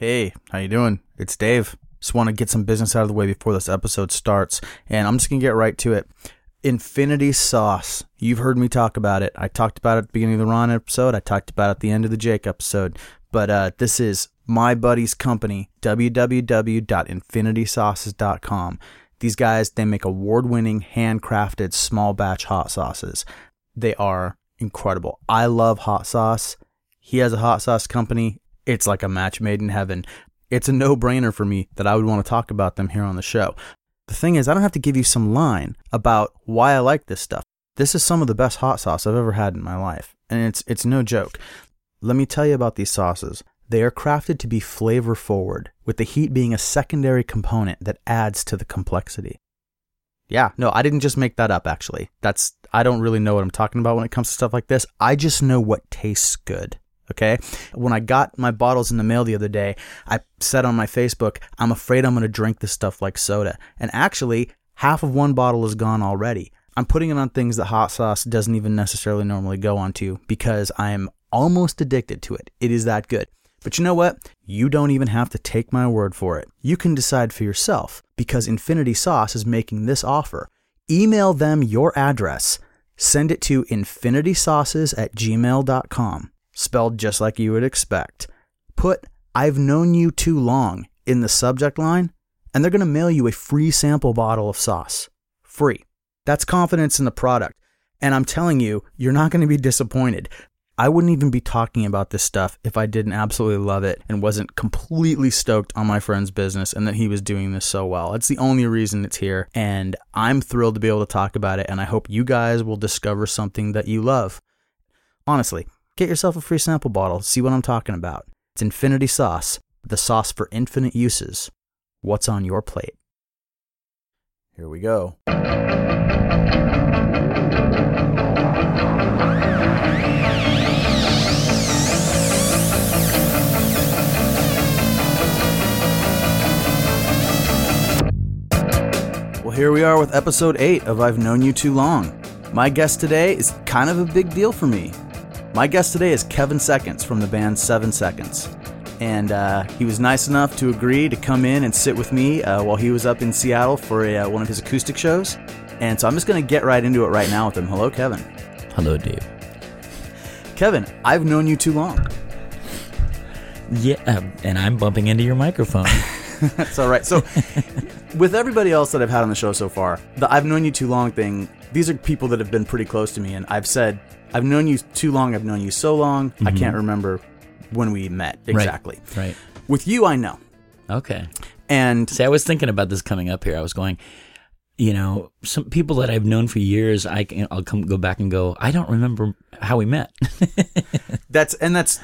Hey, how you doing? It's Dave. Just want to get some business out of the way before this episode starts, and I'm just gonna get right to it. Infinity Sauce. You've heard me talk about it. I talked about it at the beginning of the Ron episode. I talked about it at the end of the Jake episode. But uh, this is my buddy's company, www.infinitysauces.com. These guys, they make award-winning, handcrafted, small batch hot sauces. They are incredible. I love hot sauce. He has a hot sauce company. It's like a match made in heaven. It's a no brainer for me that I would want to talk about them here on the show. The thing is, I don't have to give you some line about why I like this stuff. This is some of the best hot sauce I've ever had in my life, and it's it's no joke. Let me tell you about these sauces. They are crafted to be flavor forward, with the heat being a secondary component that adds to the complexity. Yeah, no, I didn't just make that up actually. That's I don't really know what I'm talking about when it comes to stuff like this. I just know what tastes good. Okay. When I got my bottles in the mail the other day, I said on my Facebook, I'm afraid I'm going to drink this stuff like soda. And actually, half of one bottle is gone already. I'm putting it on things that hot sauce doesn't even necessarily normally go onto because I am almost addicted to it. It is that good. But you know what? You don't even have to take my word for it. You can decide for yourself because Infinity Sauce is making this offer. Email them your address. Send it to infinitysauces at gmail.com spelled just like you would expect. Put I've known you too long in the subject line, and they're going to mail you a free sample bottle of sauce. Free. That's confidence in the product. And I'm telling you, you're not going to be disappointed. I wouldn't even be talking about this stuff if I didn't absolutely love it and wasn't completely stoked on my friend's business and that he was doing this so well. It's the only reason it's here. And I'm thrilled to be able to talk about it. And I hope you guys will discover something that you love. Honestly, Get yourself a free sample bottle. See what I'm talking about. It's Infinity Sauce, the sauce for infinite uses. What's on your plate? Here we go. Well, here we are with episode 8 of I've Known You Too Long. My guest today is kind of a big deal for me. My guest today is Kevin Seconds from the band Seven Seconds. And uh, he was nice enough to agree to come in and sit with me uh, while he was up in Seattle for a, uh, one of his acoustic shows. And so I'm just going to get right into it right now with him. Hello, Kevin. Hello, Dave. Kevin, I've known you too long. Yeah, um, and I'm bumping into your microphone. That's all right. So, with everybody else that I've had on the show so far, the I've known you too long thing, these are people that have been pretty close to me. And I've said I've known you too long. I've known you so long. Mm-hmm. I can't remember when we met exactly. Right. right. With you, I know. Okay. And see, I was thinking about this coming up here. I was going, you know, some people that I've known for years. I can, I'll come go back and go. I don't remember how we met. that's and that's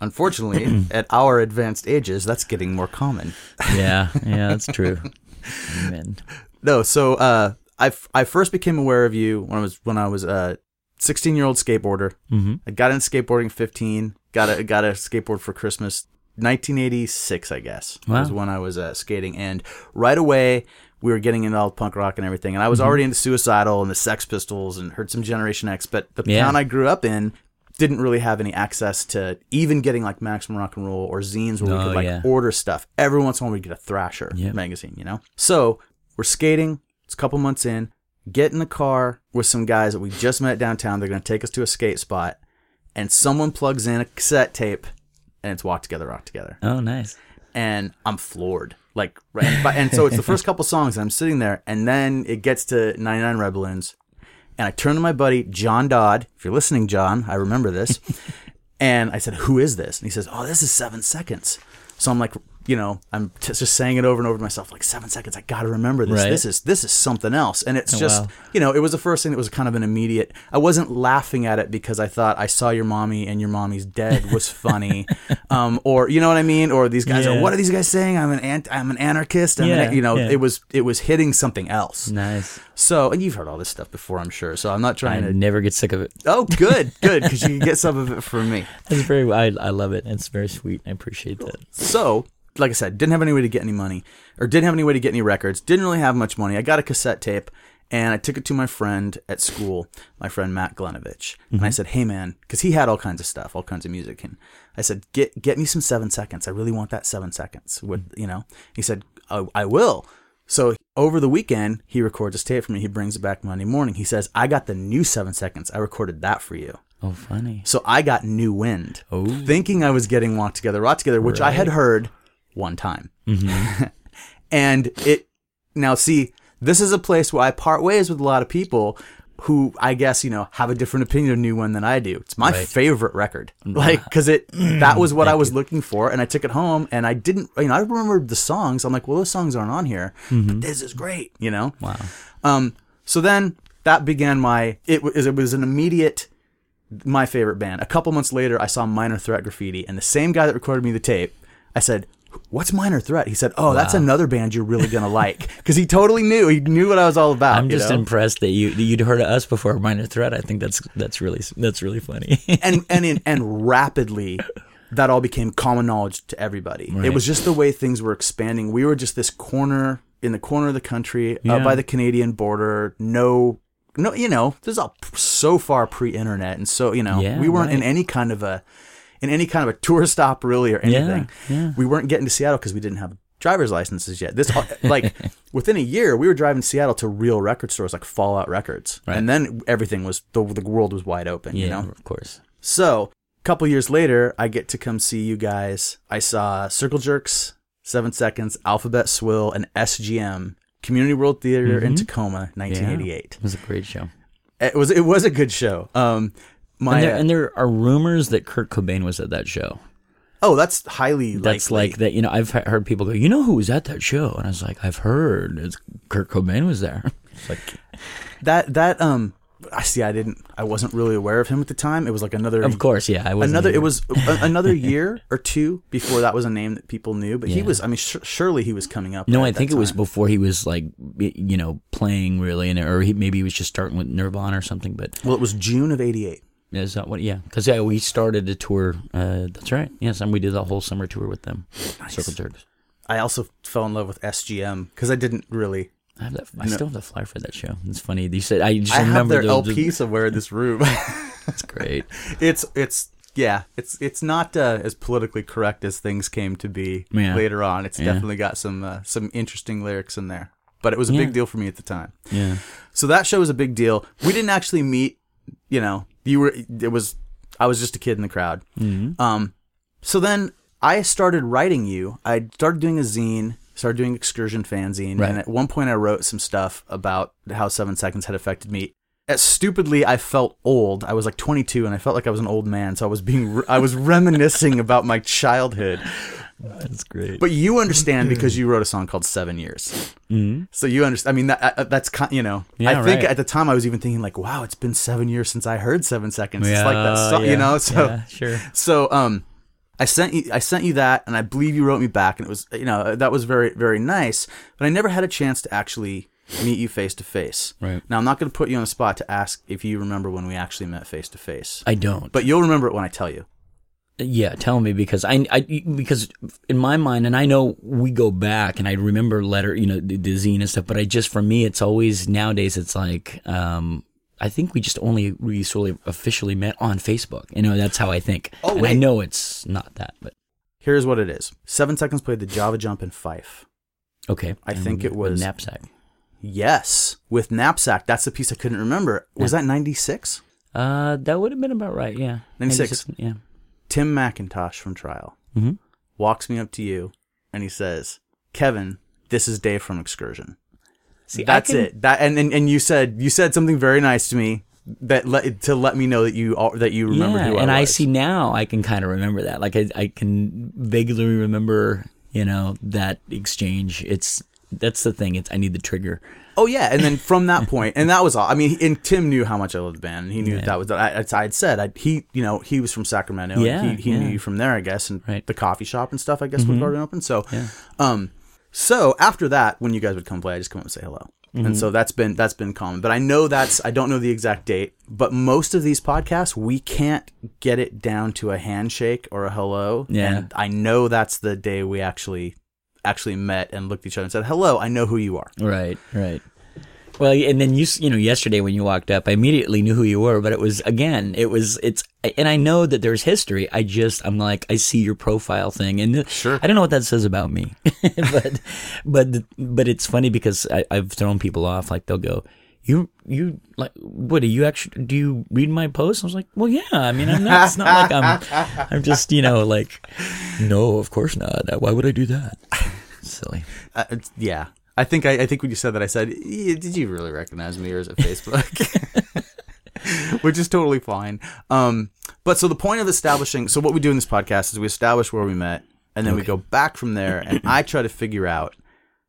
unfortunately at our advanced ages. That's getting more common. yeah. Yeah. That's true. Amen. No. So uh, I I first became aware of you when I was when I was uh 16 year old skateboarder. Mm-hmm. I got into skateboarding 15. Got a got a skateboard for Christmas. 1986, I guess, wow. was when I was uh, skating, and right away we were getting into all punk rock and everything. And I was mm-hmm. already into Suicidal and the Sex Pistols and heard some Generation X. But the yeah. town I grew up in didn't really have any access to even getting like Maximum Rock and Roll or zines where oh, we could like yeah. order stuff. Every once in a while we'd get a Thrasher yep. magazine, you know. So we're skating. It's a couple months in get in the car with some guys that we just met downtown. They're going to take us to a skate spot, and someone plugs in a cassette tape, and it's Walk Together, Rock Together. Oh, nice. And I'm floored. Like, right, and so it's the first couple songs, and I'm sitting there, and then it gets to 99 Red Balloons, and I turn to my buddy John Dodd. If you're listening, John, I remember this. and I said, "Who is this?" And he says, "Oh, this is Seven Seconds." So I'm like you know, I'm t- just saying it over and over to myself, like seven seconds. I got to remember this. Right. This is this is something else. And it's oh, just, wow. you know, it was the first thing that was kind of an immediate. I wasn't laughing at it because I thought I saw your mommy and your mommy's dead was funny, um, or you know what I mean, or these guys yeah. are what are these guys saying? I'm an ant- I'm an anarchist. I'm yeah, an, you know, yeah. it was it was hitting something else. Nice. So, and you've heard all this stuff before, I'm sure. So I'm not trying I to never get sick of it. Oh, good, good, because you can get some of it from me. It's very. I I love it. It's very sweet. I appreciate that. So like I said, didn't have any way to get any money or didn't have any way to get any records. Didn't really have much money. I got a cassette tape And I took it to my friend at school, my friend Matt Glenovich. And I mm-hmm. said, hey man, because he had all kinds of stuff, all kinds of music. And I said, get get me some seven seconds. I really want that seven seconds. What mm-hmm. you know? He said, I, I will. So over the weekend, he records his tape for me. He brings it back Monday morning. He says, I got the new seven seconds. I recorded that for you. Oh, funny. So I got New Wind, Oh. thinking I was getting Walk Together, Rock Together, which I had heard one time. Mm-hmm. and it, now see, this is a place where I part ways with a lot of people who I guess, you know, have a different opinion of New Wind than I do. It's my Right. favorite record. Mm-hmm. Like, cause it, mm-hmm. that was what I was looking for. And I took it home and I didn't, you know, I remembered the songs. I'm like, well, those songs aren't on here, but this is great, you know? Wow. Um, so then that began my it was it was an immediate my favorite band. A couple months later, I saw Minor Threat Graffiti, and the same guy that recorded me the tape, I said, "What's Minor Threat?" He said, "Oh, that's another band you're really gonna like," because he totally knew. He knew what I was all about. I'm just know? impressed that you that you'd heard of us before Minor Threat. I think that's that's really that's really funny. and and in, and rapidly that all became common knowledge to everybody. It was just the way things were expanding. We were just this corner in the corner of the country, uh, Yeah. up by the Canadian border. No, no, you know, this is all so far pre-internet, and so you know, Yeah, we weren't in any kind of a in any kind of a tour stop really or anything. yeah. We weren't getting to Seattle because we didn't have driver's licenses yet. This like within a year, we were driving Seattle to real record stores like Fallout Records, Right. and then everything was the the world was wide open. yeah, You know, of course. so, a couple years later, I get to come see you guys. I saw Circle Jerks, Seven Seconds, Alphabet Swill, and SGM Community World Theater in Tacoma, 1988. It was a great show. It was it was a good show. Um, my And there, and there are rumors that Kurt Cobain was at that show. oh, that's highly That's likely. like that. You know, I've heard people go, "You know who was at that show?" And I was like, "I've heard it's Kurt Cobain was there." It's like, that that um. I see. I didn't. I wasn't really aware of him at the time. It was like another. of course, yeah. I was Another. It was a, another year or two before that was a name that people knew. But he was. I mean, sh- surely he was coming up. No, I think it was before he was like, you know, playing really, and or he, maybe he was just starting with Nirvana or something. But Well, it was June of '88. Is that what? Yeah, because yeah, we started a tour. Uh, that's right. Yes, and we did the whole summer tour with them. Circle Jerks. I also fell in love with SGM because I didn't really. I have that. I still have the flyer for that show. It's funny. You said I just I have remember their the- the- LP somewhere in this room. That's great. it's it's yeah, it's it's not uh, as politically correct as things came to be Yeah. later on. It's Yeah. definitely got some uh, some interesting lyrics in there. But it was a Yeah. big deal for me at the time. Yeah. So that show was a big deal. We didn't actually meet. You know, you were. It was. I was just a kid in the crowd. Mm-hmm. Um. So then I started writing you. I started doing a zine. Started doing excursion fanzine, Right. and at one point I wrote some stuff about how Seven Seconds had affected me. As stupidly, I felt old. I was like 22, and I felt like I was an old man. So I was being, I was reminiscing about my childhood. That's great. But you understand because you wrote a song called Seven Years. Mhm. So you understand. I mean, that, uh, that's kind. You know, Yeah, I think right. at the time I was even thinking like, wow, it's been seven years since I heard Seven Seconds. it's like that Yeah, song, you know. So yeah, sure. so um, I sent you I sent you that, and I believe you wrote me back, and it was you know that was very very nice. But I never had a chance to actually meet you face to face. Right. Now I'm not going to put you on the spot to ask if you remember when we actually met face to face, I don't. but you'll remember it when I tell you. Yeah, tell me because I, I because in my mind, and I know we go back, and I remember letter, you know, the, the zine and stuff. But I just for me, it's always nowadays. It's like um, I think we just only really sort of officially met on Facebook. You know, that's how I think. Oh, and I know it's not that, but Here's what it is. Seven Seconds played the Java Jump in Fife. okay. I And think it was- knapsack. Yes, with Knapsack. That's the piece I couldn't remember. Was that 96? Uh, that would have been about right. Yeah, 96. 96, Yeah. Tim McIntosh from Trial hmm walks me up to you and he says, Kevin, this is Dave from Excursion. See, That's can- it. That and, and and you said you said something very nice to me that let to let me know that you all, that you remember yeah, who I and I see now I can kind of remember that. Like I, I can vaguely remember, you know, that exchange. It's that's the thing. It's I need the trigger. Oh yeah, and then from that point, and that was all. I mean, and Tim knew how much I loved the band, and he knew that, Yeah. that was. I, as I had said, I, he, you know, he was from Sacramento. Yeah, and he, he knew you from there, I guess, and Right. the coffee shop and stuff. I guess would already open. So, Yeah. um, so after that, when you guys would come play, I just come up and say hello. Mm-hmm. And so that's been that's been common, but I know that's I don't know the exact date, but most of these podcasts we can't get it down to a handshake or a hello. Yeah. and I know that's the day we actually actually met and looked at each other and said hello. I know who you are. Right, right. Well, and then you, you know, yesterday when you walked up, I immediately knew who you were, but it was again, it was, it's, and I know that there's history. I just, I'm like, I see your profile thing, and Sure. I don't know what that says about me, but, but, but it's funny because I, I've thrown people off. Like they'll go, you, you, like, what do you actually, do you read my posts? I was like, well, yeah. I mean, I'm not, it's not like I'm, I'm just, you know, like, no, of course not. Why would I do that? Silly. Uh, it's, yeah. I think I, I think when you said that, I said, "Did you really recognize me, or is it Facebook?" Which is totally fine. Um, but so the point of establishing, so what we do in this podcast is we establish where we met, and then we go back from there, and I try to figure out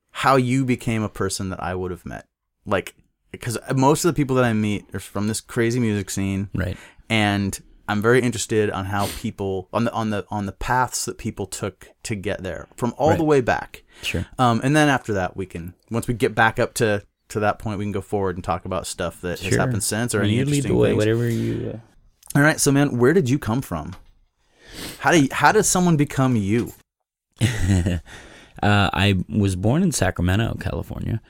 how you became a person that I would have met. Like, because most of the people that I meet are from this crazy music scene, Right. and I'm very interested on how people on the on the on the paths that people took to get there from all the way back. Sure. Um, and then after that, we can once we get back up to to that point, we can go forward and talk about stuff that has happened since or any you lead interesting the way, things. whatever you. Uh... All right, so man, where did you come from? How do you, how does someone become you? uh, I was born in Sacramento, California,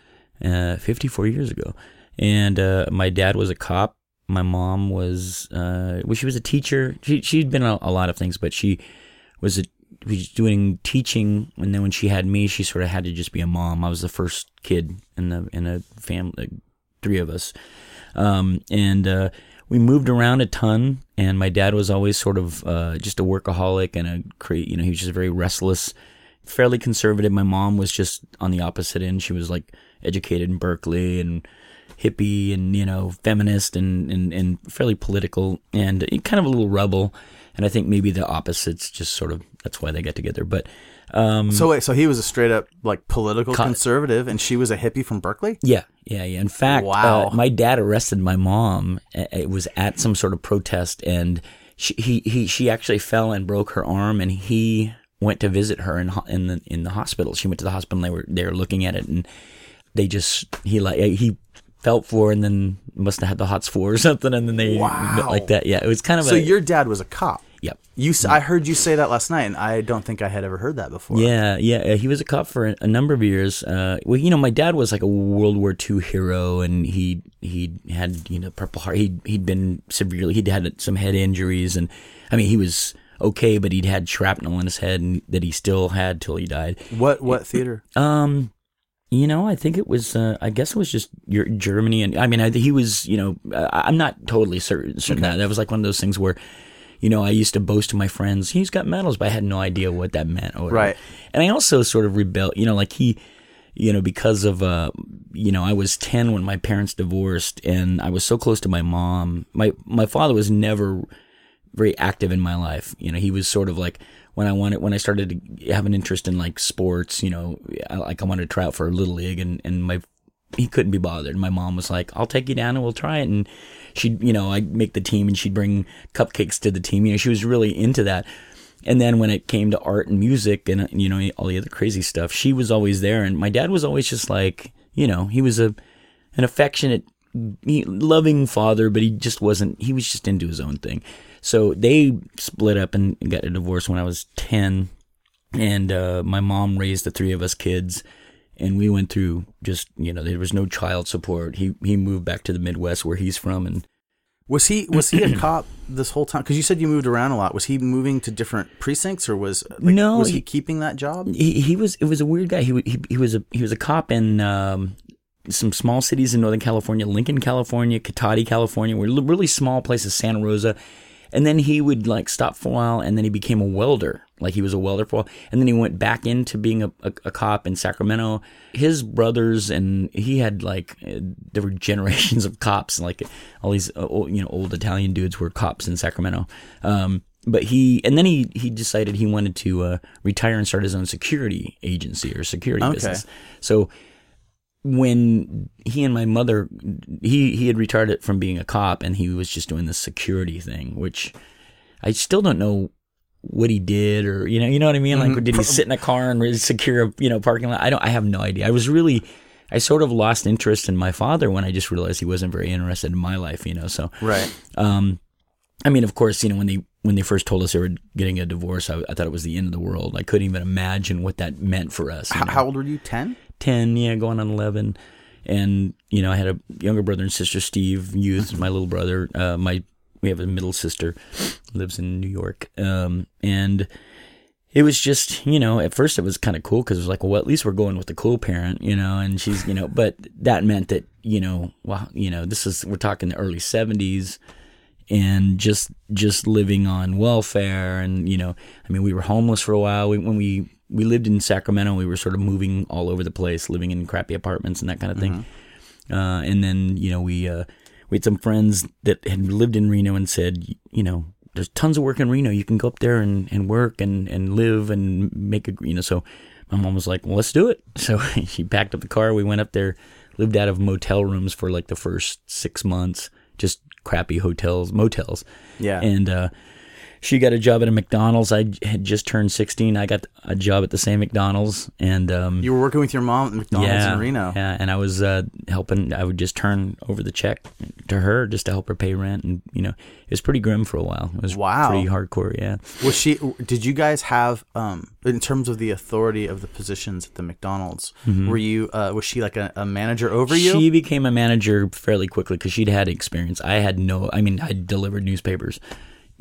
uh, 54 years ago, and uh, my dad was a cop. My mom was uh, well, she was a teacher. She she'd been a, a lot of things, but she was a was doing teaching, and then when she had me, she sort of had to just be a mom. I was the first kid in the in a family, three of us, um, and uh, we moved around a ton. And my dad was always sort of uh, just a workaholic and a you know he was just very restless, fairly conservative. My mom was just on the opposite end. She was like educated in Berkeley and hippie and you know feminist and and, and fairly political and kind of a little rebel. And I think maybe the opposites just sort of that's why they get together. But um, So wait, so he was a straight up like political Co- conservative, and she was a hippie from Berkeley. Yeah, yeah, yeah. In fact, Wow. uh, my dad arrested my mom. Uh, It was at some sort of protest, and she he, he she actually fell and broke her arm, and he went to visit her in in the in the hospital. She went to the hospital. and They were they were looking at it, and they just he like he felt for, and then must have had the hots for or something, and then they Wow. like that. Yeah, it was kind of So a your dad was a cop. yep. You, i heard you say that last night, and I don't think I had ever heard that before. Yeah, yeah. He was a cop for a, a number of years. Uh, well, you know, my dad was like a World War II hero, and he he had you know Purple Heart. he'd, he'd been severely. He'd had some head injuries, and I mean, he was okay, but he'd had shrapnel in his head, and that he still had till he died. What what theater? Um, you know, I think it was. Uh, I guess it was just your Germany, and I mean, I, he was. You know, I, I'm not totally certain. certain that that was like one of those things where, you know, I used to boast to my friends, he's got medals, but I had no idea what that meant. Or. Right. And I also sort of rebelled. You know, like he, you know, because of uh, you know, I was ten when my parents divorced, and I was so close to my mom. My my father was never very active in my life. You know, he was sort of like when I wanted when I started to have an interest in like sports. You know, I, like I wanted to try out for a little league, and and my he couldn't be bothered. My mom was like, "I'll take you down and we'll try it." And she'd, you know, I'd make the team, and she'd bring cupcakes to the team. You know, she was really into that. And then when it came to art and music and you know all the other crazy stuff, she was always there. And my dad was always just like, you know, he was a an affectionate, loving father, but he just wasn't. He was just into his own thing. So they split up and got a divorce when I was ten, and uh, my mom raised the three of us kids, and we went through just you know there was no child support. He he moved back to the Midwest where he's from, and Was he was he a cop this whole time? Because you said you moved around a lot. Was he moving to different precincts, or was like, No, Was he, he- keeping that job? he he was it was a weird guy. He he, he was a he was a cop in um, some small cities in Northern California, Lincoln, California, Cotati, California, were really small places, Santa Rosa. And then he would like stop for a while, and then he became a welder. Like he was a welder for a while, and then he went back into being a, a, a cop in Sacramento. His brothers and he had like uh, there were generations of cops, like all these uh, old, you know old Italian dudes were cops in Sacramento. Um, but he and then he he decided he wanted to uh, retire and start his own security agency or security Okay. business. So when he and my mother he he had retired from being a cop and he was just doing the security thing which i still don't know what he did or you know you know what i mean like did he sit in a car and really secure a you know parking lot i don't i have no idea i was really i sort of lost interest in my father when i just realized he wasn't very interested in my life you know so Right. um i mean of course you know when they when they first told us they were getting a divorce i, I thought it was the end of the world i couldn't even imagine what that meant for us you H- know? how old were you? Ten. 10, yeah, going on 11. and you know I had a younger brother and sister, Steve Youth, my little brother. Uh, my we have a middle sister, lives in New York, um, and it was just you know at first it was kind of cool because it was like well at least we're going with the cool parent you know and she's you know but that meant that you know well you know this is we're talking the early 70s and just just living on welfare and you know i mean we were homeless for a while we, when we we lived in sacramento we were sort of moving all over the place living in crappy apartments and that kind of thing uh, and then you know we uh, we had some friends that had lived in reno and said you know there's tons of work in Reno. You can go up there and, and work and, and live and make a, you know, so my mom was like, well, let's do it. So she packed up the car. We went up there, lived out of motel rooms for like the first six months, just crappy hotels, motels. Yeah. And, uh, she got a job at a McDonald's. I had just turned 16. I got a job at the same McDonald's. And, um, You were working with your mom at McDonald's yeah, in Reno. Yeah, and I was uh, helping. I would just turn over the check to her just to help her pay rent, and you know, it was pretty grim for a while. It was Wow. pretty hardcore. Yeah. Was she? Did you guys have, um, in terms of the authority of the positions at the McDonald's? Were you? Uh, was she like a, a manager over you? Mm-hmm. She became a manager fairly quickly because she'd had experience. I had no. I mean, I delivered newspapers,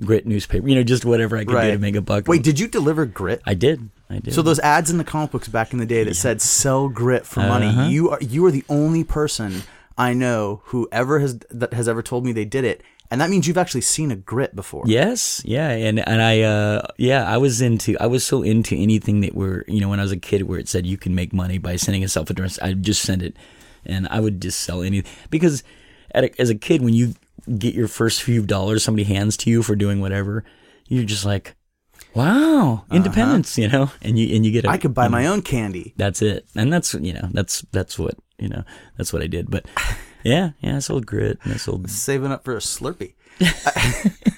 grit newspaper. You know, just whatever I could do to make a buck. Wait, did you deliver grit? I did. I did. So those ads in the comic books back in the day that said "sell grit for money," Uh-huh. you are you are the only person I know who ever has that has ever told me they did it, and that means you've actually seen a grit before. Yes, yeah, and and I uh yeah, I was into I was so into anything that were you know when I was a kid where it said you can make money by sending a self address, I'd just send it, and I would just sell anything because at a, as a kid when you get your first few dollars somebody hands to you for doing whatever, you're just like, wow, uh-huh. independence, you know, and you and you get a, I could buy my own candy. that's it, and that's you know that's that's what you know that's what I did, but yeah, yeah, I sold grit, and I sold Saving up for a Slurpee.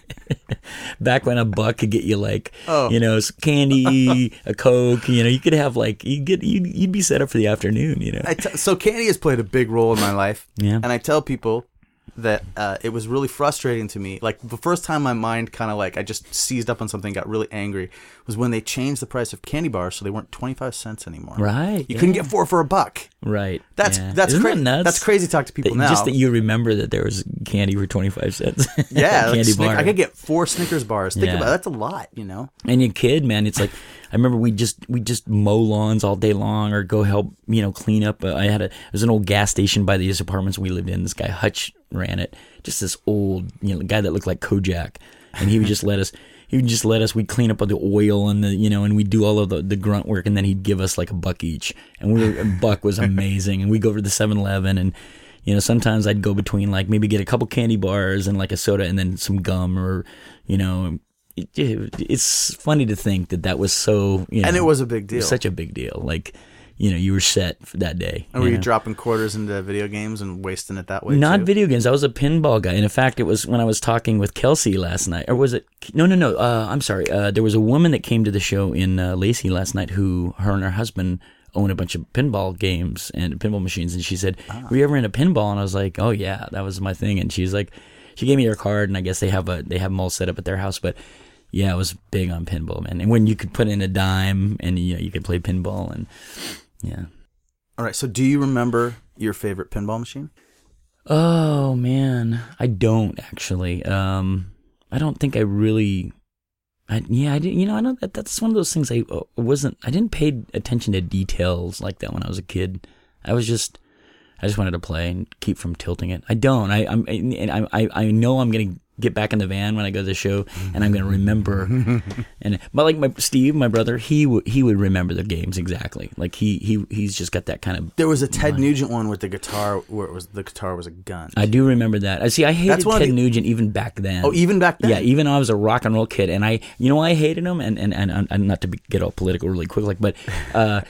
back when a buck could get you like Oh. you know candy a coke you know you could have like you get you'd, you'd be set up for the afternoon you know t- so candy has played a big role in my life. Yeah. And I tell people that uh, it was really frustrating to me. Like the first time my mind kind of like I just seized up on something, got really angry, was when they changed the price of candy bars so they weren't twenty five cents anymore. Right, You couldn't get four for a buck. right That's yeah. that's Isn't crazy. that That's crazy talk to people That- now. just that you remember that there was candy for 25 cents yeah, like candy Snick- bar I could get four Snickers bars. Think Yeah. about it. that's a lot, you know. and your kid man it's like i remember we just we just mow lawns all day long or go help you know clean up i had a there's an old gas station by these apartments we lived in this guy hutch ran it just this old you know guy that looked like kojak and he would just let us he would just let us we'd clean up all the oil and the you know and we'd do all of the, the grunt work and then he'd give us like a buck each and we were, a buck was amazing and we'd go over to the 7-eleven and you know sometimes i'd go between like maybe get a couple candy bars and like a soda and then some gum or you know it, it- it's funny to think that that was so you know, And it was a big deal. such a big deal like you know you were set for that day and were you you dropping quarters into video games and wasting it that way? not too? video games i was a pinball guy and in fact it was when i was talking with kelsey last night or was it no no no uh, i'm sorry uh, there was a woman that came to the show in uh, lacey last night who her and her husband own a bunch of pinball games and pinball machines and she said Ah. were you ever into pinball and i was like oh yeah that was my thing and she's like she gave me her card and i guess they have a they have them all set up at their house but yeah, I was big on pinball, man. And when you could put in a dime and you know, you could play pinball and yeah. All right. So, do you remember your favorite pinball machine? Oh man, I don't actually. Um, I don't think I really. I, yeah, I did. You know, I know that that's one of those things I uh, wasn't. I didn't pay attention to details like that when I was a kid. I was just. I just wanted to play and keep from tilting it. I don't. I, I'm. And I. I. I know I'm gonna get back in the van when I go to the show, and I'm gonna remember. and but like my Steve, my brother, he would he would remember the games exactly. Like he he he's just got that kind of There was a Ted Nugent one with the guitar, where it was the guitar was a gun. I do remember that. I see. I hated Ted the- Nugent even back then. oh, even back then. yeah, even though I was a rock and roll kid, and I, you know, I hated him, and and and, and not to be, get all political really quick, like, but. uh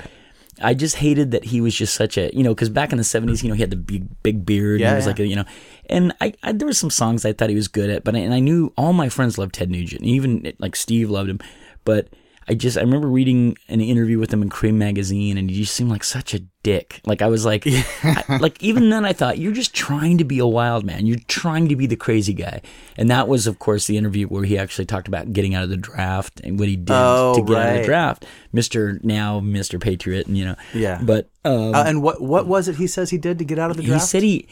I just hated that he was just such a, you know, because back in the seventies, you know, he had the big, big beard. and Yeah, he was yeah. like, a, you know, and I, I, there were some songs I thought he was good at, but I, and I knew all my friends loved Ted Nugent, and even like Steve loved him, but I just I remember reading an interview with him in Creem magazine, and he just seemed like such a dick. Like I was like, I, like even then I thought you're just trying to be a wild man. You're trying to be the crazy guy, and that was of course the interview where he actually talked about getting out of the draft and what he did Oh, to get out of the draft. Mister now Mister Patriot, and you know, Yeah. But um, Uh, and what what was it he says he did to get out of the draft? he said he.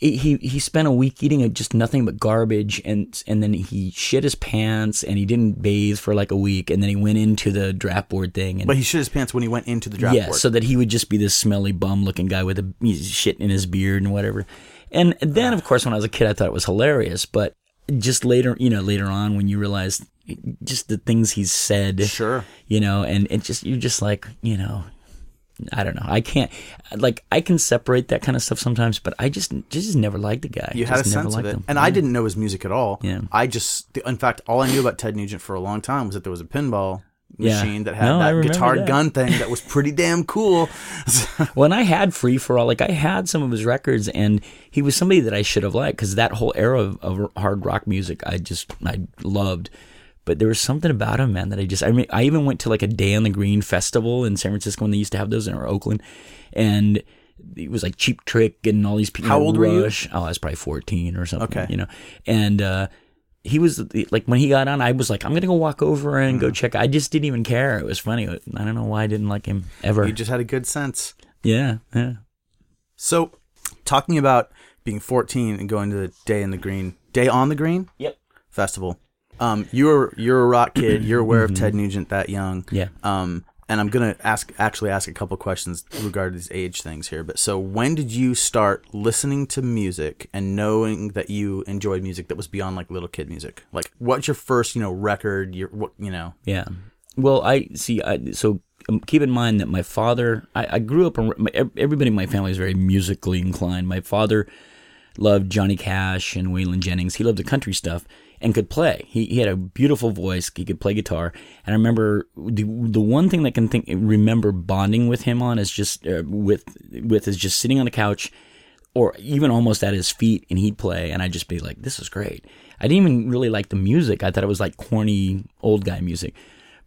He he spent a week eating just nothing but garbage, and and then he shit his pants, and he didn't bathe for like a week, and then he went into the draft board thing, and but he shit his pants when he went into the draft board. yeah, board. so that he would just be this smelly bum looking guy with a shit in his beard and whatever. And then, of course, when I was a kid, I thought it was hilarious. But just later, you know, later on, when you realize just the things he's said, Sure. you know, and it just you're just like, you know, I don't know, I can't like I can separate that kind of stuff sometimes, but I just just never liked the guy. You had a never sense of it, him. and I didn't know his music at all. Yeah. I just, in fact, all I knew about Ted Nugent for a long time was that there was a pinball Yeah. machine that had No, that guitar that. gun thing that was pretty damn cool. when I had Free for All. Like I had some of his records, and he was somebody that I should have liked because that whole era of, of hard rock music, I just I loved. But there was something about him, man, that I just I mean I even went to like a Day on the Green festival in San Francisco when they used to have those in or Oakland, and it was like Cheap Trick and all these people. How old were you? Oh, I was probably fourteen or something. Okay. you know, and. uh he was like when he got on, I was like, I'm gonna go walk over and Mm. go check. I just didn't even care. It was funny. I don't know why I didn't like him ever. you just had a good sense. yeah, yeah. So, talking about being 14 and going to the Day in the Green, Day on the Green Yep. festival. Um, you're you're a rock kid. You're aware of Ted Nugent that young. Mm-hmm. Yeah. Um, and I'm gonna ask actually ask a couple questions regarding these age things here. But so when did you start listening to music and knowing that you enjoyed music that was beyond like little kid music? Like, what's your first you know record? Your what you know? Yeah. Well, I see. I, so um, keep in mind that my father, I, I grew up, everybody in my family is very musically inclined. My father loved Johnny Cash and Waylon Jennings. He loved the country stuff and could play. He, he had a beautiful voice. He could play guitar. And I remember the, the one thing that I can think, remember bonding with him on is just, uh, with, with is just sitting on the couch or even almost at his feet and he'd play and I'd just be like, this is great. I didn't even really like the music. I thought it was like corny old guy music,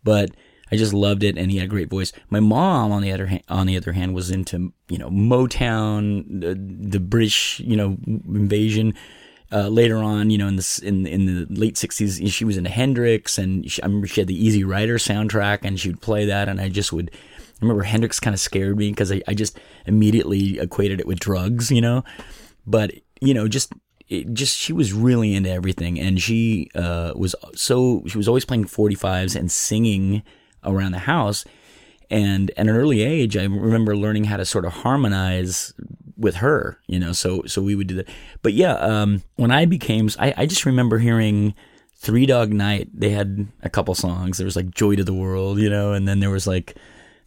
but I just loved it and he had a great voice. My mom on the other hand, on the other hand was into, you know, Motown, the, the British, you know, invasion. Uh, later on, you know, in the in in the late '60s, she was into Hendrix, and she, I remember she had the Easy Rider soundtrack, and she would play that, and I just would. I remember Hendrix kind of scared me because I, I just immediately equated it with drugs, you know. But you know, just it just she was really into everything, and she uh, was so she was always playing 45s and singing around the house. And at an early age, I remember learning how to sort of harmonize with her, you know. So so we would do that. But yeah, um, when I became, I, I just remember hearing Three Dog Night. They had a couple songs. There was like Joy to the World, you know, and then there was like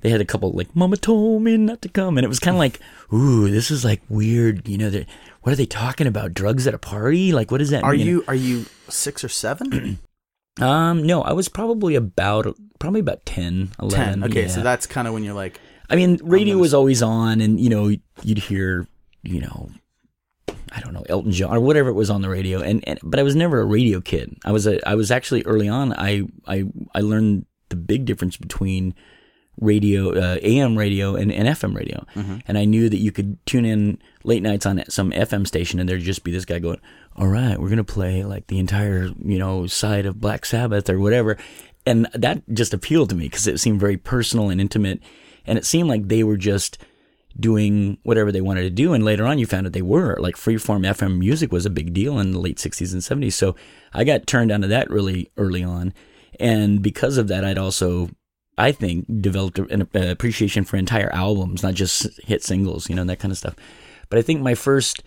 they had a couple like Mama told me not to come, and it was kind of like, ooh, this is like weird, you know. What are they talking about? Drugs at a party? Like, what does that Are mean? you are you six or seven? Um, no, I was probably about probably about 10, 11. Ten. Okay, yeah. so that's kind of when you're like, I mean, radio was always on, and you know, you'd hear, you know, I don't know, Elton John or whatever it was on the radio, and, and but I was never a radio kid. I was a, I was actually early on. I I I learned the big difference between radio, uh, AM radio and, and FM radio, and I knew that you could tune in late nights on some FM station, and there'd just be this guy going, "All right, we're gonna play like the entire you know side of Black Sabbath or whatever," and that just appealed to me because it seemed very personal and intimate, and it seemed like they were just doing whatever they wanted to do. And later on, you found out they were like freeform FM music was a big deal in the late 60s and 70s. So I got turned onto that really early on. And because of that, I'd also, I think, developed an appreciation for entire albums, not just hit singles, you know, and that kind of stuff. But I think my first,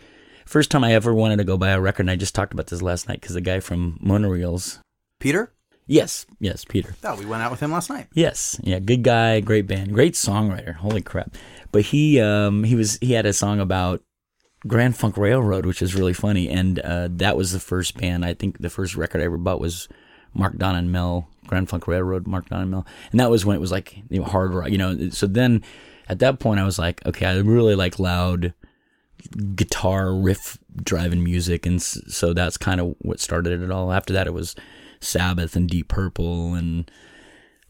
first time I ever wanted to go buy a record, and I just talked about this last night because the guy from Monoreels, Peter. Yes, yes, Peter. Oh, we went out with him last night. Yes, yeah, good guy, great band, great songwriter. Holy crap! But he um he was he had a song about Grand Funk Railroad, which is really funny, and uh, that was the first band. I think the first record I ever bought was Mark Don and Mel, Grand Funk Railroad, Mark Don and Mel, and that was when it was like you know, hard rock, you know. So then at that point, I was like, okay, I really like loud guitar riff driving music, and so that's kind of what started it all. After that, it was Sabbath and Deep Purple and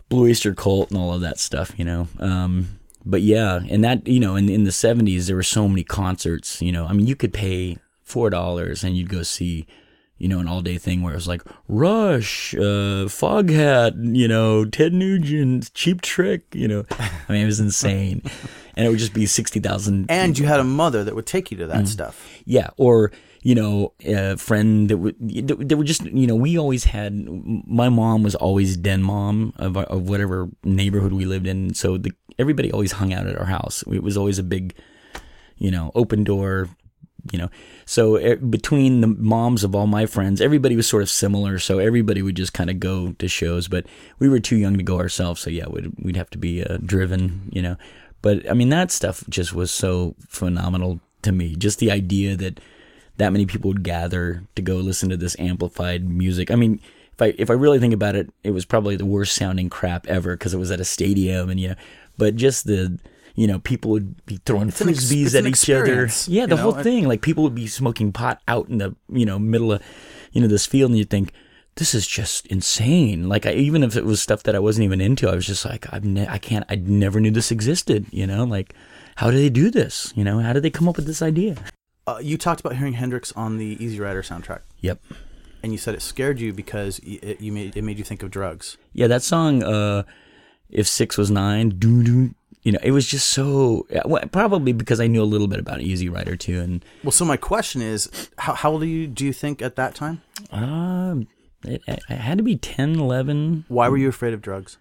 Blue Oyster Cult and all of that stuff, you know. Um, but yeah, and that you know, in in the seventies, there were so many concerts. You know, I mean, you could pay four dollars and you'd go see you know, an all day thing where it was like Rush, uh, Foghat, you know, Ted Nugent, Cheap Trick, you know. I mean, it was insane. and it would just be 60,000. And you had a mother that would take you to that stuff. Yeah. Or, you know, a friend that would, they were just, you know, we always had, my mom was always den mom of, our- of whatever neighborhood we lived in. So the, everybody always hung out at our house. It was always a big, you know, open door, you know. So eh, between the moms of all my friends, everybody was sort of similar. So everybody would just kind of go to shows, but we were too young to go ourselves. So yeah, we'd we'd have to be uh, driven, you know. But I mean, that stuff just was so phenomenal to me. Just the idea that that many people would gather to go listen to this amplified music. I mean, if I if I really think about it, it was probably the worst sounding crap ever because it was at a stadium and yeah, but just the you know people would be throwing ex- frisbees it's at each other. Yeah, you the know? whole thing. Like people would be smoking pot out in the you know middle of you know this field, and you'd think this is just insane. Like I, even if it was stuff that I wasn't even into, I was just like I've ne- I can't I never knew this existed. You know, like how do they do this? You know, how did they come up with this idea? Uh, you talked about hearing Hendrix on the Easy Rider soundtrack, Yep. and you said it scared you because it, you made it made you think of drugs. Yeah, that song, uh, if six was nine, doo doo. You know, it was just so. Well, probably because I knew a little bit about Easy Rider too, and Well, so my question is, how, how old are you? Do you think at that time? um, it, it had to be 10, 11. Why were you afraid of drugs?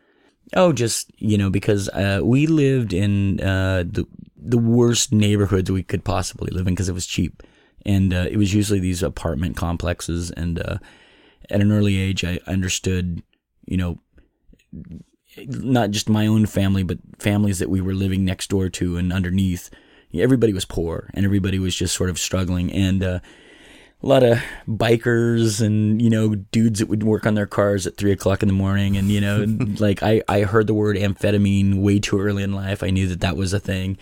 Oh, just you know, because uh, we lived in uh, the the worst neighborhoods we could possibly live in because it was cheap, and uh, it was usually these apartment complexes. And uh, at an early age, I understood, you know, not just my own family, but families that we were living next door to and underneath. Everybody was poor, and everybody was just sort of struggling, and uh, a lot of bikers and you know dudes that would work on their cars at three o'clock in the morning. And you know like I, I heard the word amphetamine way too early in life. I knew that that was a thing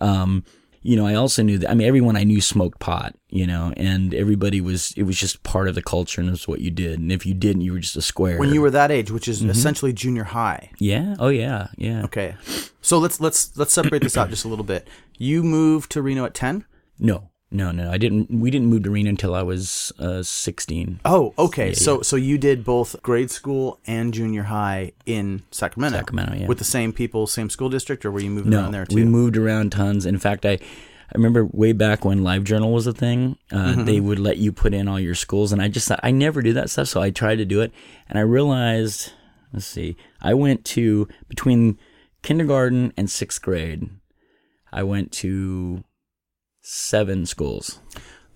um, you know i also knew that i mean everyone i knew smoked pot you know and everybody was it was just part of the culture and it was what you did and if you didn't you were just a square When you were that age, which Mm-hmm. is essentially junior high. yeah oh yeah yeah Okay, so let's let's let's separate this out just a little bit. You moved to Reno at ten. no no no i didn't we didn't move to reno until i was uh 16 Oh, okay. so so you did both grade school and junior high in Sacramento. Sacramento, yeah. With the same people, same school district, or were you moving No, around there too? we moved around tons. In fact, I, I remember way back when LiveJournal was a thing, uh, Mm-hmm. they would let you put in all your schools, and I just thought I never do that stuff, so I tried to do it, and I realized, let's see, I went to between kindergarten and sixth grade, I went to seven schools.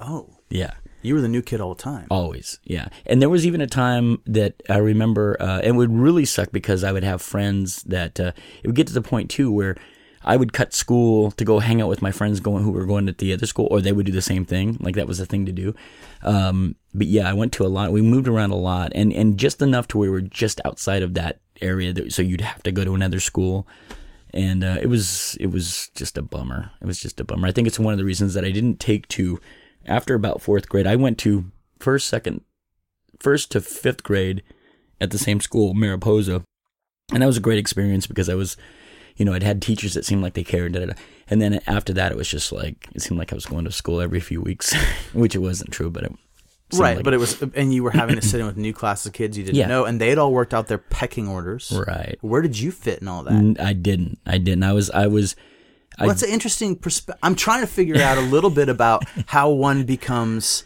oh, Yeah. you were the new kid all the time. Always, yeah. And there was even a time that I remember, uh, it would really suck because I would have friends that uh, it would get to the point too where I would cut school to go hang out with my friends going who were going to the other school, or they would do the same thing. Like that was the thing to do. Um, but yeah, I went to a lot. We moved around a lot, and and just enough to where we were just outside of that area, that, so you'd have to go to another school. And uh, it was it was just a bummer. It was just a bummer. I think it's one of the reasons that I didn't take to after about fourth grade. I went to first, second, first to fifth grade at the same school, Mariposa, and that was a great experience because I was, you know, I'd had teachers that seemed like they cared. Da, da, da. And then after that, it was just like it seemed like I was going to school every few weeks, which it wasn't true, but it Right, like- but it was, and you were having to sit in with new classes of kids you didn't Yeah. know, and they had all worked out their pecking orders. right. Where did you fit in all that? I didn't. I didn't. I was. I was. I, that's an interesting perspective. I'm trying to figure out a little bit about how one becomes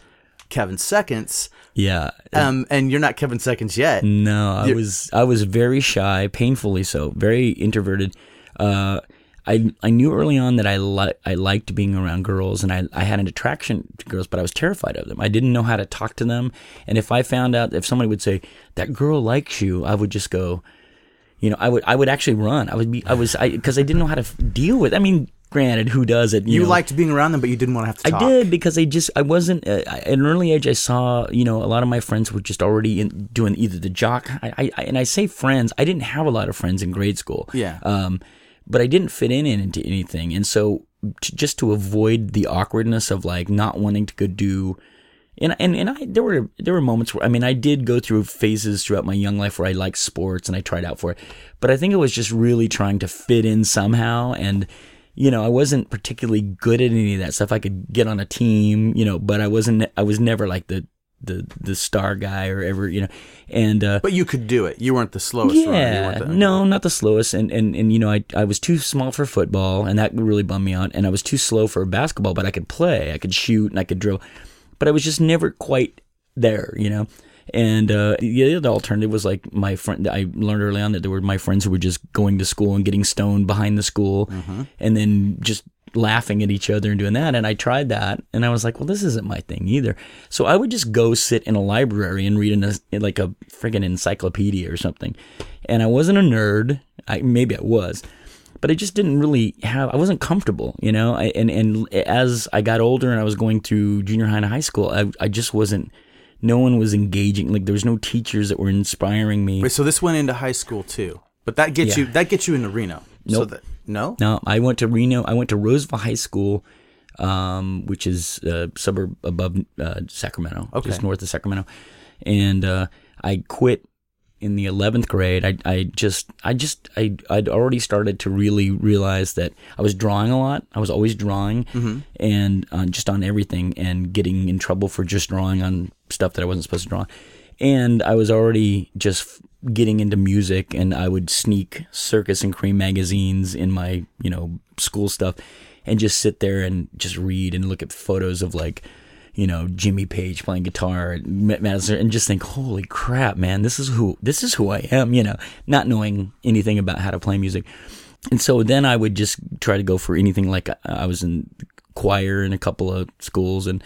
Kevin Seconds, yeah. um, and you're not Kevin Seconds yet. No, I was I was very shy, painfully so, very introverted. Uh, I I knew early on that I li- I liked being around girls, and I I had an attraction to girls, but I was terrified of them. I didn't know how to talk to them, and if I found out if somebody would say that girl likes you, I would just go, you know, I would I would actually run. I would be I was I because I didn't know how to f- deal with. I mean, granted, who does it? You know? liked being around them, but you didn't want to have to talk. I did because I just I wasn't uh, I- at an early age. I saw you know a lot of my friends were just already in, doing either the jock. I, I, I and I say friends. I didn't have a lot of friends in grade school. Yeah. Um, but I didn't fit in into anything, and so to, just to avoid the awkwardness of like not wanting to go do and and and I there were there were moments where I mean I did go through phases throughout my young life where I liked sports and I tried out for it, but I think it was just really trying to fit in somehow and. You know, I wasn't particularly good at any of that stuff. I could get on a team, you know, but I wasn't. I was never like the the the star guy or ever, you know. And uh, But you could do it. You weren't the slowest yeah, the- no, not the slowest. And, and and you know, I I was too small for football, and that really bummed me out. And I was too slow for basketball, but I could play, I could shoot, and I could drill, but I was just never quite there, you know. And uh, the other alternative was like my friend. I learned early on that there were my friends who were just going to school and getting stoned behind the school, Mm-hmm. and then just laughing at each other and doing that. And I tried that, and I was like, well, this isn't my thing either. So I would just go sit in a library and read in, a, like a friggin' encyclopedia or something. And I wasn't a nerd. I maybe I was, but I just didn't really have. I wasn't comfortable, you know. I, and and as I got older and I was going through junior high and high school, I I just wasn't. No one was engaging. Like there was no teachers that were inspiring me. Wait, so this went into high school too, but that gets Yeah. you that gets you into Reno. So Nope. that, no. No, I went to Reno. I went to Roseville High School, um, which is a suburb above uh, Sacramento, Okay. just north of Sacramento. And uh, I quit in the eleventh grade. I, I just, I just, I, I'd already started to really realize that I was drawing a lot. I was always drawing, and uh, just on everything, and getting in trouble for just drawing on stuff that I wasn't supposed to draw. And I was already just getting into music, and I would sneak Circus and Creem magazines in my, you know, school stuff, and just sit there and just read and look at photos of like, you know, Jimmy Page playing guitar at Madison, and just think, holy crap, man, this is who this is who I am, you know, not knowing anything about how to play music. And so then I would just try to go for anything like I was in choir in a couple of schools and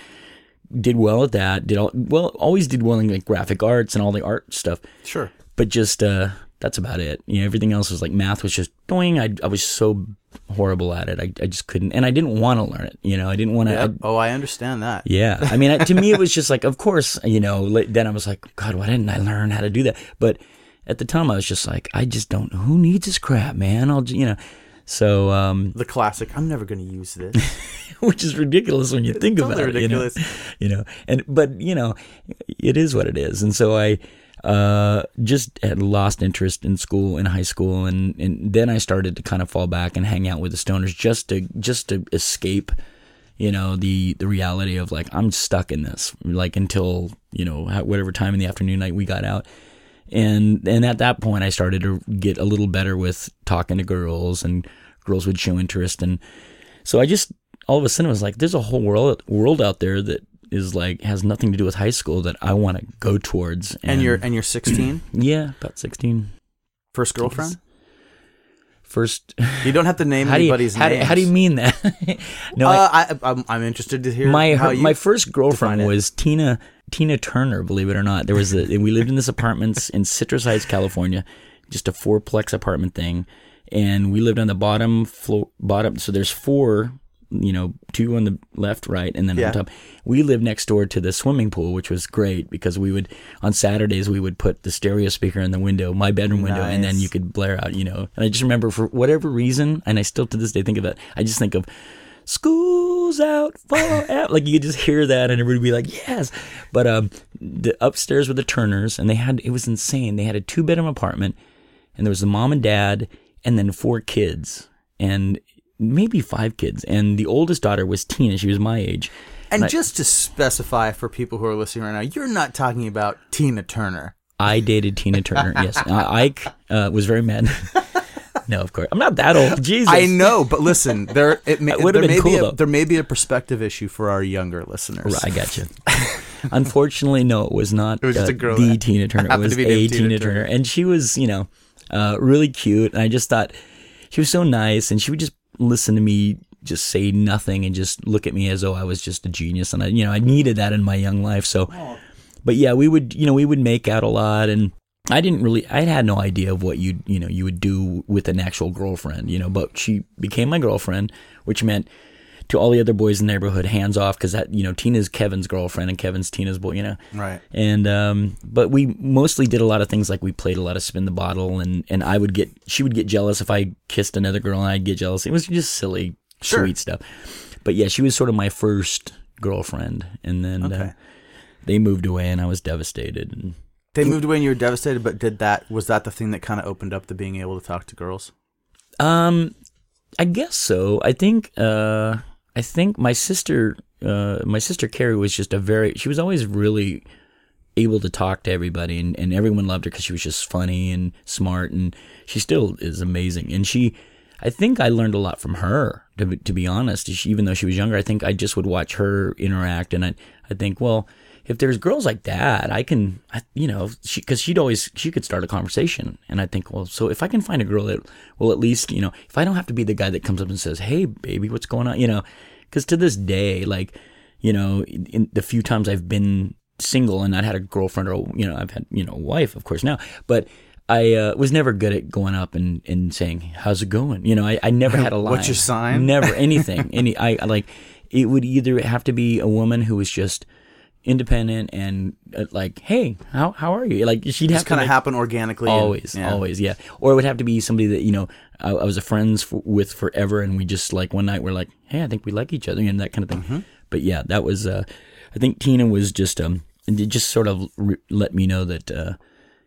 did well at that. Did all, well, always did well in like graphic arts and all the art stuff. Sure. But just uh, that's about it. You know, everything else was like math was just doing. I I was so horrible at it. I I just couldn't, and I didn't want to learn it. You know, I didn't want to. Oh, I understand that. Yeah, I mean, to me, it was just like, of course, you know. Then I was like, God, why didn't I learn how to do that? But at the time, I was just like, I just don't. Know who needs this crap, man? I'll, you know. So, um, The classic. I'm never going to use this. which is ridiculous when you think totally about it. ridiculous. You know, you know, and but you know, it is what it is. And so I uh, just had lost interest in school in high school, and and then I started to kind of fall back and hang out with the stoners just to just to escape. You know the the reality of like I'm stuck in this like until you know whatever time in the afternoon night we got out, and and at that point I started to get a little better with talking to girls and girls would show interest and so I just all of a sudden it was like, there's a whole world world out there that is like has nothing to do with high school that I want to go towards. and you're and you're 16. yeah, about sixteen. First girlfriend. First, You don't have to name how anybody's how, do- names. how do you mean that? no, I, Uh, I, I'm, I'm interested to hear my how her, my first girlfriend was Tina Tina Turner. Believe it or not, there was a we lived in this apartments in Citrus Heights, California, just a fourplex apartment thing, and we lived on the bottom floor. Bottom, so there's four. You know, two on the left, right, and then Yeah. on top. We lived next door to the swimming pool, which was great because we would on Saturdays we would put the stereo speaker in the window, my bedroom window, and then you could blare out. You know, and I just remember for whatever reason, and I still to this day think of it. I just think of school's out forever. like you could just hear that and everybody would be like, yes. But um, the upstairs were the Turners, and they had it was insane. They had a two bedroom apartment, and there was the mom and dad, and then four kids, and maybe five kids. And the oldest daughter was Tina. She was my age. and just to specify for people who are listening right now, you're not talking about Tina Turner. I dated Tina Turner. Yes, Ike uh, was very mad. no, of course, I'm not that old. Jesus, I know, but listen, there it may, there been may cool, be a, though. there may be a perspective issue for our younger listeners. I got you. Unfortunately, no, it was not. It was uh, a girl the Tina Turner. It was a Tina, Tina Turner. Turner. and she was, you know, uh, really cute. And I just thought she was so nice, and she would just listen to me just say nothing and just look at me as though I was just a genius. And I, you know, I needed that in my young life. So, oh. but yeah, we would, you know, we would make out a lot, and I didn't really, I had no idea of what you, you know, you would do with an actual girlfriend, you know. But she became my girlfriend, which meant to all the other boys in the neighborhood, hands off, because that, you know, Tina's Kevin's girlfriend and Kevin's Tina's boy, you know. Right. And um, but we mostly did a lot of things like we played a lot of spin the bottle, and and I would get, she would get jealous if I kissed another girl, and I'd get jealous. It was just silly, Sure. sweet stuff. But yeah, she was sort of my first girlfriend, and then uh, they moved away, and I was devastated. And They moved away and you were devastated, but did that was that the thing that kind of opened up the being able to talk to girls? Um, I guess so. I think uh, I think my sister, uh, my sister Carrie was just a very. She was always really able to talk to everybody, and, and everyone loved her because she was just funny and smart, and she still is amazing. And she, I think I learned a lot from her. To be, to be honest, she, even though she was younger, I think I just would watch her interact, and I I think well. If there's girls like that, I can, I, you know, she because she'd always she could start a conversation, and I think, well, so if I can find a girl that will at least, you know, if I don't have to be the guy that comes up and says, "Hey, baby, what's going on?" You know, because to this day, like, you know, in the few times I've been single and not had a girlfriend or you know I've had you know a wife of course now but I uh, was never good at going up and, and saying how's it going you know I, I never had a line What's your sign? never anything any I like it would either have to be a woman who was just independent and uh, like hey how how are you like she'd have Just kind of make- happen organically. and- always yeah. always yeah or it would have to be somebody that you know I, I was a friends with forever and we just like one night we're like hey I think we like each other and that kind of thing Mm-hmm. but yeah that was uh I think Tina was just um it just sort of re- let me know that uh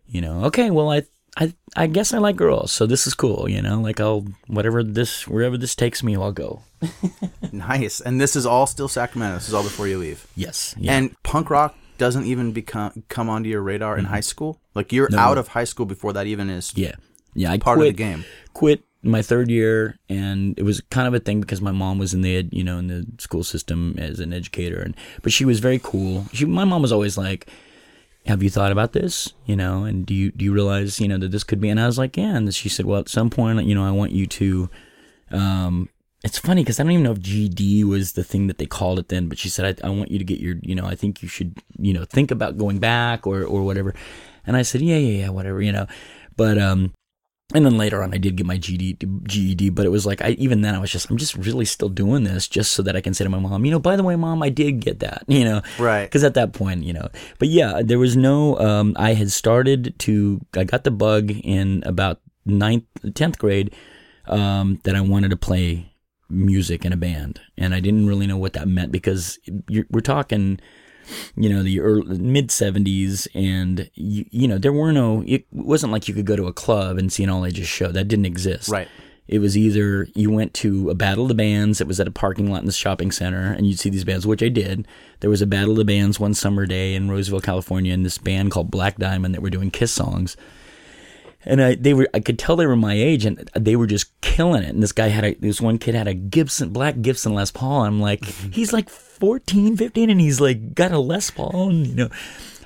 you know okay well I I I guess I like girls so this is cool you know like I'll whatever this wherever this takes me I'll go Nice. And this is all still Sacramento. This is all before you leave. yes yeah And punk rock doesn't even become come onto your radar in mm-hmm. high school. Like you're out of high school before that even is yeah yeah I part quit, of the game. quit my third year and it was kind of a thing because my mom was in the ed- you know in the school system as an educator and but she was very cool she my mom was always like have you thought about this you know and do you do you realize you know that this could be and I was like yeah and she said well at some point you know I want you to um it's funny because I don't even know if GED was the thing that they called it then, but she said, I, I want you to get your, you know, I think you should, you know, think about going back or, or whatever. And I said, yeah, yeah, yeah, whatever, you know. But, um, and then later on, I did get my GED, but it was like, I, even then, I was just, I'm just really still doing this just so that I can say to my mom, you know, by the way, mom, I did get that, you know, Right. because at that point, you know, but yeah, there was no, um, I had started to, I got the bug in about ninth, 10th grade, um, that I wanted to play music in a band. And I didn't really know what that meant because you're, we're talking, you know, the early, mid 70s and, you, you know, there were no, it wasn't like you could go to a club and see an all ages show. That didn't exist. Right. It was either you went to a battle of the bands that was at a parking lot in the shopping center and you'd see these bands, which I did. There was a battle of the bands one summer day in Roseville, California, and this band called Black Diamond that were doing Kiss songs. And I, they were, I could tell they were my age, and they were just killing it. And this guy had a, this one kid had a Gibson, black Gibson Les Paul. And I'm like, he's like 14, 15, and he's like got a Les Paul, and you know.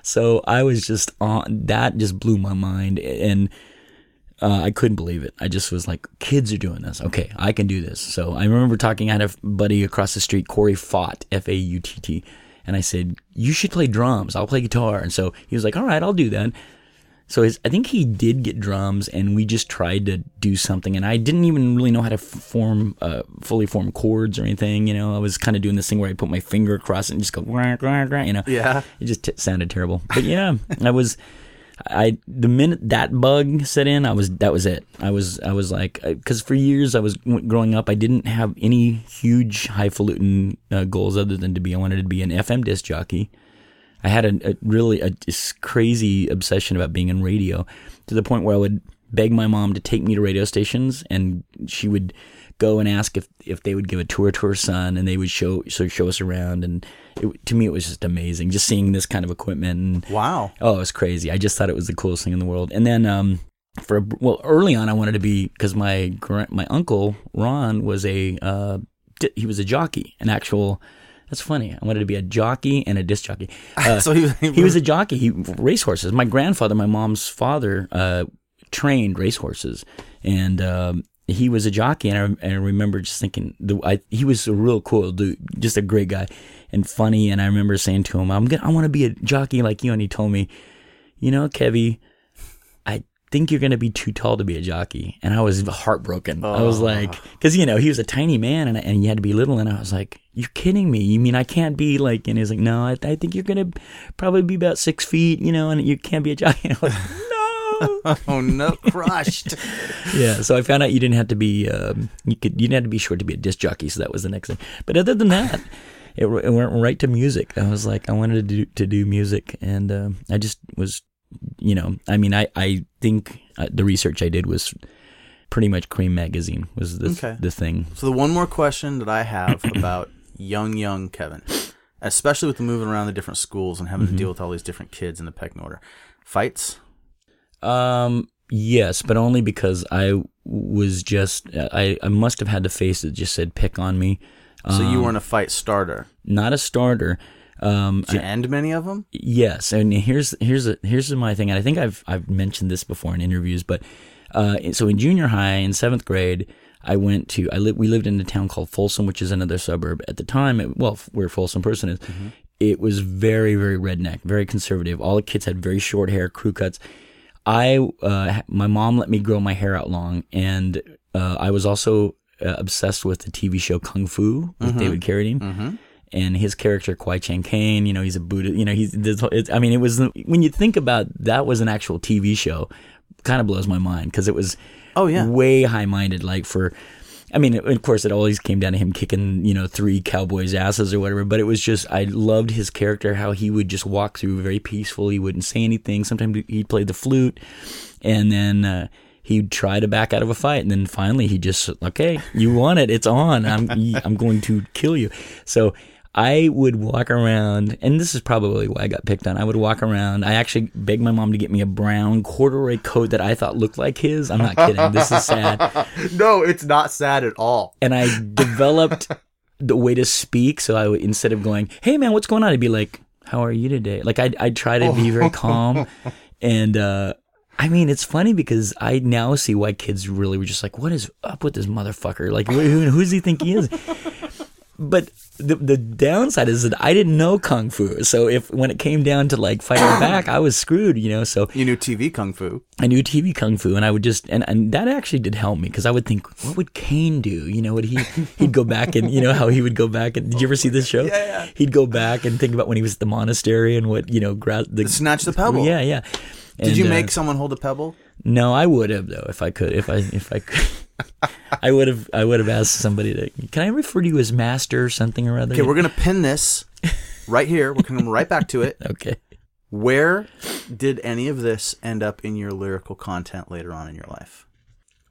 So I was just on that, just blew my mind, and uh, I couldn't believe it. I just was like, kids are doing this. Okay, I can do this. So I remember talking. Had a buddy across the street, Corey Fautt, F A U T T, and I said, "You should play drums. I'll play guitar." And so he was like, "All right, I'll do that." So his, I think he did get drums, and we just tried to do something. And I didn't even really know how to form, uh, fully form chords or anything. You know, I was kind of doing this thing where I put my finger across it and just go, "Rah, rah, rah," you know. Yeah. It just t- sounded terrible. But yeah, I was, I the minute that bug set in, I was that was it. I was I was like, because for years I was growing up, I didn't have any huge highfalutin uh, goals other than to be. I wanted to be an FM disc jockey. I had a, a really a this crazy obsession about being in radio to the point where I would beg my mom to take me to radio stations, and she would go and ask if, if they would give a tour to her son, and they would show so show us around. And it, to me, it was just amazing, just seeing this kind of equipment. And Wow. oh, it was crazy. I just thought it was the coolest thing in the world. And then um, for a, well, early on, I wanted to be because my my uncle Ron was a uh, he was a jockey, an actual. That's funny. I wanted to be a jockey and a disc jockey. Uh, so he, he was a jockey. He race horses. My grandfather, my mom's father, uh, trained racehorses, and um, he was a jockey. And I, and I remember just thinking, the, I, he was a real cool dude, just a great guy and funny. And I remember saying to him, "I'm gonna, I want to be a jockey like you." And he told me, "You know, Kevy, I." Think you're gonna be too tall to be a jockey, and I was heartbroken. I was like, because you know he was a tiny man, and and you had to be little, and I was like, "You're kidding me? You mean I can't be like?" And he's like, "No, I, I think you're gonna probably be about six feet, you know, and you can't be a jockey." Like, no. oh no, crushed. yeah. So I found out you didn't have to be um, you could you didn't have to be short to be a disc jockey. So that was the next thing. But other than that, it, it went right to music. I was like, I wanted to do to do music, and uh, I just was, you know, I mean, I I think uh, the research I did was pretty much Creem magazine was the Okay. the thing. So the one more question that I have about young, young Kevin, especially with the moving around the different schools and having Mm-hmm. to deal with all these different kids in the pecking order, fights. Um, yes, but only because I was just I I must have had the face that just said pick on me. So you Um, weren't a fight starter. not a starter. Um, Did you end many of them? Yes, and here's here's a, here's my thing, and I think I've I've mentioned this before in interviews, but uh, so in junior high in seventh grade, I went to I li- we lived in a town called Folsom, which is another suburb at the time. It, well, where Folsom Prison is, it was very very redneck, very conservative. All the kids had very short hair, crew cuts. I uh, my mom let me grow my hair out long, and uh, I was also uh, obsessed with the TV show Kung Fu with David Carradine Mm-hmm. And his character Kwai Chang Caine, you know, he's a Buddha, you know, he's, this, it's, I mean, it was, when you think about that was an actual TV show, kind of blows my mind because it was Oh yeah. way high minded, like for, I mean, of course, it always came down to him kicking, you know, three cowboys' asses or whatever. But it was just, I loved his character, how he would just walk through very peaceful. He wouldn't say anything. Sometimes he'd play the flute, and then uh, he'd try to back out of a fight, and then finally he just, okay, you want it, it's on. I'm, I'm going to kill you. So. I would walk around, and this is probably why I got picked on. I would walk around. I actually begged my mom to get me a brown corduroy coat that I thought looked like his. I'm not kidding. This is sad no, it's not sad at all. and I developed the way to speak. So I would instead of going, "Hey man, what's going on?" I'd be like, "How are you today?" Like I I try to be very calm, and uh, I mean it's funny because I now see why kids really were just like, "What is up with this motherfucker? Like who, who does he think he is?" But the the downside is that I didn't know kung fu, so if when it came down to like fighting back, I was screwed, you know. So You knew TV kung fu. I knew TV kung fu, and I would just and, and that actually did help me because I would think, what would Caine do? You know, would he he'd go back and you know how he would go back and did you ever see this show? Yeah, yeah. He'd go back and think about when he was at the monastery and what you know, gra- the Snatch the pebble. Yeah, yeah. Did And, you uh, make someone hold a pebble? no, I would have though if I could. If I if I could, I would have. I would have asked somebody to. Can I refer to you as master or something or other? Okay, we're gonna pin this right here. We're coming right back to it. okay. Where did any of this end up in your lyrical content later on in your life?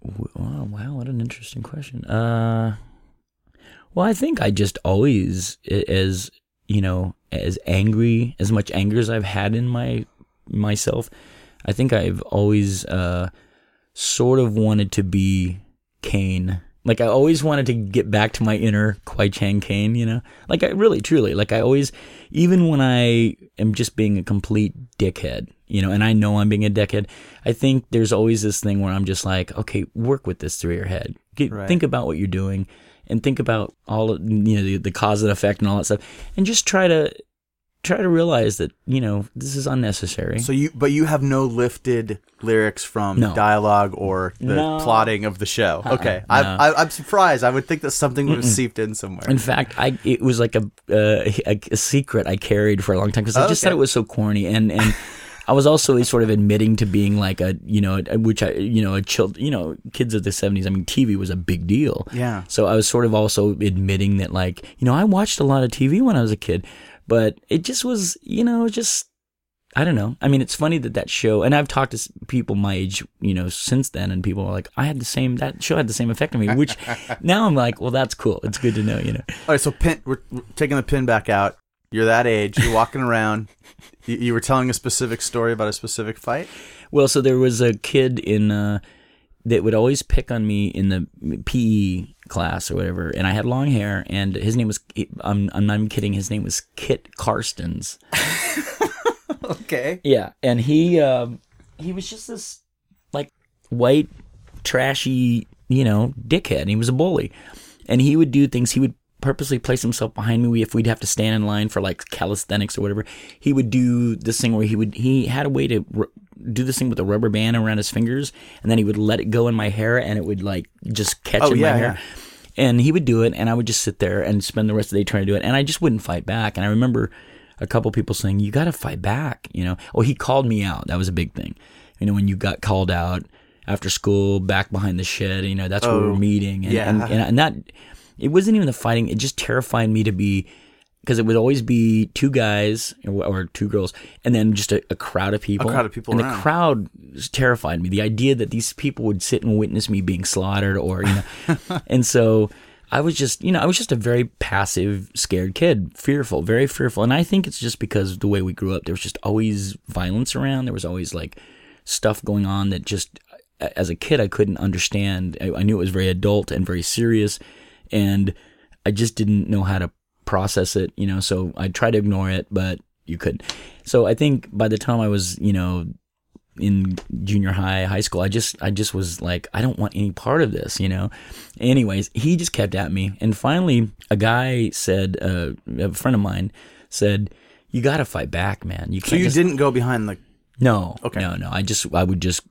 Wow, wow, what an interesting question. Uh, well, I think I just always, as you know, as angry, as much anger as I've had in my myself, I think I've always uh, sort of wanted to be Caine. Like I always wanted to get back to my inner Kwai Chang Caine, you know. Like I really, truly, like I always, even when I am just being a complete dickhead, you know, and I know I'm being a dickhead, I think there's always this thing where I'm just like, okay, work with this through your head. Get, Right. Think about what you're doing, and think about all of, you know the, the cause and effect and all that stuff, and just try to try to realize that you know this is unnecessary. So you, but you have no lifted lyrics from No. dialogue or the No. plotting of the show. Okay, no. I, I, I'm surprised. I would think that something would have seeped in somewhere. In fact, I it was like a uh, a, a secret I carried for a long time because I just Okay. thought it was so corny, and and I was also sort of admitting to being like a you know a- which I you know a child you know kids of the seventies. I mean, TV was a big deal. Yeah. So I was sort of also admitting that like you know I watched a lot of TV when I was a kid, but it just was you know just. I don't know. I mean, it's funny that that show, and I've talked to people my age, you know, since then, and people are like, I had the same, that show had the same effect on me, which now I'm like, well, that's cool. It's good to know, you know. All right, so pin, we're, we're taking the pin back out. You're that age. You're walking around. You, you were telling a specific story about a specific fight. Well, so there was a kid in uh, that would always pick on me in the PE class or whatever, and I had long hair, and his name was I'm I'm not even kidding. His name was Kit Karstens. Okay. Yeah, and he um, he was just this like white trashy you know dickhead. And he was a bully, and he would do things. He would purposely place himself behind me if we'd have to stand in line for like calisthenics or whatever. He would do this thing where he would he had a way to r- do this thing with a rubber band around his fingers, and then he would let it go in my hair, and it would like just catch Oh, in yeah, my hair. And he would do it, and I would just sit there and spend the rest of the day trying to do it, and I just wouldn't fight back. And I remember a couple people saying, "You got to fight back," you know. Oh, he called me out. That was a big thing. You know, when you got called out after school, back behind the shed. You know, that's where we Oh, were meeting, and yeah. and, and, and that it wasn't even the fighting. It just terrified me to be because it would always be two guys or, or two girls, and then just a, a crowd of people. A crowd of people and around. the crowd terrified me. The idea that these people would sit and witness me being slaughtered, or you know, and so. I was just, you know, I was just a very passive, scared kid, fearful, very fearful. And I think it's just because of the way we grew up. There was just always violence around. There was always like stuff going on that just, as a kid, I couldn't understand. I, I knew it was very adult and very serious. And I just didn't know how to process it, you know, so I try to ignore it, but you couldn't. So I think by the time I was, you know, in junior high, high school, I just, I just was like, I don't want any part of this, you know. Anyways, he just kept at me, and finally, a guy said, uh, a friend of mine said, "You got to fight back, man. You can't." So you just, didn't go behind the. no, Okay. no, no. I just, I would just,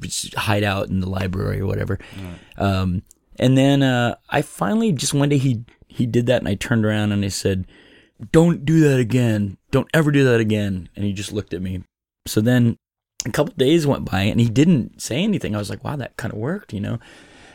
just hide out in the library or whatever. Um, and then uh, I finally just one day he he did that, and I turned around and I said, "Don't do that again. Don't ever do that again." And he just looked at me. So then a couple days went by, and he didn't say anything. I was like, "Wow, that kind of worked," you know.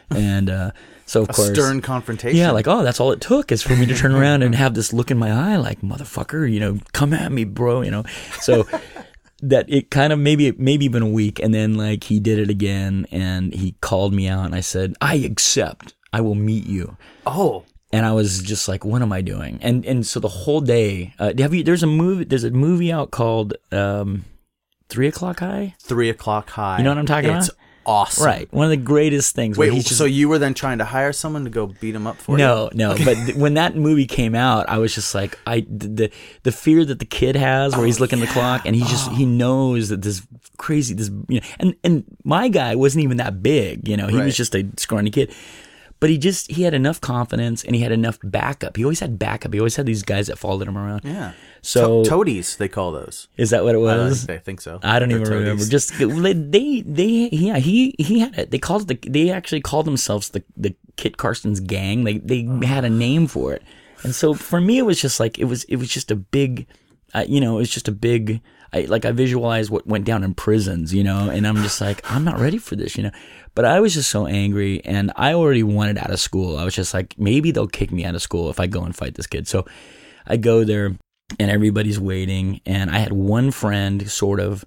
And uh, so of A course, stern confrontation. yeah, like, oh, that's all it took is for me to turn around and have this look in my eye, like, motherfucker, you know, come at me, bro, you know. So that it kind of maybe maybe even a week, and then like he did it again, and he called me out, and I said, I accept, I will meet you. Oh, And I was just like, what am I doing? And and so the whole day, uh, have you? There's a movie. There's a movie out called um, Three O'clock High. three o'clock high. You know what I'm talking it's about? awesome. Right, one of the greatest things. Wait, just so you were then trying to hire someone to go beat him up for you? No, no. But th- when that movie came out, I was just like, I the the, the fear that the kid has, where he's looking at the clock and he just he knows that this crazy this you know, and and my guy wasn't even that big, you know, he Right. was just a scrawny kid. But he just he had enough confidence and he had enough backup. He always had backup. He always had these guys that followed him around. Yeah. So To- toadies, they call those. is that what it was? think, I think so. I don't They're even remember. toadies. Just they, they, yeah, he, he had it. They called it the. They actually called themselves the the Kit Carson's gang. They, they had a name for it, and so for me, it was just like it was. It was just a big, uh, you know, it was just a big. I like I visualize what went down in prisons, you know, and I'm just like I'm not ready for this, you know. But I was just so angry, and I already wanted out of school. I was just like, maybe they'll kick me out of school if I go and fight this kid. So I go there and everybody's waiting and i had one friend sort of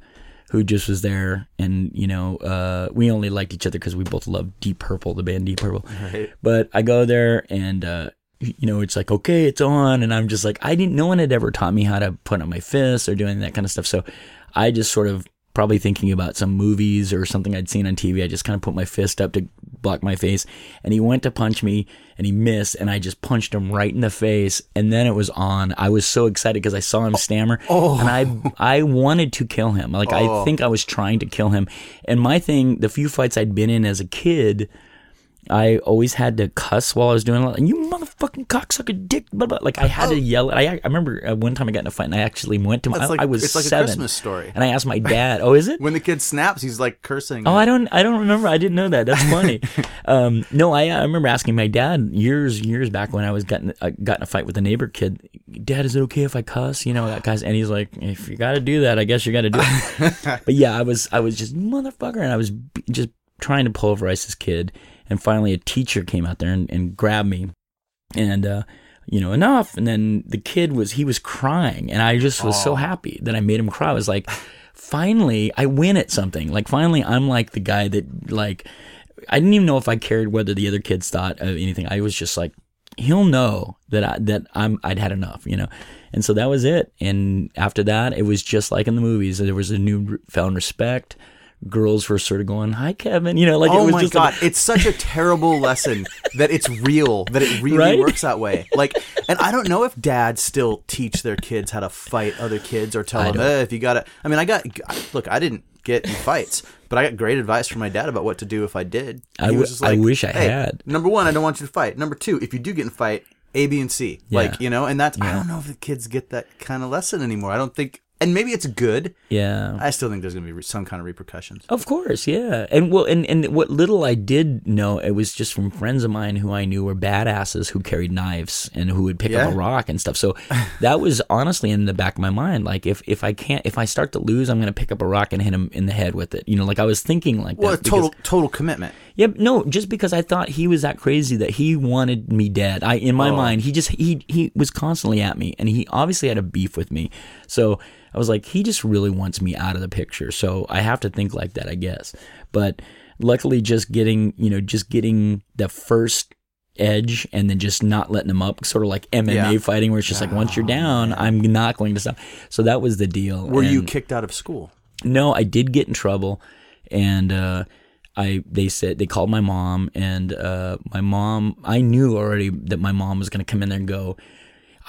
who just was there and you know uh, we only liked each other because we both loved deep purple the band deep purple Right. but i go there and uh, you know it's like okay it's on. And i'm just like i didn't no one had ever taught me how to put on my fists or doing that kind of stuff. So i just sort of probably thinking about some movies or something i'd seen on tv i just kind of put my fist up to block my face. And he went to punch me and he missed and i just punched him right in the face. And then it was on. I was so excited because i saw him stammer oh. oh. and i i wanted to kill him. Like i oh. think i was trying to kill him. And my thing the few fights i'd been in as a kid I always had to cuss while I was doing it. And you motherfucking cocksucker dick. Blah, blah. Like I had to yell. I, I remember uh, one time I got in a fight and I actually went to my. Like- I was it's like a seven, Christmas story. and I asked my dad. Oh, is it? When the kid snaps, he's like cursing. Oh, I don't. I don't remember. I didn't know that. That's funny. um, no, I, I remember asking my dad years, years back when I was got in, uh, got in a fight with a neighbor kid. Dad, is it okay if I cuss? You know that guy's, and he's like, if you got to do that, I guess you got to do it. but yeah, I was, I was just motherfucker, and I was b- just trying to pulverize this kid. And finally, a teacher came out there and, and grabbed me, and uh, you know, enough. And then the kid was, he was crying, and I just was so happy that I made him cry. I was like, finally, I win at something. Like finally, I'm like the guy that like. I didn't even know if I cared whether the other kids thought of anything. I was just like, he'll know that I, that I'm I'd had enough, you know. And so that was it. And after that, it was just like in the movies. There was a new found respect. Girls were sort of going, "Hi, Kevin," you know, like it Oh was my just god, Like, it's such a terrible lesson that it's real, that it really Right? works that way. Like, and I don't know if dads still teach their kids how to fight other kids or tell I them, eh, if you gotta. I mean, I got, look, I didn't get in fights, but I got great advice from my dad about what to do if I did. I He w- was just I wish I "Hey, had." Number one, I don't want you to fight. Number two, if you do get in fight, A, B, and C. Like, you know, and that's, I don't know if the kids get that kind of lesson anymore. I don't think, and maybe it's good. yeah. I still think there's going to be some kind of repercussions. Of course, yeah. And well, and, and what little I did know, it was just from friends of mine who I knew were badasses who carried knives and who would pick up a rock and stuff. So that was honestly in the back of my mind. Like if, if I can't, if I start to lose, I'm going to pick up a rock and hit him in the head with it. You know, like I was thinking like Well, that. a total, total commitment. Yeah, no, just because I thought he was that crazy that he wanted me dead. I in my Oh. mind, he just he he was constantly at me and he obviously had a beef with me. So I was like, he just really wants me out of the picture. So I have to think like that, I guess. But luckily just getting, you know, just getting the first edge and then just not letting him up, sort of like MMA Yeah. fighting where it's just like once you're down, I'm not going to stop. So that was the deal. Were you kicked out of school? no, I did get in trouble, and uh, I they said they called my mom, and uh, my mom I knew already that my mom was going to come in there and go.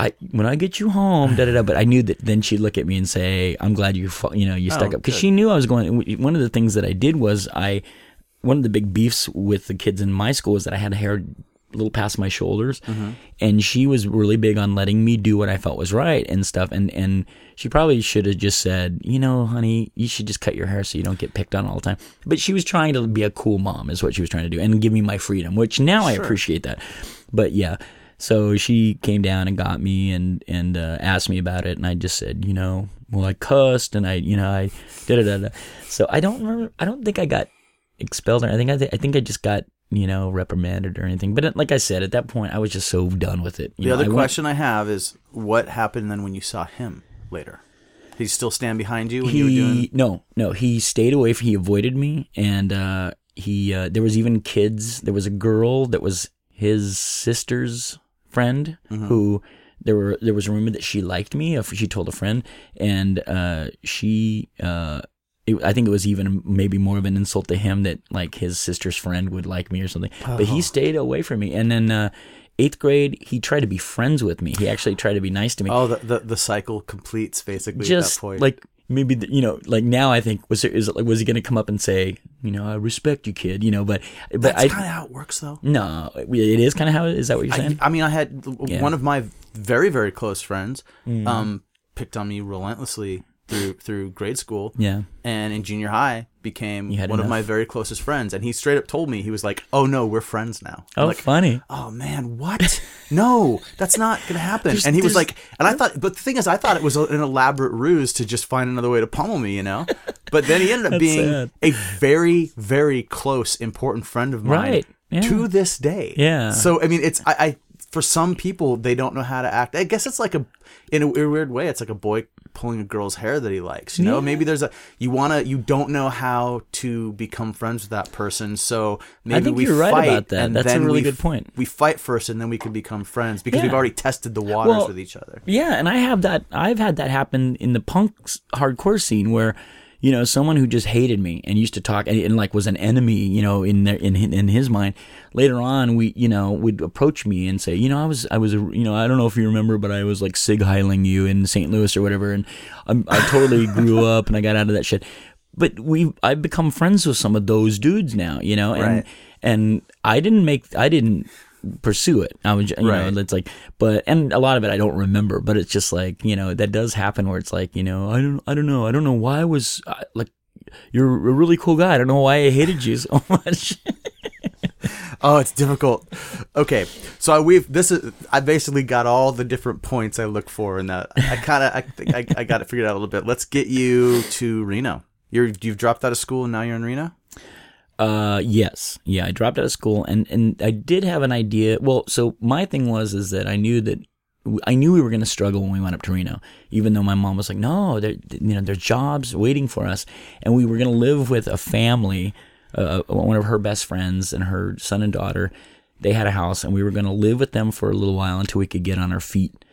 I when I get you home, da da da. But I knew that then she'd look at me and say, "I'm glad you you know you stuck Oh, up," because she knew I was going. One of the things that I did was I one of the big beefs with the kids in my school was that I had hair little past my shoulders, Mm-hmm. and she was really big on letting me do what I felt was right and stuff. And and she probably should have just said, you know, honey, you should just cut your hair so you don't get picked on all the time. But she was trying to be a cool mom, is what she was trying to do, and give me my freedom, which now I appreciate that. But yeah. So she came down and got me and and uh, asked me about it, and I just said, you know, well, I cussed and I, you know, I da da da da. So I don't remember. I don't think I got expelled or I think I, th- I think I just got you know reprimanded or anything. But like I said, at that point, I was just so done with it. You The know, other I went- question I have is, what happened then when you saw him later? He still stand behind you when you were he doing? no no he stayed away from he avoided me and uh he uh there was even kids there was a girl that was his sister's friend Mm-hmm. who there were there was a rumor that she liked me if she told a friend and uh she uh it, I think it was even maybe more of an insult to him that like his sister's friend would like me or something. But Oh. he stayed away from me. And then uh, eighth grade, he tried to be friends with me. He actually tried to be nice to me Oh, the, the the cycle completes basically at that just point. like maybe the, you know like now I think was there is it like was he gonna come up and say you know I respect you kid you know but but that's I kind of how it works, though. no it is kind of how is that what you're saying I mean, I had Yeah. Mm. one of my very very close friends um picked on me relentlessly through through grade school. yeah And in junior high, became one had of my very closest friends, and he straight up told me he was like, "Oh no, we're friends now." I'm oh like, funny oh man, what? no, that's not gonna happen. There's- and he was like, and I thought, but the thing is, I thought it was an elaborate ruse to just find another way to pummel me, you know. But then he ended up being sad. a very, very close, important friend of mine Right, yeah. to this day. Yeah. So I mean, it's I, I for some people they don't know how to act. I guess it's like a in a weird way, it's like a boy pulling a girl's hair that he likes. You know, Yeah. maybe there's a you wanna you don't know how to become friends with that person, so maybe think we you're right fight about that. and That's a really good point. We fight first, and then we can become friends because Yeah. we've already tested the waters Well, with each other. Yeah, and I have that. I've had that happen in the punk hardcore scene where, you know, someone who just hated me and used to talk and, and like was an enemy, you know, in their in in his mind. Later on, we you know would approach me and say, you know, I was I was you know I don't know if you remember, but I was like sig heiling you in St. Louis or whatever, and I'm, I totally grew up and I got out of that shit. But we I've become friends with some of those dudes now, you know, and Right. and I didn't make I didn't pursue it. I was, you Right. know, it's like, but and a lot of it I don't remember, but it's just like you know that does happen where it's like you know I don't I don't know I don't know why I was uh, like you're a really cool guy. I don't know why I hated you so much. Oh, it's difficult. Okay, so I, we've this is I basically got all the different points I look for in that. I kind of I think I, I got it figured out a little bit. Let's get you to Reno. You're you've dropped out of school and now you're in Reno. Uh, yes, yeah. I dropped out of school, and and I did have an idea. Well, so my thing was is that I knew that I knew we were going to struggle when we went up to Reno, even though my mom was like, "No, there, you know, there's jobs waiting for us," and we were going to live with a family, uh, one of her best friends and her son and daughter. They had a house, and we were going to live with them for a little while until we could get on our feet.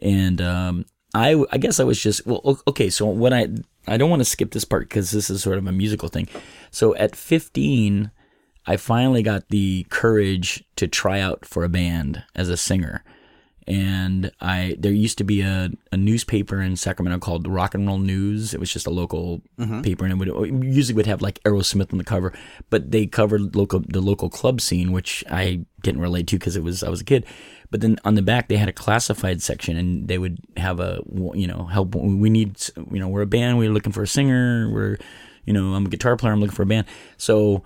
And um, I, I guess I was just well, okay. So when I, I don't want to skip this part because this is sort of a musical thing. So at 15, I finally got the courage to try out for a band as a singer. And I there used to be a, a newspaper in Sacramento called Rock and Roll News. It was just a local mm-hmm. paper, and it would usually would have like Aerosmith on the cover. But they covered local the local club scene, which I didn't relate to because it was I was a kid. But then on the back they had a classified section, and they would have a you know help. We need you know we're a band. We're looking for a singer. We're you know I'm a guitar player. I'm looking for a band. So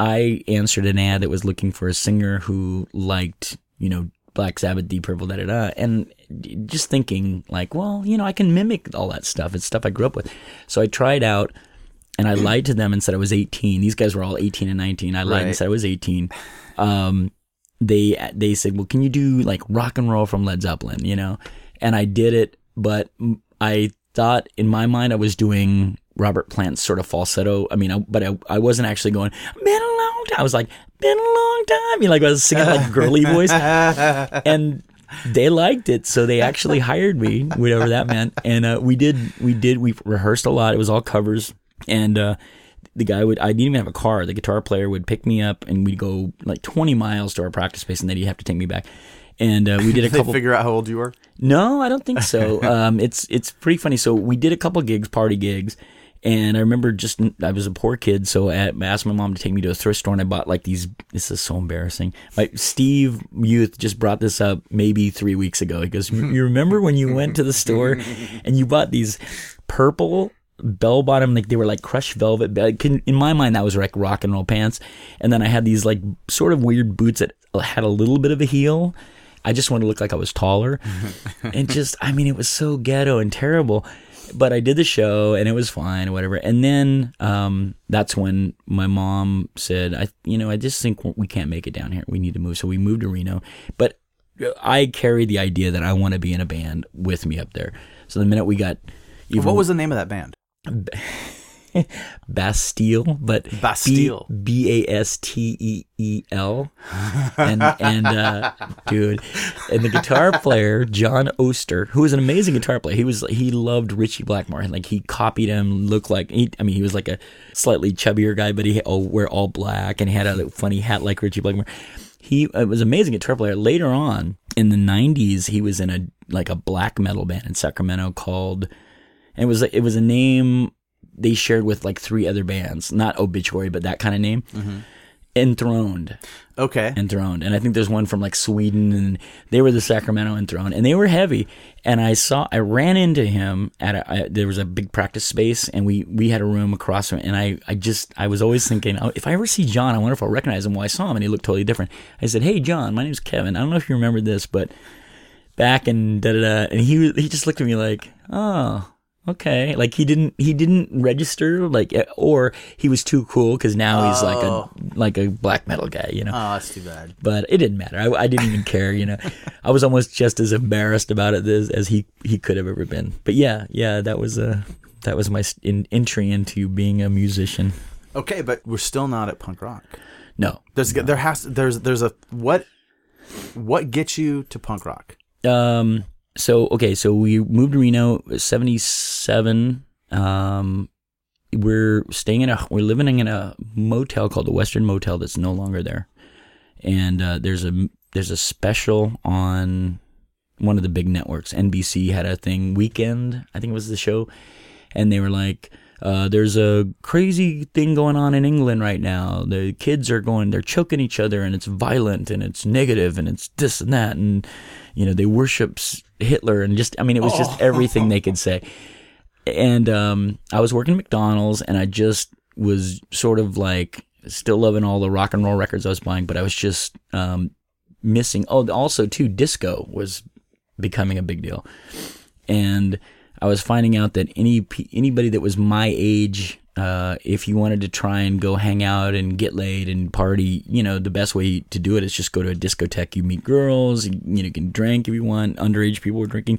I answered an ad that was looking for a singer who liked, you know, Black Sabbath, Deep Purple, da da da, and just thinking like, well, you know, I can mimic all that stuff. It's stuff I grew up with. So I tried out, and I lied to them and said I was 18. These guys were all 18 and 19. I lied and said I was 18. Um, they they said, "Well, can you do like rock and roll from Led Zeppelin?" You know, and I did it, but I thought in my mind I was doing Robert Plant's sort of falsetto. I mean, I, but I, I wasn't actually going. Been a long time. I was like, been a long time. You know, like I was singing like girly voice, and they liked it, so they actually hired me, whatever that meant. And uh, we did, we did, we rehearsed a lot. It was all covers, and uh, the guy would. I didn't even have a car. The guitar player would pick me up, and we'd go like 20 miles to our practice space, and then he'd have to take me back. And uh, we did a they couple. figure out how old you were. No, I don't think so. um, it's it's pretty funny. So we did a couple gigs, party gigs, and I remember just I was a poor kid, so I asked my mom to take me to a thrift store, and I bought like these. This is so embarrassing. My Steve Youth just brought this up maybe three weeks ago. He goes, "You remember when you went to the store and you bought these purple?" Bell bottom, like they were like crushed velvet. Like, in my mind, that was like rock and roll pants. And then I had these like sort of weird boots that had a little bit of a heel. I just wanted to look like I was taller. and just, I mean, it was so ghetto and terrible. But I did the show and it was fine, whatever. And then um, that's when my mom said, "I, you know, I just think we can't make it down here. We need to move." So we moved to Reno. But I carried the idea that I want to be in a band with me up there. So the minute we got even What was the name of that band? Basteel, but Basteel. B A S T E E L, and and uh, dude, and the guitar player John Oster, who was an amazing guitar player. He was he loved Ritchie Blackmore, and like he copied him. Looked like he, I mean, he was like a slightly chubbier guy, but he all wear all black and he had a funny hat like Ritchie Blackmore. He uh, was an amazing guitar player. Later on in the '90s, he was in a like a black metal band in Sacramento called and it was it was a name they shared with like three other bands, not Obituary, but that kind of name. Mm-hmm. Enthroned, Okay. enthroned, and I think there's one from like Sweden, and they were the Sacramento Enthroned, and they were heavy. And I saw, I ran into him at a, I, there was a big practice space, and we we had a room across from, it, and I I just I was always thinking, oh, if I ever see John, I wonder if I'll recognize him. Well, I saw him, and he looked totally different. I said, hey John, my name's Kevin. I don't know if you remember this, but back and da da da, and he he just looked at me like, oh, okay, like he didn't he didn't register like, eh, or he was too cool because now he's like a like a black metal guy, you know. Oh, that's too bad. But it didn't matter. I, I didn't even care, you know. I was almost just as embarrassed about it as, as he he could have ever been. But yeah, yeah, that was a that was my in, entry into being a musician. Okay, but we're still not at punk rock. No, There's there has there's there's a what what gets you to punk rock? um so okay so we moved to reno 77 um we're staying in a we're living in a motel called the western motel that's no longer there. And uh, there's a there's a special on one of the big networks. Nbc had a thing weekend i think it was the show. And they were like uh, there's a crazy thing going on in England right now. The kids are going, they're choking each other, and it's violent, and it's negative, and it's this and that, and you know they worship Hitler, and just, I mean, it was just everything they could say. And um, I was working at McDonald's, and I just was sort of like still loving all the rock and roll records I was buying, but I was just um, missing. Oh, also too, disco was becoming a big deal, and I was finding out that any anybody that was my age, uh, if you wanted to try and go hang out and get laid and party, you know, the best way to do it is just go to a discotheque. You meet girls, you, you know, you can drink if you want. Underage people were drinking.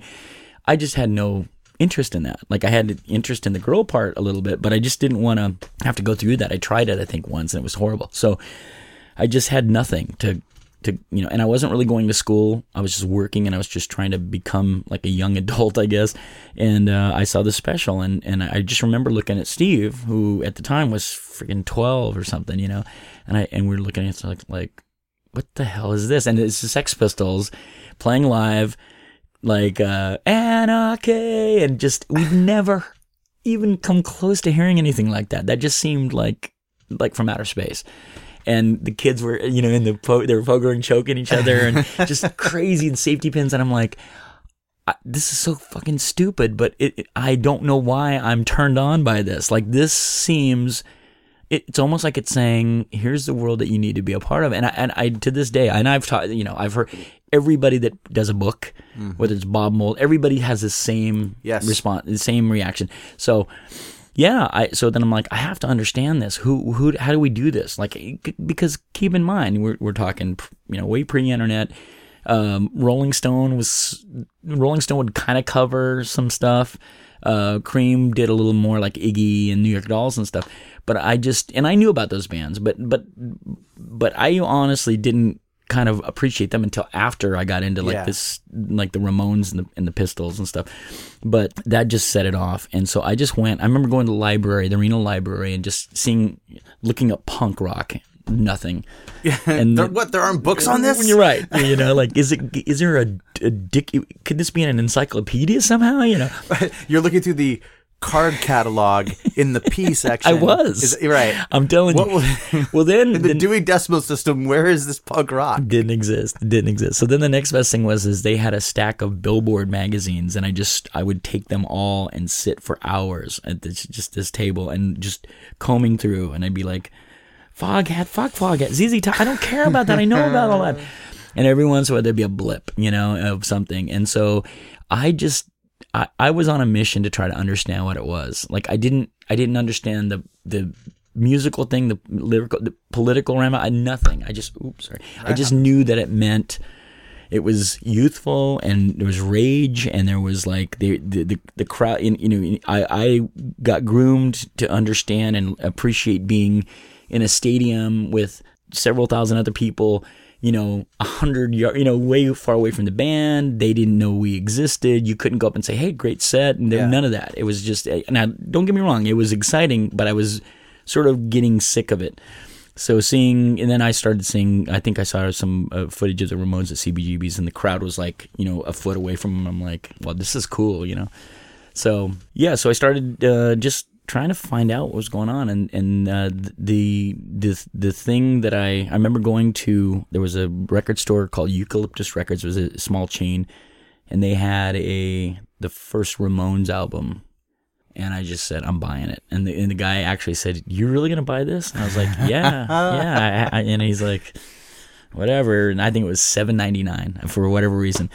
I just had no interest in that. Like I had interest in the girl part a little bit, but I just didn't want to have to go through that. I tried it, I think, once, and it was horrible. So I just had nothing to to you know, and I wasn't really going to school. I was just working, and I was just trying to become like a young adult, I guess. And uh, I saw the special, and and I just remember looking at Steve, who at the time was freaking twelve or something, you know, and I and we were looking at it like like what the hell is this? And it's the Sex Pistols playing live, like uh, Anarchy, and just we've never even come close to hearing anything like that. That just seemed like like from outer space. And the kids were, you know, in the po- they were pogoing, choking each other, and just crazy and safety pins. And I'm like, I, this is so fucking stupid. But it, it- I don't know why I'm turned on by this. Like this seems it, it's almost like it's saying, "Here's the world that you need to be a part of." And I, and I to this day, and I've taught, you know, I've heard everybody that does a book, mm-hmm. whether it's Bob Mould, everybody has the same Yes. response, the same reaction. So yeah, I so then I'm like, I have to understand this. Who who how do we do this? Like because keep in mind we're we're talking you know way pre-internet. Um, Rolling Stone was Rolling Stone would kind of cover some stuff. Uh, Creem did a little more like Iggy and New York Dolls and stuff. But I just and I knew about those bands, but but but I honestly didn't kind of appreciate them until after I got into like Yeah. this, like the Ramones and the, and the Pistols and stuff. But that just set it off. And so I just went, I remember going to the library, the Reno library, and just seeing, looking up punk rock. Nothing. And There, what? There aren't books on this? You're right. You know, like, is it, is there a, a dick, could this be in an encyclopedia somehow? You know, You're looking through the card catalog in the P section. I was. Is, right. I'm telling What you. was, well, then, in the then Dewey Decimal System, where is this punk rock? didn't exist. Didn't exist. So then the next best thing was is they had a stack of Billboard magazines, and I just I would take them all and sit for hours at this, just this table and just combing through, and I'd be like, Foghat, fuck Foghat, ZZ Top. I don't care about that. I know about all that. And every once in a while there'd be a blip, you know, of something, and so I just I, I was on a mission to try to understand what it was. Like I didn't I didn't understand the the musical thing, the lyrical, the political realm. I nothing. I just oops sorry. I just knew that it meant it was youthful and there was rage and there was like the the the, the crowd. You know, I I got groomed to understand and appreciate being in a stadium with several thousand other people you know, a hundred yard, you know, way far away from the band. They didn't know we existed. You couldn't go up and say, "Hey, great set," and there, Yeah. none of that. It was just, now don't get me wrong, it was exciting, but I was sort of getting sick of it. So seeing, and then I started seeing. I think I saw some uh, footage of the Ramones at CBGB's, and the crowd was like, you know, a foot away from them. I'm like, well, this is cool, you know. So yeah, so I started uh, just trying to find out what was going on, and and uh, the the the thing that I I remember going to there was a record store called Eucalyptus Records, it was a small chain, and they had a the first Ramones album. And I just said, I'm buying it. And the, and the guy actually said, You're really going to buy this? And I was like, Yeah, yeah. I, I, and he's like, Whatever. And I think it was seven ninety nine for whatever reason.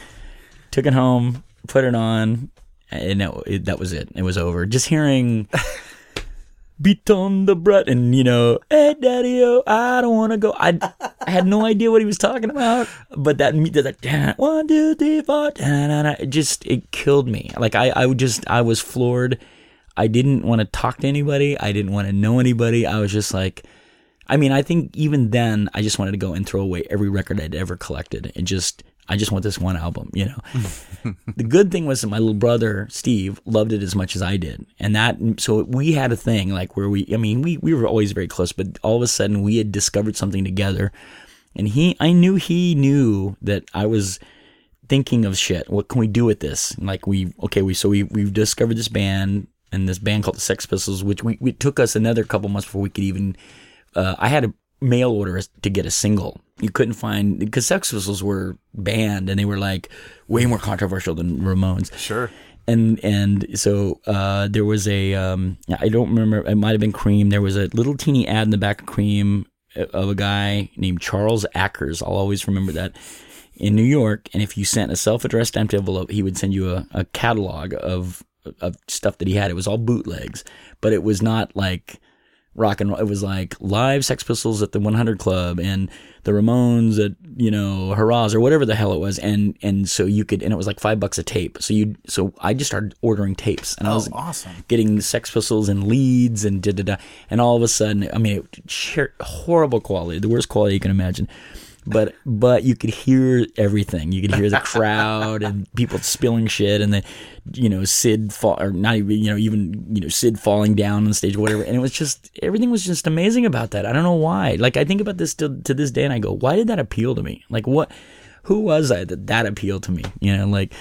Took it home, put it on, and it, it, that was it. It was over. Just hearing beat on the brat and you know, hey daddy, oh, I don't want to go. I, I had no idea what he was talking about, but that that that one two three four, da, it just it killed me. Like I I just I was floored. I didn't want to talk to anybody. I didn't want to know anybody. I was just like. I mean, I think even then, I just wanted to go and throw away every record I'd ever collected and just, I just want this one album, you know. the good thing was that my little brother Steve loved it as much as I did, and that so we had a thing like where we, I mean, we we were always very close, but all of a sudden we had discovered something together, and he, I knew he knew that I was thinking of shit. What can we do with this? And like we, okay, we so we we've discovered this band and this band called the Sex Pistols, which we it took us another couple months before we could even. Uh, I had to mail order to get a single. You couldn't find because Sex Pistols were banned and they were like way more controversial than Ramones. Sure. And and so uh, there was a um, I don't remember it might have been Creem. There was a little teeny ad in the back of Creem uh, of a guy named Charles Ackers. I'll always remember that in New York. And if you sent a self-addressed stamped envelope, he would send you a, a catalog of of stuff that he had. It was all bootlegs, but it was not like rock and roll. It was like live Sex Pistols at the 100 Club and the Ramones at you know Hurrahs or whatever the hell it was. And and so you could and it was like five bucks a tape. So you so I just started ordering tapes and I was Oh, awesome. getting Sex Pistols and leads and da da da. And all of a sudden, I mean, it, horrible quality, the worst quality you can imagine. But but you could hear everything. You could hear the crowd and people spilling shit, and the you know Sid fall or not even you know even you know Sid falling down on stage or whatever. And it was just everything was just amazing about that. I don't know why. Like I think about this to, to this day, and I go, why did that appeal to me? Like what? Who was I that that appealed to me? You know, like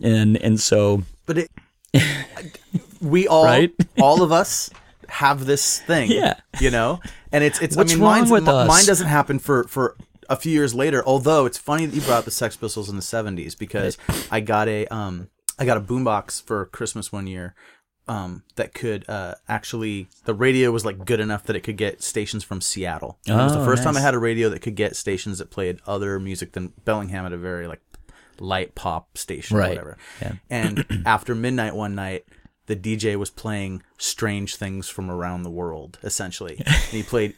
and and so But it, we all, Right? all of us have this thing. Yeah. You know, and it's it's. What's I mean, wrong mine's, with us? mine doesn't happen for for a few years later. Although it's funny that you brought up the Sex Pistols in the '70s because I got a um I got a boombox for Christmas one year. Um, that could uh, actually the radio was like good enough that it could get stations from Seattle. And it was the Oh, first time I had a radio that could get stations that played other music than Bellingham had a very like light pop station or whatever. Yeah. And after midnight one night, the DJ was playing strange things from around the world, essentially. and he played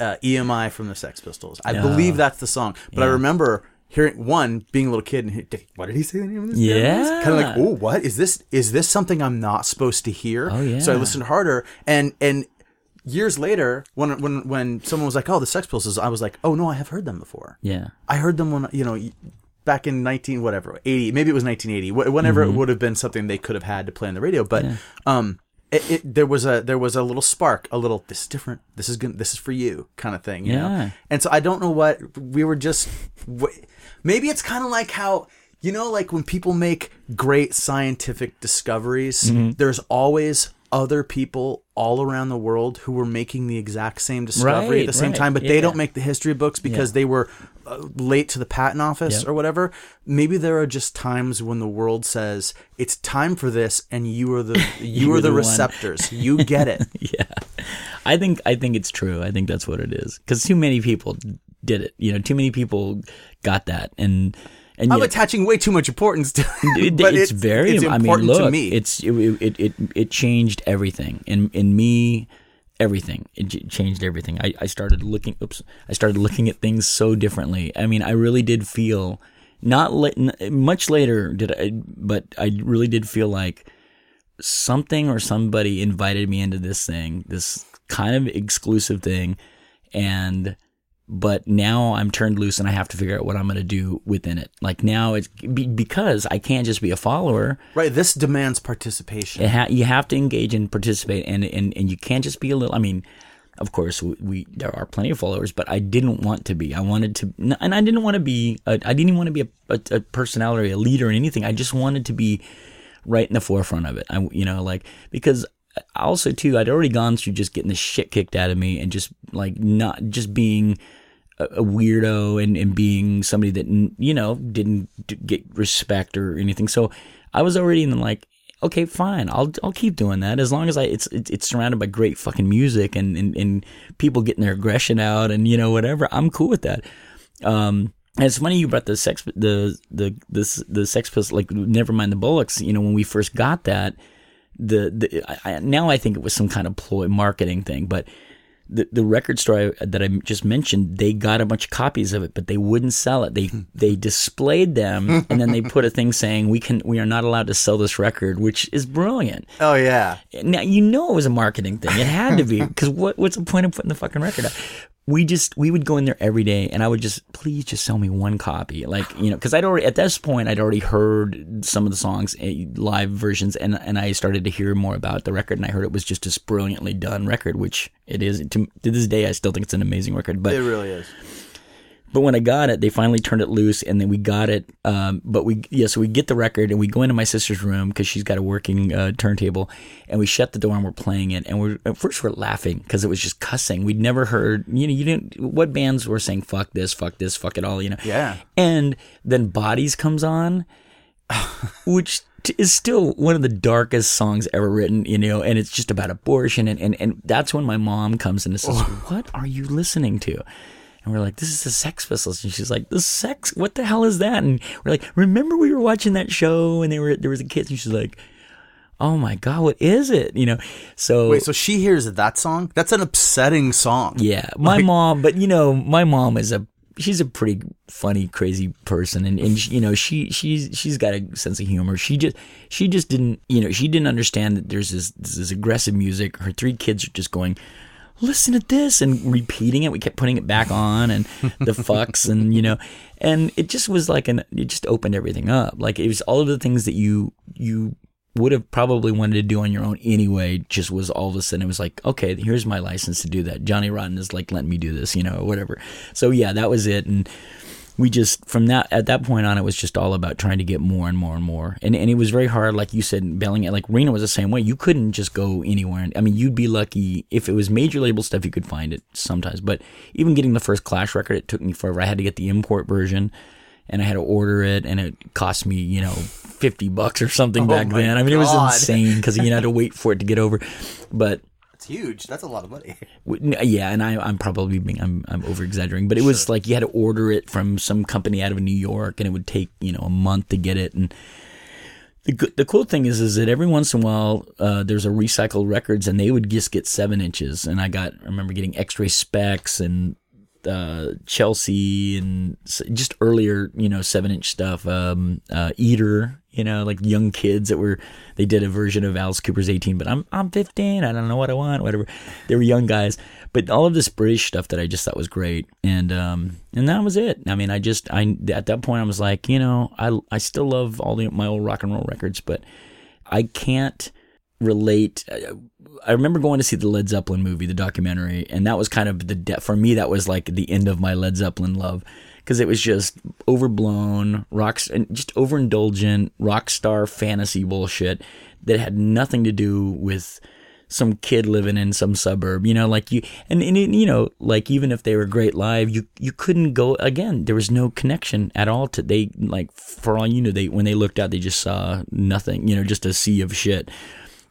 uh, EMI from the Sex Pistols. I believe that's the song. But I remember hearing one being a little kid and he- did what did he say the name of this? Yeah. kind of like, oh, what is this? Is this something I'm not supposed to hear? Oh, yeah. So I listened harder, and and years later, when when when someone was like, oh, the Sex Pistols, I was like, oh no, I have heard them before. Yeah. I heard them when you know back in 19 whatever 80 maybe it was 1980 wh- whenever it would have been something they could have had to play on the radio but um it, it there was a there was a little spark a little this is different this is good this is for you kind of thing you Yeah. know and so I don't know what we were just maybe it's kind of like how you know like when people make great scientific discoveries Mm-hmm. there's always other people all around the world who were making the exact same discovery at the same right, time but they don't make the history books because Yeah. they were Uh, late to the patent office Yep. or whatever. Maybe there are just times when the world says it's time for this, and you are the you, You're the, the receptors. You get it. yeah i think i think it's true i think that's what it is because too many people did it you know too many people got that and and I'm yet- attaching way too much importance to it, but it's, very it's i mean important look to me. it's it, it it it changed everything in in me everything. It changed everything. I, I started looking oops i started looking at things so differently. I mean i really did feel not la- much later did i but i really did feel like something or somebody invited me into this thing this kind of exclusive thing. And but now I'm turned loose and I have to figure out what I'm going to do within it. Like now it's be, because I can't just be a follower. right. This demands participation. It ha- you have to engage and participate, and, and and you can't just be a little. I mean, of course, we, we there are plenty of followers, but I didn't want to be. I wanted to, and I didn't want to be. A, I didn't even want to be a, a, a personality, a leader, or anything. I just wanted to be right in the forefront of it. I, you know, like because also too, I'd already gone through just getting the shit kicked out of me and just like not just being a, weirdo and, and being somebody that you know didn't get respect or anything. So I was already in like, okay, fine, I'll I'll keep doing that as long as I it's it's, surrounded by great fucking music and, and and people getting their aggression out and you know whatever. I'm cool with that. Um, and it's funny you brought the sex the the this the sex like never mind the bollocks. You know when we first got that the, the I, I, now I think it was some kind of ploy marketing thing, but the the record store I, that I just mentioned, they got a bunch of copies of it, but they wouldn't sell it. They they displayed them, and then they put a thing saying we can we are not allowed to sell this record, which is brilliant. oh yeah. Now you know it was a marketing thing. It had to be because what what's the point of putting the fucking record out? We just we would go in there every day, and I would just please just sell me one copy, like you know, because I'd already at this point I'd already heard some of the songs eh, live versions, and and I started to hear more about the record, and I heard it was just this brilliantly done record, which it is to, to this day. I still think it's an amazing record, but It really is. But when I got it, they finally turned it loose, and then we got it. Um, but we, yeah, so we get the record, and we go into my sister's room because she's got a working uh, turntable, and we shut the door and we're playing it. And we're at first we're laughing because it was just cussing. We'd never heard, you know, you didn't. What bands were saying "fuck this, fuck this, fuck it all," you know? Yeah. And then "Bodies" comes on, which t- is still one of the darkest songs ever written, you know, and it's just about abortion. And, and, and that's when my mom comes in and says, What are you listening to? And we're like, This is the Sex Pistols. And she's like, The Sex? What the hell is that? And we're like, Remember we were watching that show and they were there was a kid? And she's like, Oh my God, what is it? You know, so. Wait, so she hears that song? That's an upsetting song. Yeah, my mom, but you know, my mom is a she's a pretty funny, crazy person, and and you know she she's she's got a sense of humor. She just she just didn't you know she didn't understand that there's this this, this aggressive music. Her three kids are just going. Listen to this and repeating it. We kept putting it back on and the fucks and you know, and it just was like an. It just opened everything up. Like it was all of the things that you you would have probably wanted to do on your own anyway just was all of a sudden it was like okay here's my license to do that johnny rotten is like letting me do this you know or whatever so yeah that was it and we just from that at that point on it was just all about trying to get more and more and more. And and it was very hard like you said bailing it. Like Reno was the same way. You couldn't just go anywhere. I mean you'd be lucky if it was major label stuff you could find it sometimes. But even getting the first Clash record it took me forever. I had to get the import version and I had to order it and it cost me you know 50 bucks or something oh back then. I mean it was insane because you had to wait for it to get over. But It's huge. That's a lot of money. Yeah, and I, I'm probably being I'm I'm over exaggerating, but it was like you had to order it from some company out of New York, and it would take you know a month to get it, and the the cool thing is is that every once in a while uh, there's a recycled records and they would just get seven inches and I got I remember getting X-Ray Spex and uh, Chelsea and just earlier you know seven inch stuff um, uh, Eater you know like young kids that were they did a version of Alice Cooper's 18 but I'm I'm 15 I don't know what I want whatever they were young guys but all of this British stuff that I just thought was great and um and that was it I mean I just I at that point I was like you know I I still love all the my old rock and roll records but I can't relate. I remember going to see the Led Zeppelin movie, the documentary, and that was kind of the de- for me. That was like the end of my Led Zeppelin love because it was just overblown, rocks and just overindulgent rock star fantasy bullshit that had nothing to do with some kid living in some suburb, you know, like you, and, and you know, like even if they were great live, you, you couldn't go again. There was no connection at all to they, like, for all you know, they, when they looked out, they just saw nothing, you know, just a sea of shit.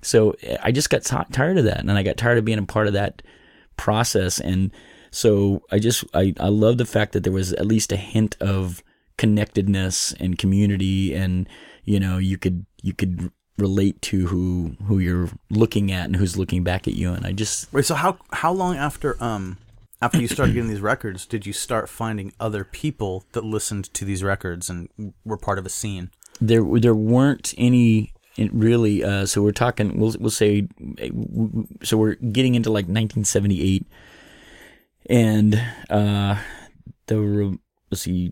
So I just got ti tired of that. And I got tired of being a part of that process. And so I just, I, I love the fact that there was at least a hint of connectedness and community and, you know, you could, you could relate to who who you're looking at and who's looking back at you and I just Wait, so how how long after um after you started getting these records did you start finding other people that listened to these records and were part of a scene? there there weren't any really uh, so we're talking we'll we'll say so we're getting into like 1978 and uh the let's see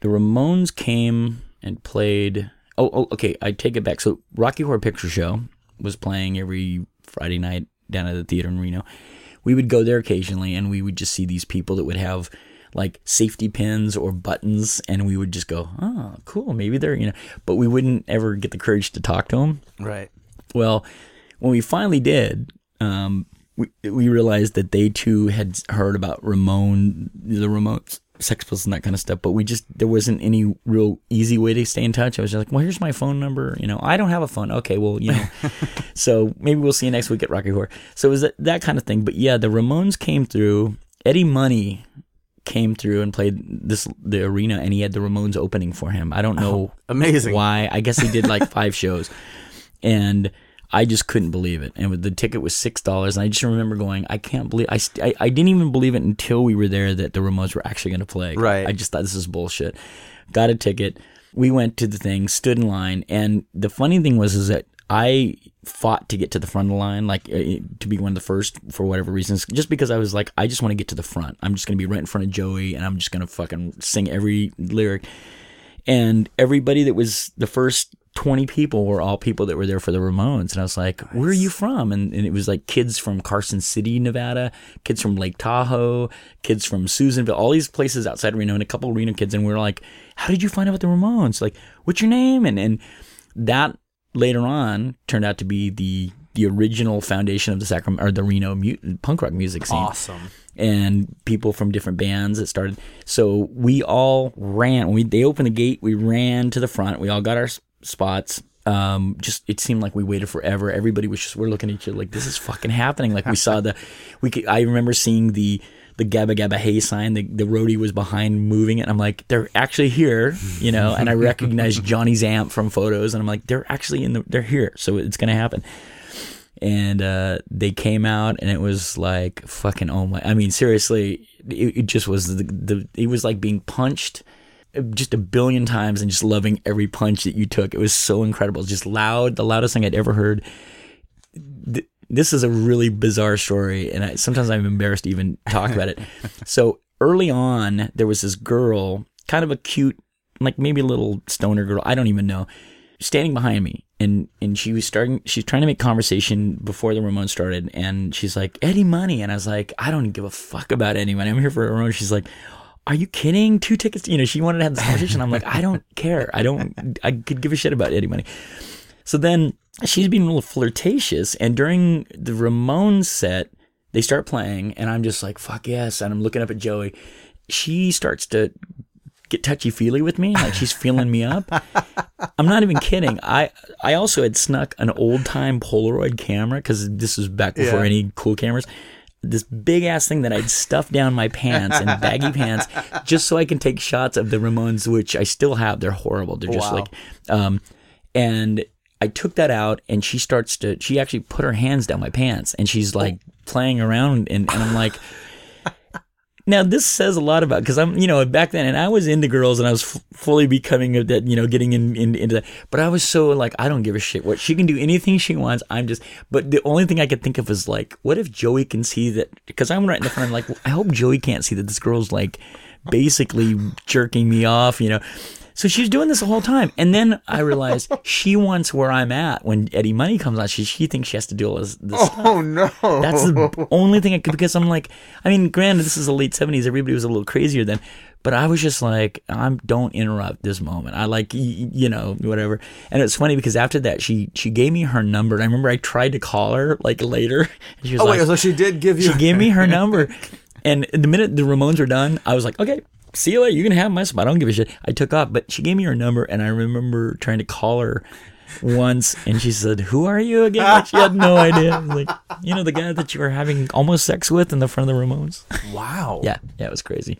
the Ramones came and played oh, oh okay I take it back. So Rocky Horror Picture Show was playing every Friday night down at the theater in Reno. We would go there occasionally and we would just see these people that would have like safety pins or buttons and we would just go oh cool maybe they're you know. But we wouldn't ever get the courage to talk to them Right. well when we finally did um, we, we realized that they too had heard about Ramon the Ramones Sex Pistols and that kind of stuff but we just there wasn't any real easy way to stay in touch I was just like well here's my phone number you know I don't have a phone okay well you know so maybe we'll see you next week at Rocky Horror so it was that, that kind of thing but yeah the Ramones came through Eddie Money came through and played this the arena and he had the Ramones opening for him. I don't know oh, Amazing. why. I guess he did like five shows. And I just couldn't believe it. And the ticket was six dollars. And I just remember going, I can't believe I, st- I I didn't even believe it until we were there that the Ramones were actually going to play. Right. I just thought this is bullshit. Got a ticket. We went to the thing, stood in line, and the funny thing was is that I fought to get to the front of the line, like uh, to be one of the first for whatever reasons, just because I was like, I just want to get to the front. I'm just gonna be right in front of Joey, and I'm just gonna fucking sing every lyric. And everybody that was the first 20 people were all people that were there for the Ramones. And I was like, where are you from? And, and it was like kids from Carson City, Nevada, kids from Lake Tahoe, kids from Susanville, all these places outside Reno, and a couple Reno kids. And we were like, how did you find out about the Ramones? Like, what's your name? And, and that later on turned out to be the the original foundation of the Sacramento or the Reno mu- punk rock music scene Awesome. and people from different bands that started. So we all ran. We they opened the gate, we ran to the front. We all got our spots. Um, just it seemed like we waited forever. Everybody was just we're looking at each other like this is fucking happening. Like we saw the, we could, I remember seeing the the Gabba Gabba Hey sign. The the roadie was behind moving it. I'm like they're actually here, you know. And I recognized Johnny's amp from photos, and I'm like they're actually in the they're here. So it's gonna happen and uh, they came out and it was like fucking oh my i mean seriously it, it just was the, the it was like being punched just a billion times and just loving every punch that you took. It was so incredible. Just loud the loudest thing i'd ever heard. This is a really bizarre story and I, sometimes i'm embarrassed to even talk about it. So early on there was this girl kind of a cute like maybe a little stoner girl i don't even know standing behind me. And and she was starting she's trying to make conversation before the Ramones started and she's like Eddie Money. And I was like I don't give a fuck about Eddie Money. I'm here for Ramones. She's like are you kidding two tickets you know she wanted to have this conversation I'm like I don't care I don't I could give a shit about Eddie Money so then she's being a little flirtatious and during the Ramones set they start playing and I'm just like fuck yes and I'm looking up at Joey she starts to get touchy feely with me, like she's feeling me up. I'm not even kidding. I I also had snuck an old time Polaroid camera because this was back before Yeah. any cool cameras. This big ass thing that I'd stuff down my pants and baggy pants just so I can take shots of the Ramones, which I still have. They're horrible. They're just Wow. like, um, and I took that out and she starts to, she actually put her hands down my pants and she's like playing around and, and I'm like, now this says a lot about because I'm you know back then and I was into girls and I was f- fully becoming of that you know getting in, in, into that. But I was so like I don't give a shit what she can do anything she wants. I'm just but the only thing I could think of was like what if Joey can see that because I'm right in the front I'm like I hope Joey can't see that this girl's like basically jerking me off you know so she's doing this the whole time. And then I realized she wants where I'm at when Eddie Money comes on. She, she thinks she has to do all this, this Oh stuff. no. That's the only thing I could, because I'm like, I mean, granted, this is the late 70s. Everybody was a little crazier then. But I was just like, I'm don't interrupt this moment. I like, you know, whatever. And it's funny because after that, she she gave me her number. And I remember I tried to call her like later. And she was oh, like, Oh like, wait, so she did give you she gave me her number. And the minute the Ramones were done, I was like, okay, see you later. You can have my spot. I don't give a shit. I took off, but she gave me her number, and I remember trying to call her once, and she said, "Who are you again?" Like, she had no idea. Like, you know, the guy that you were having almost sex with in the front of the Ramones. Wow. Yeah, yeah, it was crazy.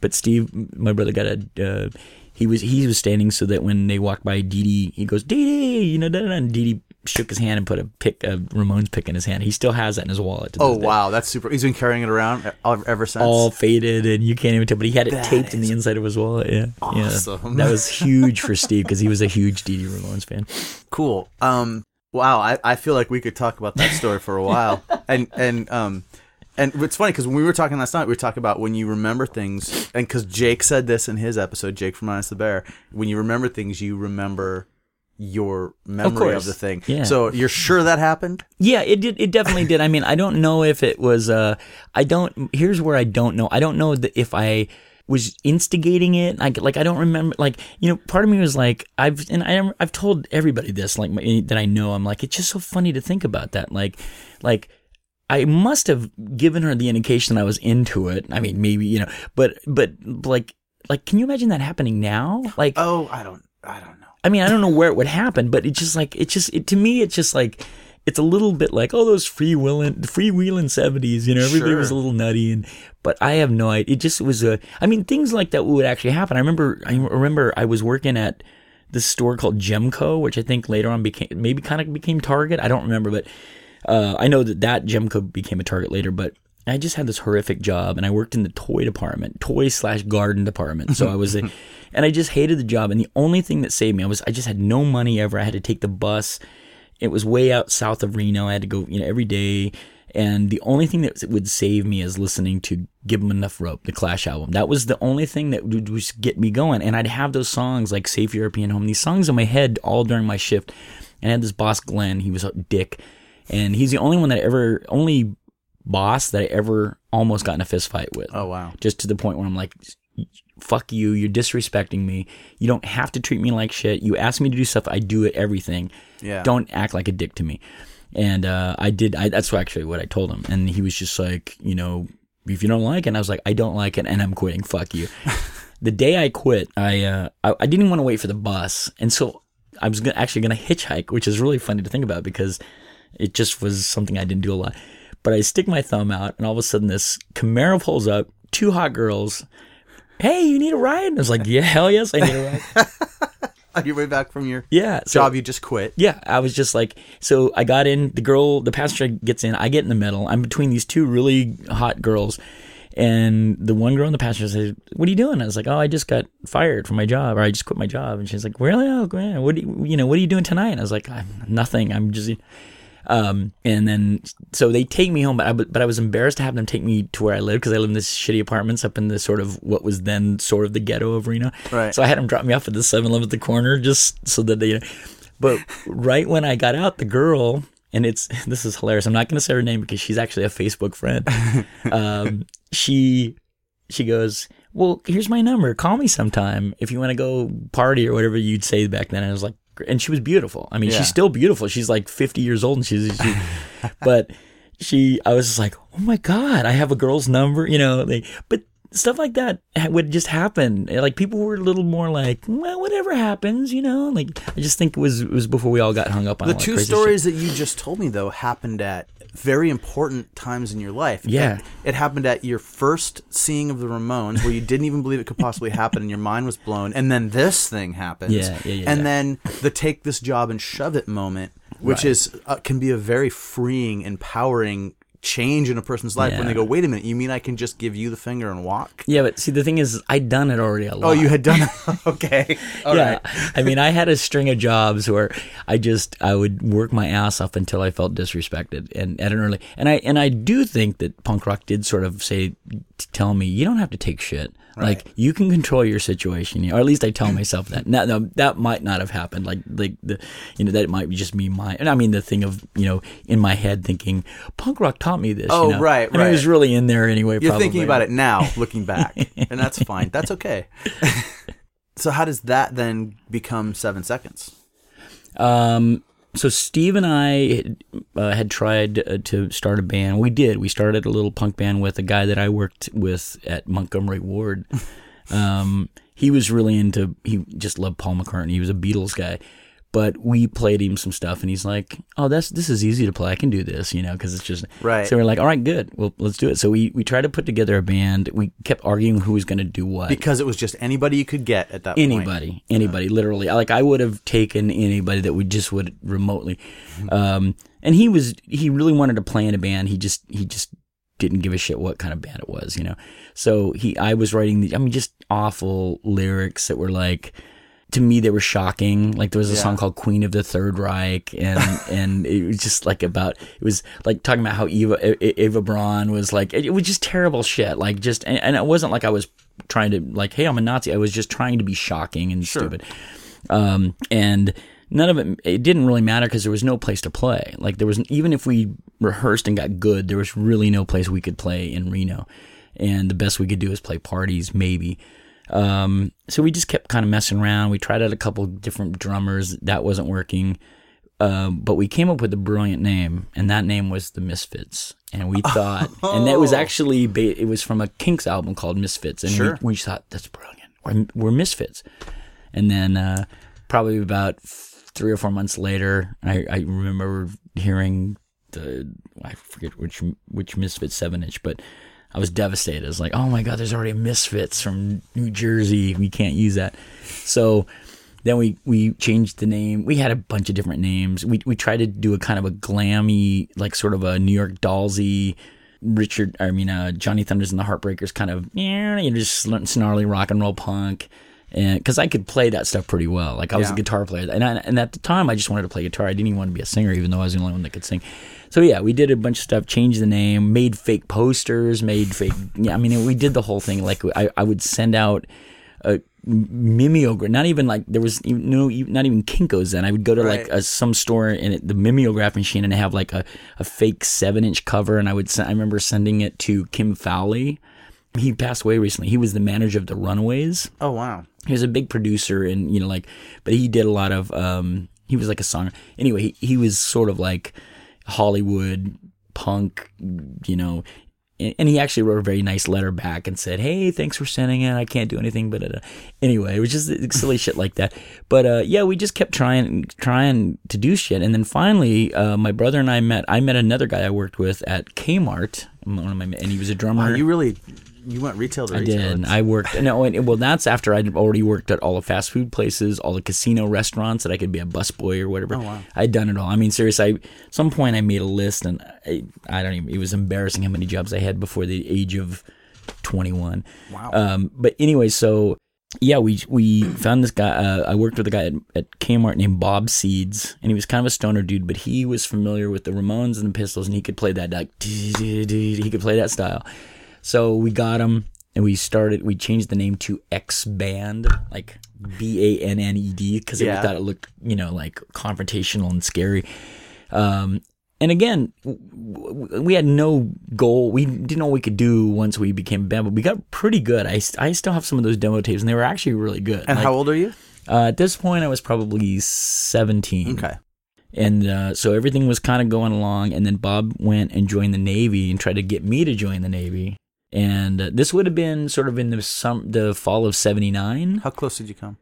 But Steve, my brother, got a. Uh, he was he was standing so that when they walked by Dee Dee, he goes Dee Dee, you know, da, da, da, and Dee Dee shook his hand and put a pick, a Ramones pick in his hand. He still has that in his wallet. To Oh wow, that's super. He's been carrying it around ever since. all faded and you can't even tell. But he had it That taped in the inside of his wallet. Yeah, awesome. yeah. That was huge for Steve because he was a huge Dee Dee Ramones fan. cool. Um, wow, I, I feel like we could talk about that story for a while. and and um, and it's funny because when we were talking last night, we were talking about when you remember things, and because Jake said this in his episode, Jake from Minus the Bear, when you remember things, you remember your memory of, course. the thing. Yeah. So you're sure that happened? Yeah, it did. It definitely did. I mean, I don't know if it was. Uh, I don't. Here's where I don't know. I don't know that if I was instigating it. Like, like I don't remember. Like, you know, part of me was like, I've and I, I've told everybody this, like that I know. I'm like, it's just so funny to think about that. Like, like. I must have given her the indication that I was into it. I mean, maybe you know, but but like like, can you imagine that happening now? Like, Oh, I don't. I don't know. I mean, I don't know where it would happen, but it's just like it's just it, to me, it's just like it's a little bit like oh those freewheeling freewheeling seventies, you know, everybody was a little nutty, and but I have no idea. It just was a. I mean, things like that would actually happen. I remember. I remember I was working at this store called Gemco, which I think later on became maybe kind of became Target. I don't remember, but uh, I know that that Gemco became a Target later, but. I just had this horrific job, and I worked in the toy department, toy slash garden department. So I was, a, and I just hated the job. And the only thing that saved me, I was, I just had no money ever. I had to take the bus. It was way out south of Reno. I had to go, you know, every day. And the only thing that would save me is listening to "Give 'Em Enough Rope," the Clash album. That was the only thing that would just get me going. And I'd have those songs like "Safe European Home," these songs in my head all during my shift. And I had this boss Glenn. He was a dick, and he's the only one that ever, only boss that I ever almost got in a fist fight with Oh wow. just to the point where I'm like, fuck you, you're disrespecting me. You don't have to treat me like shit. You ask me to do stuff, I do it, everything. Yeah. Don't act like a dick to me. And uh, I did, I, that's actually what I told him. And he was just like, you know, if you don't like it, and I was like, I don't like it and I'm quitting, fuck you. the day I quit, I, uh, I, I didn't want to wait for the bus. And so I was gonna, actually going to hitchhike, which is really funny to think about because it just was something I didn't do a lot. But I stick my thumb out, and all of a sudden, this Camaro pulls up, two hot girls. Hey, you need a ride? And I was like, Yeah, hell yes, I need a ride. On your way back from your Yeah, so job, you just quit. yeah, I was just like, so I got in. The girl, the passenger gets in. I get in the middle. I'm between these two really hot girls, and the one girl in the passenger says, "What are you doing?" I was like, "Oh, I just got fired from my job, or I just quit my job." And she's like, "Really? Oh, man. What do you, you know? What are you doing tonight?" And I was like, "I'm nothing. I'm just." Um, and then so they take me home, but I, but I was embarrassed to have them take me to where I live because I live in this shitty apartments up in the sort of what was then sort of the ghetto of Reno. Right. So I had them drop me off at the 7-Eleven at the corner just so that they. You know, but right when I got out, the girl and it's this is hilarious. I'm not going to say her name because she's actually a Facebook friend. um, she she goes, "Well, here's my number. Call me sometime if you want to go party or whatever you'd say back then." And I was like, and she was beautiful. I mean, Yeah. she's still beautiful. She's like 50 years old, and she's, she, but she, I was just like, oh my god, I have a girl's number, you know. They, but stuff like that would just happen. Like people were a little more like, well, whatever happens, you know. Like I just think it was it was before we all got hung up on The two stories that you just told me though happened at very important times in your life. Yeah. It, it happened at your first seeing of the Ramones where you didn't even believe it could possibly happen and your mind was blown. And then this thing happens. Yeah, yeah, yeah, And yeah. then the take this job and shove it moment, which Right. is uh, can be a very freeing, empowering change in a person's life when they go, "Wait a minute, you mean I can just give you the finger and walk?" Yeah, but see, the thing is, I'd done it already a lot. Oh, you had done it. okay. All yeah, right. I mean, I had a string of jobs where I just I would work my ass off until I felt disrespected, and at an early, and I and I do think that punk rock did sort of say, tell me you don't have to take shit. Like you can control your situation, or at least I tell myself that. Now, now, that might not have happened. Like, like the, you know, that might be just me. My, and I mean, the thing of you know, in my head thinking, punk rock taught me this. Oh, you know? right, And it was really in there anyway. You're probably. thinking about it now, looking back, and that's fine. That's okay. so, how does that then become seven seconds? Um, so Steve and I uh, had tried uh, to start a band. We did. We started a little punk band with a guy that I worked with at Montgomery Ward. um, he was really into. He just loved Paul McCartney. He was a Beatles guy. But we played him some stuff, and he's like, "Oh, that's this is easy to play. I can do this, you know, because it's just Right. So we're like, "All right, good. Well, let's do it." So we we tried to put together a band. We kept arguing who was going to do what Because it was just anybody you could get at that point. anybody anybody literally like i would have taken anybody that we just would remotely um and he was he really wanted to play in a band he just he just didn't give a shit what kind of band it was you know so he i was writing the i mean just awful lyrics that were like to me they were shocking. Like there was a Yeah. song called queen of the third reich and and it was just like about it was like talking about how eva eva braun was like it, was just terrible shit. Like just and, and it wasn't like i was trying to like hey i'm a nazi. I was just trying to be shocking and stupid. Um and none of it it didn't really matter because there was no place to play. Like there was even if we rehearsed and got good there was really no place we could play in reno. And the best we could do is play parties maybe um, so we just kept kind of messing around. We tried out a couple different drummers. That wasn't working. Um, but we came up with a brilliant name, and that name was the Misfits. And we thought, and that was actually ba- it was from a Kinks album called Misfits, and Sure. we, we thought that's brilliant. We're, we're Misfits. And then uh, probably about f- three or four months later, I, I remember hearing the I forget which which Misfits seven inch, but I was devastated. I was like, oh my god, there's already Misfits from New Jersey. We can't use that. So then we we changed the name. We had a bunch of different names. We we tried to do a kind of a glammy, like sort of a New York Dollsy. Richard, I mean, uh, Johnny Thunders and the Heartbreakers, kind of, yeah, you know, just snarly rock and roll punk, and because I could play that stuff pretty well. Like I was Yeah. a guitar player, and I, and at the time I just wanted to play guitar. I didn't even want to be a singer, even though I was the only one that could sing. So yeah, we did a bunch of stuff, changed the name, made fake posters, made fake. Yeah, I mean, we did the whole thing. Like I, I would send out a mimeograph. Not even like there was even, no, not even Kinkos then. I would go to like a, some store and it, the mimeograph machine, and have like a, a fake seven inch cover. And I would, send, I remember sending it to Kim Fowley. He passed away recently. He was the manager of the Runaways Oh wow. he was a big producer and you know like but he did a lot of um he was like a song anyway he, he was sort of like hollywood punk you know and, he actually wrote a very nice letter back and said hey thanks for sending it. I can't do anything but uh, anyway it was just silly shit like that. But uh yeah we just kept trying trying to do shit. And then finally uh my brother and i met i met another guy i worked with at kmart. My and he was a drummer. Wow, you really you went retail to I retail. did. It's- I worked. No, and, well, that's after I'd already worked at all the fast food places, all the casino restaurants that I could be a busboy or whatever. Oh, wow. I'd done it all. I mean, seriously, I, at some point I made a list, and I, I don't even. It was embarrassing how many jobs I had before the age of twenty-one. Wow. Um, but anyway, so yeah, we we found this guy. Uh, I worked with a guy at, at Kmart named Bob Seeds, and he was kind of a stoner dude, but he was familiar with the Ramones and the Pistols, and he could play that like he could play that style. So we got him, and we started. We changed the name to X Banned, like B A N N E D, because Yeah. we thought it looked, you know, like confrontational and scary. Um, and again, we had no goal. We didn't know what we could do once we became a band, but we got pretty good. I, I still have some of those demo tapes, and they were actually really good. and Like, how old are you? uh, at this point, I was probably 17. Okay. And uh, so everything was kind of going along. And then Bob went and joined the Navy and tried to get me to join the Navy. And uh, this would have been sort of in the some the fall of '79. How close did you come?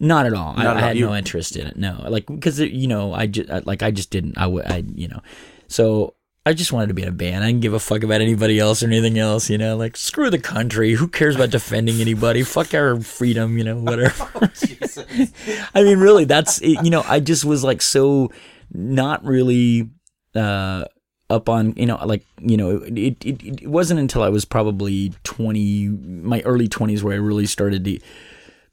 Not at all. I, Not at I all. had You- no interest in it. No, like because you know, I just like I just didn't. I would, I you know, so I just wanted to be in a band. I didn't give a fuck about anybody else or anything else. You know, like screw the country. Who cares about defending anybody? Fuck our freedom. You know, whatever. I mean, really, that's it, you know, I just was like so not really uh up on you know like you know it, it it wasn't until I was probably 20 my early 20s where I really started to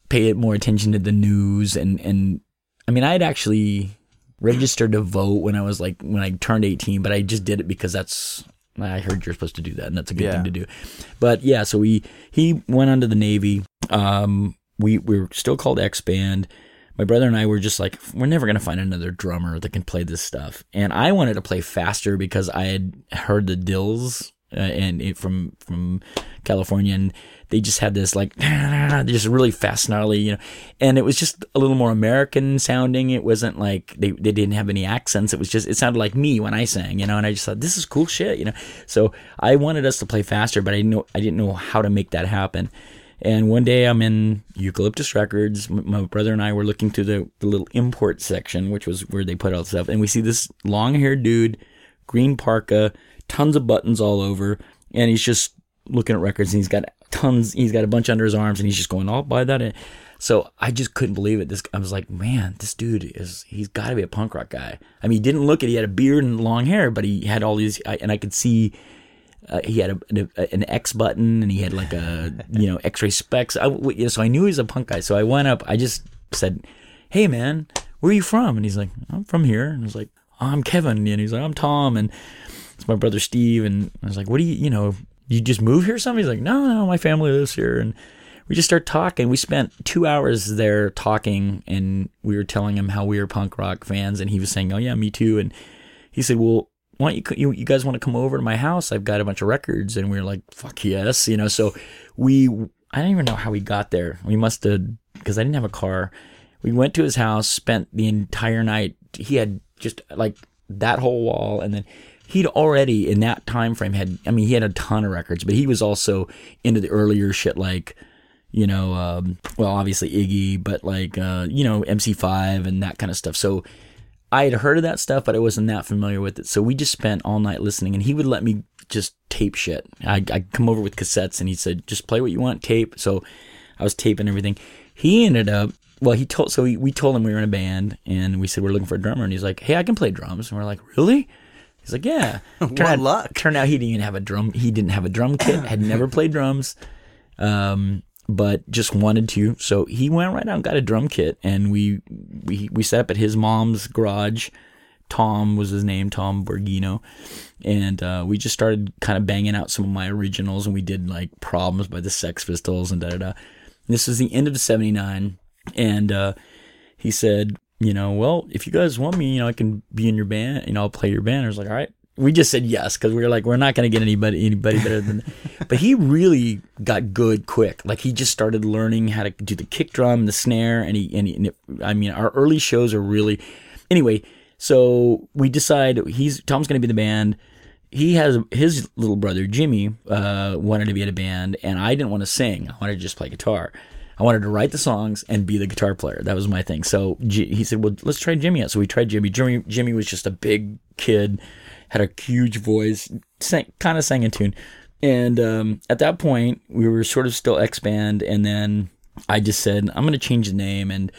pay it more attention to the news and and I mean I had actually registered to vote when I was like when I turned 18 but I just did it because that's I heard you're supposed to do that and that's a good Yeah. thing to do. But yeah so we he went on to the Navy. Um we we were still called X Banned my brother and I were just like, we're never gonna find another drummer that can play this stuff. And I wanted to play faster because I had heard the Dils uh, and it from from California, and they just had this like just really fast, gnarly, you know. And it was just a little more American sounding. It wasn't like they they didn't have any accents. It was just it sounded like me when I sang, you know. And I just thought this is cool shit, you know. So I wanted us to play faster, but I know I didn't know how to make that happen. And one day I'm in Eucalyptus Records. My brother and I were looking through the, the little import section, which was where they put all the stuff. And we see this long haired dude, green parka, tons of buttons all over. And he's just looking at records and he's got tons, he's got a bunch under his arms and he's just going, I'll buy that. So I just couldn't believe it. This I was like, man, this dude is, he's got to be a punk rock guy. I mean, he didn't look it. He had a beard and long hair, but he had all these, I, and I could see uh, he had a, a- an X button and he had like a you know X-Ray Spex. I, w- you so I knew he was a punk guy. So I went up. I just said, "Hey man, where are you from?" And he's like, "I'm from here." And I was like, oh, "I'm Kevin." And he's like, "I'm Tom." And it's my brother Steve. And I was like, "What do you you know? You just move here?" or Something. He's like, "No, no, my family lives here." And we just start talking. We spent two hours there talking, and we were telling him how we were punk rock fans, and he was saying, "Oh yeah, me too." And he said, "Well, you, you you guys want to come over to my house? I've got a bunch of records." And we were like, "Fuck yes," you know. So we, I don't even know how we got there. We must have because I didn't have a car. We went to his house, spent the entire night. He had just like that whole wall, and then he'd already in that time frame had. I mean, he had a ton of records, but he was also into the earlier shit like you know, um, well, obviously Iggy, but like, uh, you know, MC5 and that kind of stuff. So I had heard of that stuff, but I wasn't that familiar with it. So we just spent all night listening, and he would let me just tape shit. I I come over with cassettes, and he said, "Just play what you want, tape." So I was taping everything. He ended up. Well, he told so we, we told him we were in a band, and we said we're looking for a drummer, and he's like, "Hey, I can play drums." And we're like, "Really?" He's like, "Yeah." Turned What out, luck. Turned out he didn't even have a drum. He didn't have a drum kit. Had never played drums um, but just wanted to. So he went right out and got a drum kit, and we we we set up at his mom's garage. Tom was his name, Tom Borghino, and uh, we just started kind of banging out some of my originals, and we did like "Problems" by the Sex Pistols and da da da. This was the end of '79, and uh, he said, you know, well, if you guys want me, you know, I can be in your band, you know, I'll play your band. I was like, all right. We just said yes because we were like, we're not going to get anybody anybody better than. but he really got good quick. Like he just started learning how to do the kick drum, the snare, and he and, he, and it, I mean, our early shows are really. Anyway, so we decide he's Tom's going to be the band. He has his little brother Jimmy uh, wanted to be in a band, and I didn't want to sing. I wanted to just play guitar. I wanted to write the songs and be the guitar player. That was my thing. So J- he said, "Well, let's try Jimmy out." So we tried Jimmy. Jimmy Jimmy was just a big kid, had a huge voice, sang, kind of sang in tune. And um, at that point, we were sort of still X Banned, and then I just said, "I'm going to change the name." And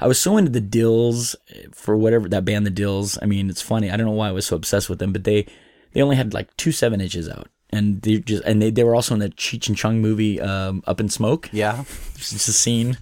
I was so into the Dils for whatever that band, the Dils. I mean, it's funny. I don't know why I was so obsessed with them, but they they only had like two seven inches out, and they just and they, they were also in the Cheech and Chong movie, um, Up in Smoke. Yeah. It's just a scene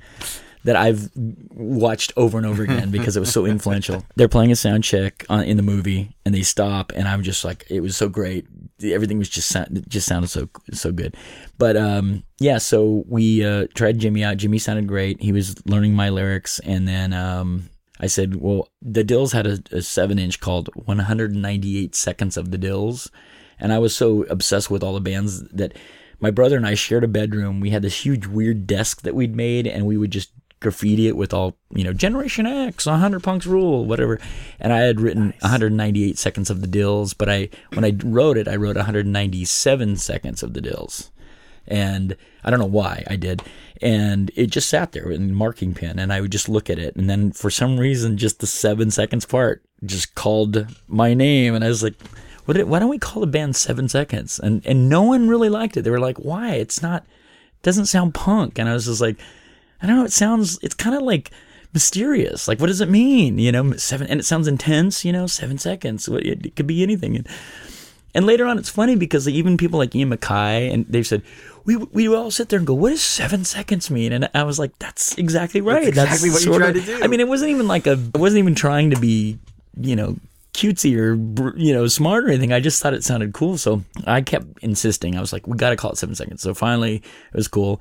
that I've watched over and over again because it was so influential. They're playing a sound check on, in the movie, and they stop, and I'm just like, it was so great. Everything was just sound, just sounded so so good. But um, yeah, so we uh, tried Jimmy out. Jimmy sounded great. He was learning my lyrics, and then um, I said, well, the Dils had a, a seven inch called 198 Seconds of the Dils. And I was so obsessed with all the bands that my brother and I shared a bedroom. We had this huge weird desk that we'd made, and we would just graffiti it with all you know Generation X, 100 punks rule, whatever. And I had written 198 seconds of the Dils, but I when I wrote it, I wrote 197 seconds of the Dils, and I don't know why I did. And it just sat there in the marking pen, and I would just look at it, and then for some reason, just the seven seconds part just called my name, and I was like. What did, why don't we call the band Seven Seconds? And and no one really liked it. They were like, "Why? It's not doesn't sound punk." And I was just like, I don't know. It sounds. It's kind of like mysterious. Like, what does it mean? You know, seven, and it sounds intense. You know, seven seconds. It, it could be anything. And, and later on, it's funny because even people like Ian MacKaye and they've said, we we all sit there and go, "What does seven seconds mean?" And I was like, "That's exactly right. That's exactly what you tried of- to do. I mean, it wasn't even like a. I wasn't even trying to be, you know, cutesy or you know smart or anything. I just thought it sounded cool, so I kept insisting. I was like, "We got to call it seven seconds." So finally, it was cool.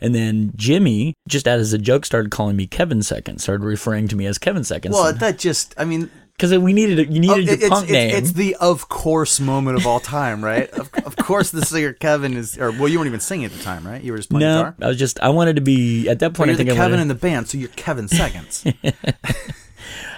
And then Jimmy, just as a joke, started calling me Kevin Seconds. Started referring to me as Kevin Seconds. Well, that just, I mean, because we needed a, you oh, needed it- your punk it's, name. it's the of course moment of all time, right? of, of course, the singer Kevin is, or well, you weren't even singing at the time, right? You were just playing no, guitar. I was just I wanted to be at that point. you're I think Kevin wanted, in the band, so you're Kevin Seconds.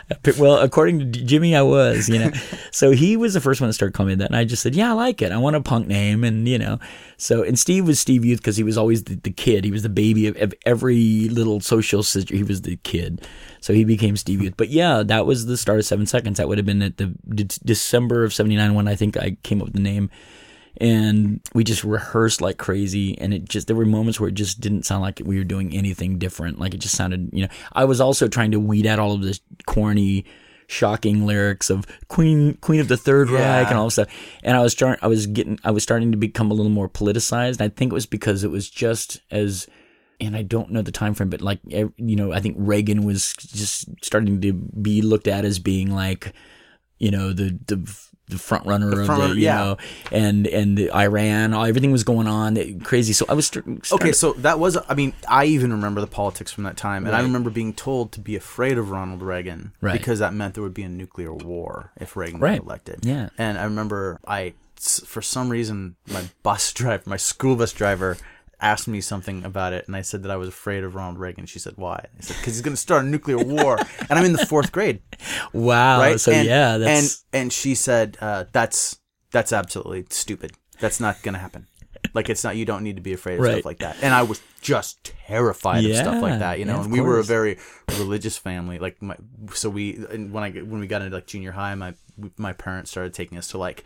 Well, according to Jimmy, I was, you know. so he was the first one to start calling me that, and I just said, "Yeah, I like it. I want a punk name," and you know. So and Steve was Steve Youth because he was always the, the kid. He was the baby of, of every little social sister. He was the kid, so he became Steve Youth. But yeah, that was the start of Seven Seconds. That would have been at the de- December of '79 when I think I came up with the name. And we just rehearsed like crazy, and it just there were moments where it just didn't sound like we were doing anything different. Like it just sounded, you know. I was also trying to weed out all of this corny shocking lyrics of Queen Queen of the Third Yeah. Reich and all this stuff. And I was starting I was getting I was starting to become a little more politicized. And I think it was because it was just as and I don't know the time frame, but like you know, I think Reagan was just starting to be looked at as being like, you know, the the the front runner of front the runner, you yeah. know, and and Iran, all, everything was going on crazy. So I was start, Okay, starting- so that was, I mean, I even remember the politics from that time, and I remember being told to be afraid of Ronald Reagan Right. because that meant there would be a nuclear war if Reagan Right. got elected. Yeah. And I remember I, for some reason, my bus driver, my school bus driver, asked me something about it, and I said that I was afraid of Ronald Reagan. She said, "Why?" I said, "Because he's going to start a nuclear war," and I'm in the fourth grade wow. right? So and, yeah, that's and and she said uh, that's that's absolutely stupid. That's not gonna happen. Like it's not. You don't need to be afraid of Right. stuff like that. And I was just terrified of stuff like that. You know, yeah, and we were a very religious family. Like my, so we and when I when we got into like junior high, my my parents started taking us to like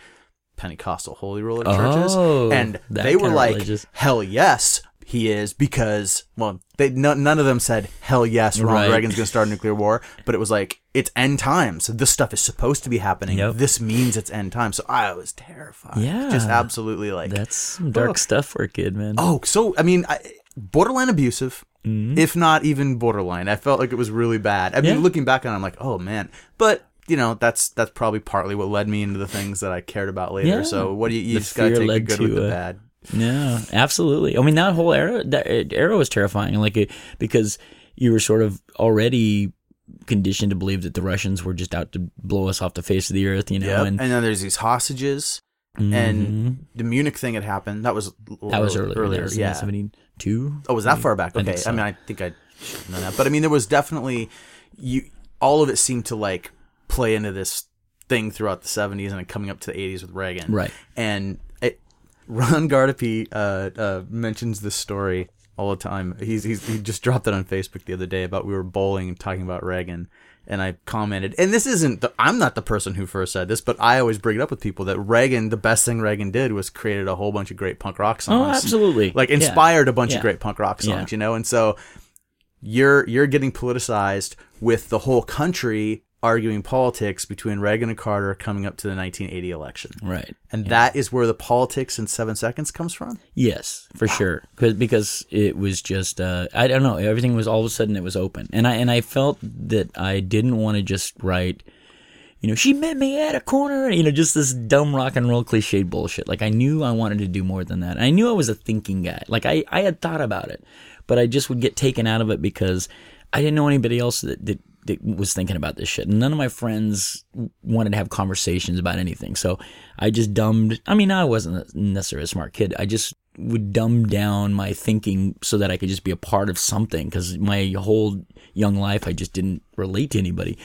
Pentecostal Holy Roller churches, Oh, and they were like, religious. "Hell yes." He is because well, they no, none of them said hell yes. Ronald Right. Reagan's going to start a nuclear war, but it was like it's end times. This stuff is supposed to be happening. Yep. This means it's end time. So I was terrified. Yeah. just absolutely like that's some dark Oh. stuff for a kid, man. oh. So I mean, I, borderline abusive, mm-hmm. if not even borderline. I felt like it was really bad. I mean, Yeah. looking back on, it, I'm like, oh man, but. You know that's that's probably partly what led me into the things that I cared about later. Yeah. So what do you, you The just gotta fear take the good with to, the uh, bad. No, absolutely. I mean, that whole era, that era was terrifying. Like, it, because you were sort of already conditioned to believe that the Russians were just out to blow us off the face of the earth, you know. Yep. And And then there's these hostages, Mhm. and the Munich thing had happened. That was that was early- earlier. earlier. That yeah. seventy two. Oh, was that far back? Okay. I, so. mean, I think I should have known that. But I mean, there was definitely you. All of it seemed to like play into this thing throughout the '70s and then coming up to the '80s with Reagan. Right. And it, Ron Gardapi uh, uh, mentions this story all the time. He's, he's he just dropped it on Facebook the other day about we were bowling and talking about Reagan. And I commented, and this isn't, the, I'm not the person who first said this, but I always bring it up with people that Reagan, the best thing Reagan did was created a whole bunch of great punk rock songs Oh, absolutely. like Yeah. inspired a bunch Yeah. of great punk rock songs, Yeah. you know. And so you're you're getting politicized with the whole country arguing politics between Reagan and Carter coming up to the 1980 election. Right. And that is where the politics in 7 seconds comes from. Yes, for sure, because it was just uh, I don't know. Everything was all of a sudden it was open, and I and I felt that I didn't want to just write. You know, she met me at a corner. You know, just this dumb rock and roll cliche bullshit. Like I knew I wanted to do more than that. I knew I was a thinking guy. Like I I had thought about it, but I just would get taken out of it because I didn't know anybody else that that, that was thinking about this shit. And none of my friends wanted to have conversations about anything. So I just dumbed. I mean, I wasn't necessarily a smart kid. I just would dumb down my thinking so that I could just be a part of something because my whole young life I just didn't relate to anybody,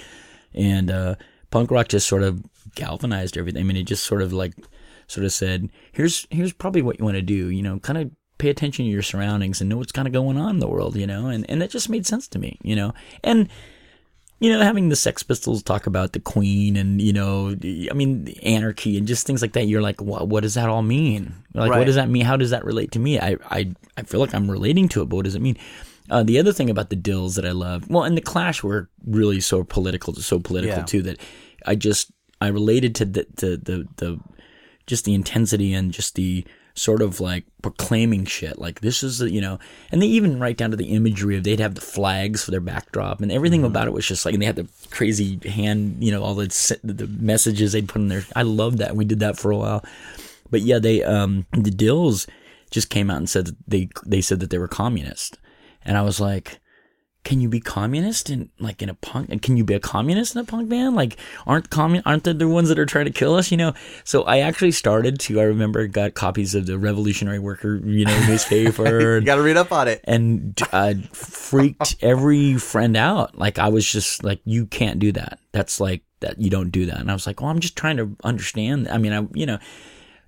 and uh, punk rock just sort of galvanized everything. I mean, it just sort of like sort of said, here's here's probably what you want to do. You know, kind of pay attention to your surroundings and know what's kind of going on in the world. You know, and and that just made sense to me. You know, and you know, having the Sex Pistols talk about the Queen and you know, I mean, anarchy and just things like that. You're like, what? What does that all mean? Like, Right. what does that mean? How does that relate to me? I, I, I feel like I'm relating to it, but what does it mean? Uh, the other thing about the Dils that I love, well, and the Clash were really so political, so political Yeah. too that I just I related to the to the the just the intensity and just the sort of like proclaiming shit like this is the, you know and they even write down to the imagery of they'd have the flags for their backdrop and everything about it was just like and they had the crazy hand you know all the the messages they'd put in there. I love that we did that for a while. But yeah they um the Dils just came out and said that they they said that they were communist. And i was like can you be communist in like in a punk and can you be a communist in a punk band like aren't commun aren't they the ones that are trying to kill us you know so i actually started to i remember got copies of the revolutionary worker you know newspaper You got to read up on it. and uh, freaked every friend out. Like I was just like, you can't do that. That's like that. You don't do that. And I was like, well, I'm just trying to understand. I mean, I you know,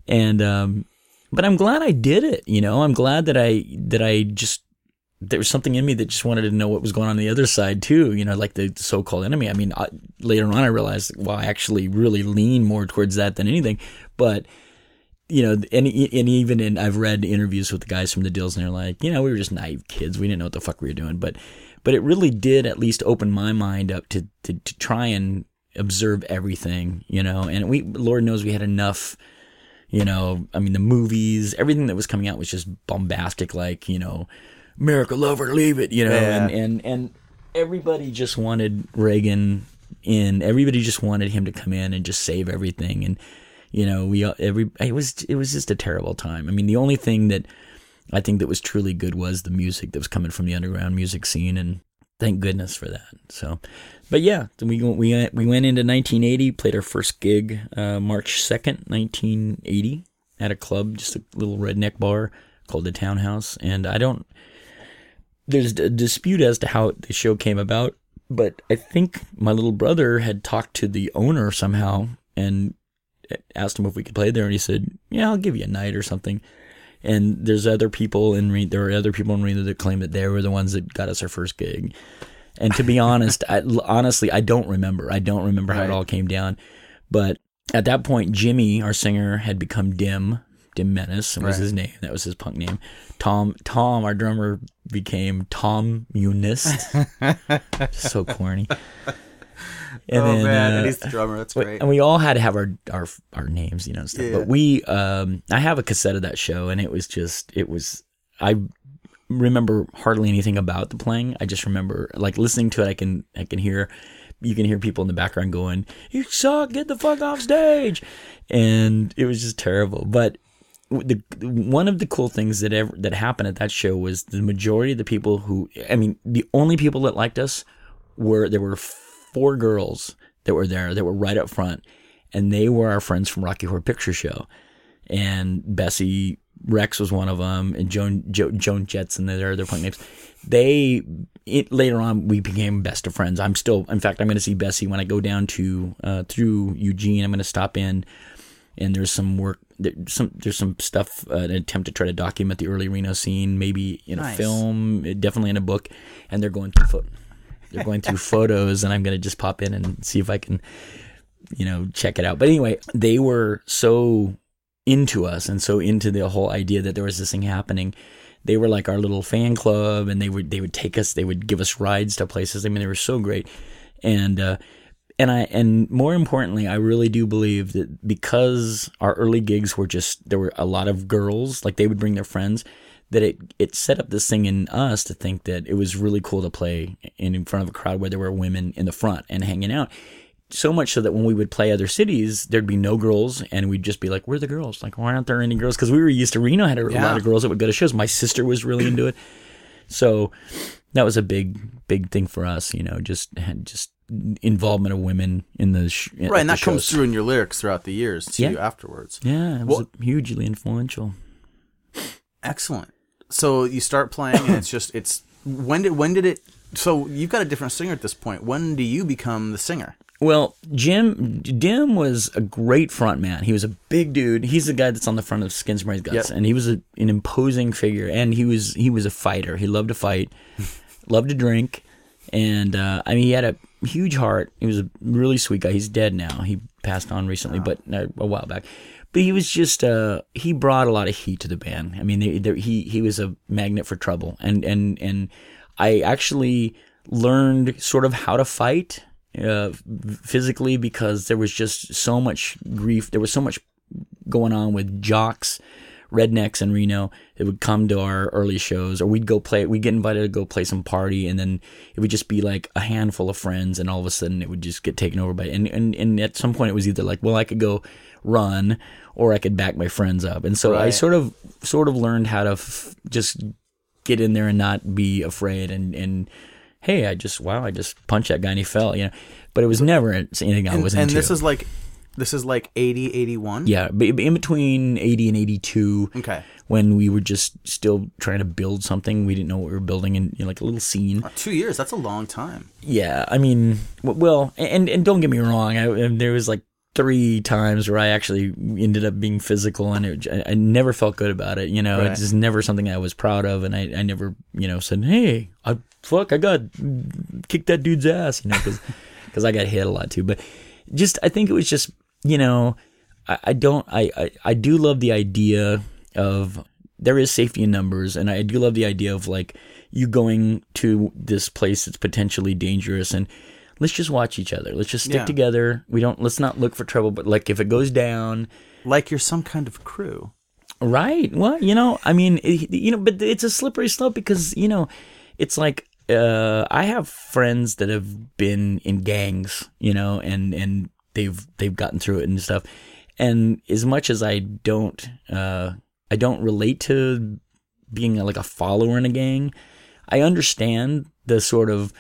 and um, but I'm glad I did it. You know, I'm glad that I that I just there was something in me that just wanted to know what was going on, on the other side too. You know, like the so-called enemy. I mean, I, later on, I realized, well, I actually really lean more towards that than anything. But you know, and, and even in I've read interviews with the guys from the Dils, and they're like, you know, we were just naive kids. We didn't know what the fuck we were doing, but but it really did at least open my mind up to to, to try and observe everything, you know. And we, Lord knows, we had enough. You know, I mean, the movies, everything that was coming out was just bombastic, like you know, America, love or leave it, you know, Yeah. and and and everybody just wanted Reagan in. Everybody just wanted him to come in and just save everything, and you know, we all- every it was it was just a terrible time. I mean, the only thing that I think that was truly good was the music that was coming from the underground music scene, and thank goodness for that. So, but yeah, we we went- we went into 1980, played our first gig uh, March 2nd, 1980, at a club, just a little redneck bar called the Townhouse, and I don't. There's a dispute as to how the show came about, but I think my little brother had talked to the owner somehow and asked him if we could play there, and he said, "Yeah, I'll give you a night or something." And there's other people in Re- there are other people in Reno that claim that they were the ones that got us our first gig. And to be honest, I, honestly, I don't remember. I don't remember how it all came down. But at that point, Jimmy, our singer, had become Dim. Dim Menace was Right. his name. That was his punk name. Tom, Tom, our drummer, became Tom Munist. so corny. And oh then, man, uh, and he's the drummer. That's great. And we all had to have our our our names, you know, and stuff. Yeah. But we, um, I have a cassette of that show, and it was just, it was, I remember hardly anything about the playing. I just remember like listening to it. I can, I can hear, you can hear people in the background going, "You suck! Get the fuck off stage!" And it was just terrible. But the one of the cool things that ever that happened at that show was the majority of the people who, I mean, the only people that liked us were there were four girls that were there that were right up front, and they were our friends from Rocky Horror Picture Show, and Bessie Rex was one of them, and Joan jo, Joan Jetson, their other punk names. They it, later on we became best of friends. I'm still, in fact, I'm going to see Bessie when I go down to uh, through Eugene. I'm going to stop in, and there's some work. There, some there's some stuff, uh, an attempt to try to document the early Reno scene, maybe in a film, definitely in a book, and they're going through pho- they're going through photos, and I'm going to just pop in and see if I can, you know, check it out. But anyway, they were so into us and so into the whole idea that there was this thing happening. They were like our little fan club, and they would they would take us, they would give us rides to places. I mean, they were so great, and uh, and I and more importantly, I really do believe that because our early gigs were just there were a lot of girls, like they would bring their friends, that it it set up this thing in us to think that it was really cool to play in, in front of a crowd where there were women in the front and hanging out. So much so that when we would play other cities, there'd be no girls, and we'd just be like, "Where are the girls? Like, why aren't there any girls?" Because we were used to Reno had a Yeah. lot of girls that would go to shows. My sister was really into it, so that was a big, big thing for us. You know, just had just involvement of women in the sh- right, and that comes through in your lyrics throughout the years too. Yeah. Afterwards, Yeah, it was Well- hugely influential. Excellent. So you start playing, and it's just it's when did when did it? So you've got a different singer at this point. When do you become the singer? Well, Jim Dim was a great front man. He was a big dude. He's the guy that's on the front of Skins Brains Guts, Yep. and he was a, an imposing figure. And he was he was a fighter. He loved to fight, loved to drink, and uh, I mean he had a huge heart. He was a really sweet guy. He's dead now. He passed on recently, but uh, a while back. But he was just uh, he brought a lot of heat to the band. I mean, they, they, he he was a magnet for trouble, and and and I actually learned sort of how to fight uh, physically because there was just so much grief. There was so much going on with jocks, rednecks in Reno that would come to our early shows, or we'd go play. We'd get invited to go play some party, and then it would just be like a handful of friends, and all of a sudden it would just get taken over by. And and and at some point it was either like, well, I could go run, or I could back my friends up, and so I sort of sort of learned how to f- just get in there and not be afraid and and hey i just wow i just punched that guy and he fell you know but it was never anything i And, was and into this is like this is like 80, 81? yeah but in between 80 and 82 Okay. when we were just still trying to build something we didn't know what we were building and you know, like a little scene uh, Two years. That's a long time. yeah i mean well and and don't get me wrong I, there was like three times where i actually ended up being physical and it, I, I never felt good about it you know Right. it's just never something i was proud of and i, I never you know said hey i fuck i got kicked that dude's ass you know because i got hit a lot too but just i think it was just you know i, I don't I, I i do love the idea of there is safety in numbers and i do love the idea of like you going to this place that's potentially dangerous and let's just watch each other let's just stick Yeah. together we don't let's not look for trouble but like if it goes down Like you're some kind of crew. Right. Well, you know, I mean, it, you know, but it's a slippery slope because you know, it's like uh, I have friends that have been in gangs, you know, and and they've they've gotten through it and stuff. And as much as I don't, uh, I don't relate to being like a follower in a gang. I understand the sort of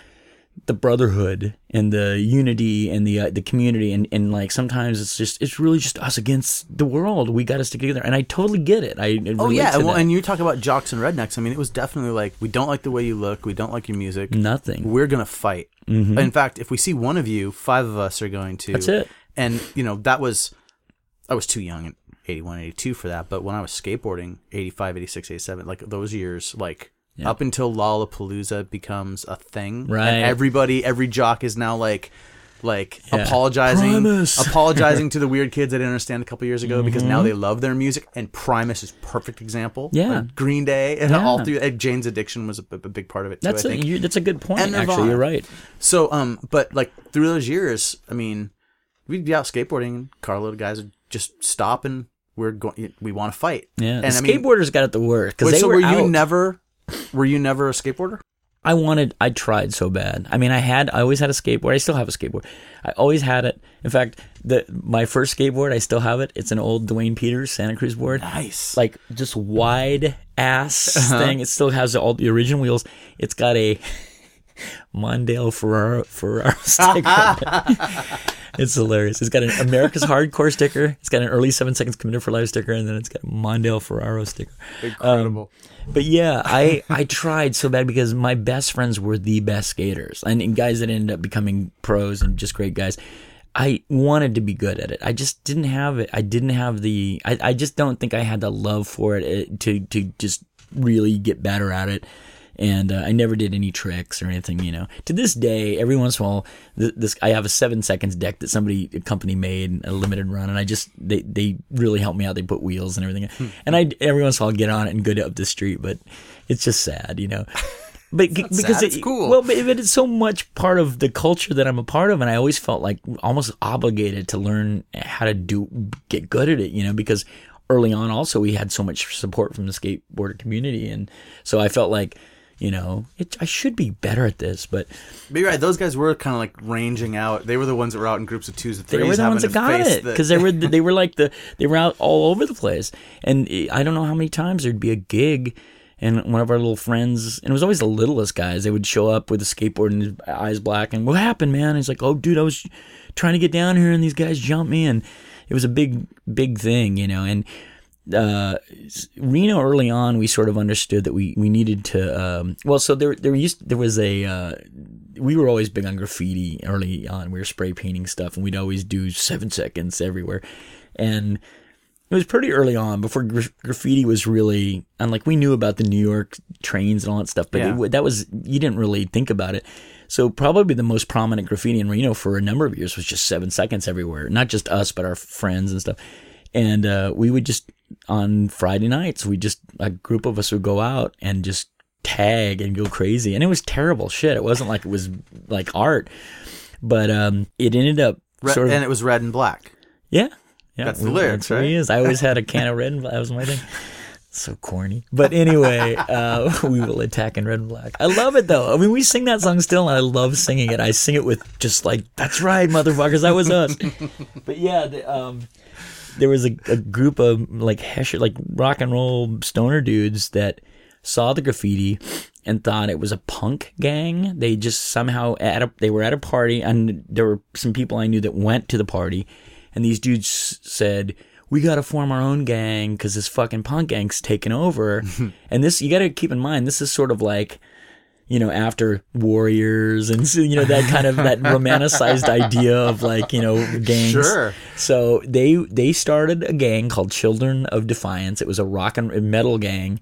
the brotherhood and the unity and the uh, the community and, and like sometimes it's just it's really just us against the world. We got to stick together, and I totally get it. I Oh yeah, well, that. and you talk about jocks and rednecks. I mean, it was definitely like we don't like the way you look, we don't like your music. nothing. We're gonna fight. In fact, if we see one of you, five of us are going to. Mm-hmm. That's it. And you know that was, I was too young in 81, 82 for that. But when I was skateboarding, 85, 86, 87, like those years, like up until Lollapalooza becomes a thing, Right. And everybody, every jock is now like. Like Yeah. apologizing, Primus. apologizing to the weird kids I didn't understand a couple years ago because now they love their music. And Primus is perfect example. Mm-hmm. Yeah. Like Green Day and Yeah. all through. And Jane's Addiction was a, a big part of it too. That's I a think. you, that's a good point. Actually, you're right. So, um, but like through those years, I mean, we'd be out skateboarding, and carload of guys would just stop, and we're going. We want to fight. Yeah, and the I mean, skateboarders got it the worst because they so were, were, you out. never? Were you never a skateboarder? I wanted, I tried so bad. I mean, I had, I always had a skateboard. I still have a skateboard. I always had it. In fact, the my first skateboard, I still have it. It's an old Duane Peters Santa Cruz board. Nice. like just wide ass Uh-huh. thing. It still has all the original wheels. It's got a Mondale Ferraro Ferraro sticker. it's hilarious. It's got an America's Hardcore sticker. It's got an early Seven Seconds Committed for Life sticker, and then it's got a Mondale Ferraro sticker. incredible. But yeah, I I tried so bad because my best friends were the best skaters and, and guys that ended up becoming pros and just great guys. I wanted to be good at it. I just didn't have it. I didn't have the. I, I just don't think I had the love for it uh, to to just really get better at it. And uh, I never did any tricks or anything, you know. To this day, every once in a while, th- this I have a seven seconds deck that somebody a company made a limited run, and I just they they really helped me out. They put wheels and everything, and I every once in a while get on it and go up the street, but it's just sad, you know. But because sad, it, it's cool. Well, but but it's so much part of the culture that I'm a part of, and I always felt like almost obligated to learn how to do get good at it, you know, because early on also we had so much support from the skateboarder community, and so I felt like. You know, it, I should be better at this, but But you're right. Those guys were kind of like ranging out. They were the ones that were out in groups of twos and they were the ones that got it the- because they were they were like the they were out all over the place and i don't know how many times there'd be a gig and one of our little friends and it was always the littlest guys they would show up with a skateboard and his eyes black and what happened man and he's like oh dude i was trying to get down here and these guys jumped me and it was a big big thing you know and uh, Reno early on, we sort of understood that we, we needed to. Um, well, so there there used there was a uh, we were always big on graffiti early on. We were spray painting stuff, and we'd always do seven seconds everywhere, and it was pretty early on before gra- graffiti was really and like we knew about the New York trains and all that stuff, but Yeah. it, that was you didn't really think about it. So probably the most prominent graffiti in Reno for a number of years was just seven seconds everywhere. Not just us, but our friends and stuff. And uh, we would just on Friday nights, we just a group of us would go out and just tag and go crazy. And it was terrible shit. It wasn't like it was like art, but um, it ended up Red, sort of and it was red and black. yeah. Yeah, That's the lyrics, that's what he right? is. I always had a can of red and black. That was my thing. So corny. But anyway, uh, we will attack in red and black. I love it though. I mean, we sing that song still, and I love singing it. I sing it with just like, that's right, motherfuckers, that was us. but yeah, the, um, there was a, a group of like Hesher, like rock and roll stoner dudes that saw the graffiti and thought it was a punk gang. They just somehow at a, they were at a party and there were some people I knew that went to the party and these dudes said, we got to form our own gang because this fucking punk gang's taken over. and this, you got to keep in mind, this is sort of like, you know, after warriors and, you know, that kind of, that romanticized idea of like, you know, gangs. Sure. So they, they started a gang called Children of Defiance. It was a rock and metal gang.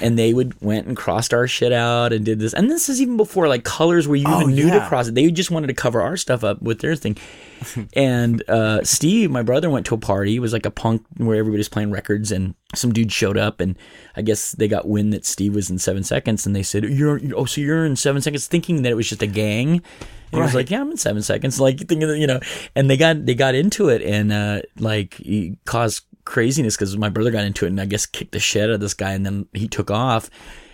And they would went and crossed our shit out and did this. And this is even before like colors where you Oh, even knew to cross it. They just wanted to cover our stuff up with their thing. and uh, Steve, my brother, went to a party. It was like a punk where everybody's playing records, and some dude showed up, and I guess they got wind that Steve was in Seven Seconds, and they said, "You're oh, so you're in Seven Seconds," thinking that it was just a gang. And he was like, "Yeah, I'm in Seven Seconds," like thinking that you know. And they got they got into it, and uh, like caused craziness because my brother got into it, and I guess kicked the shit out of this guy, and then he took off.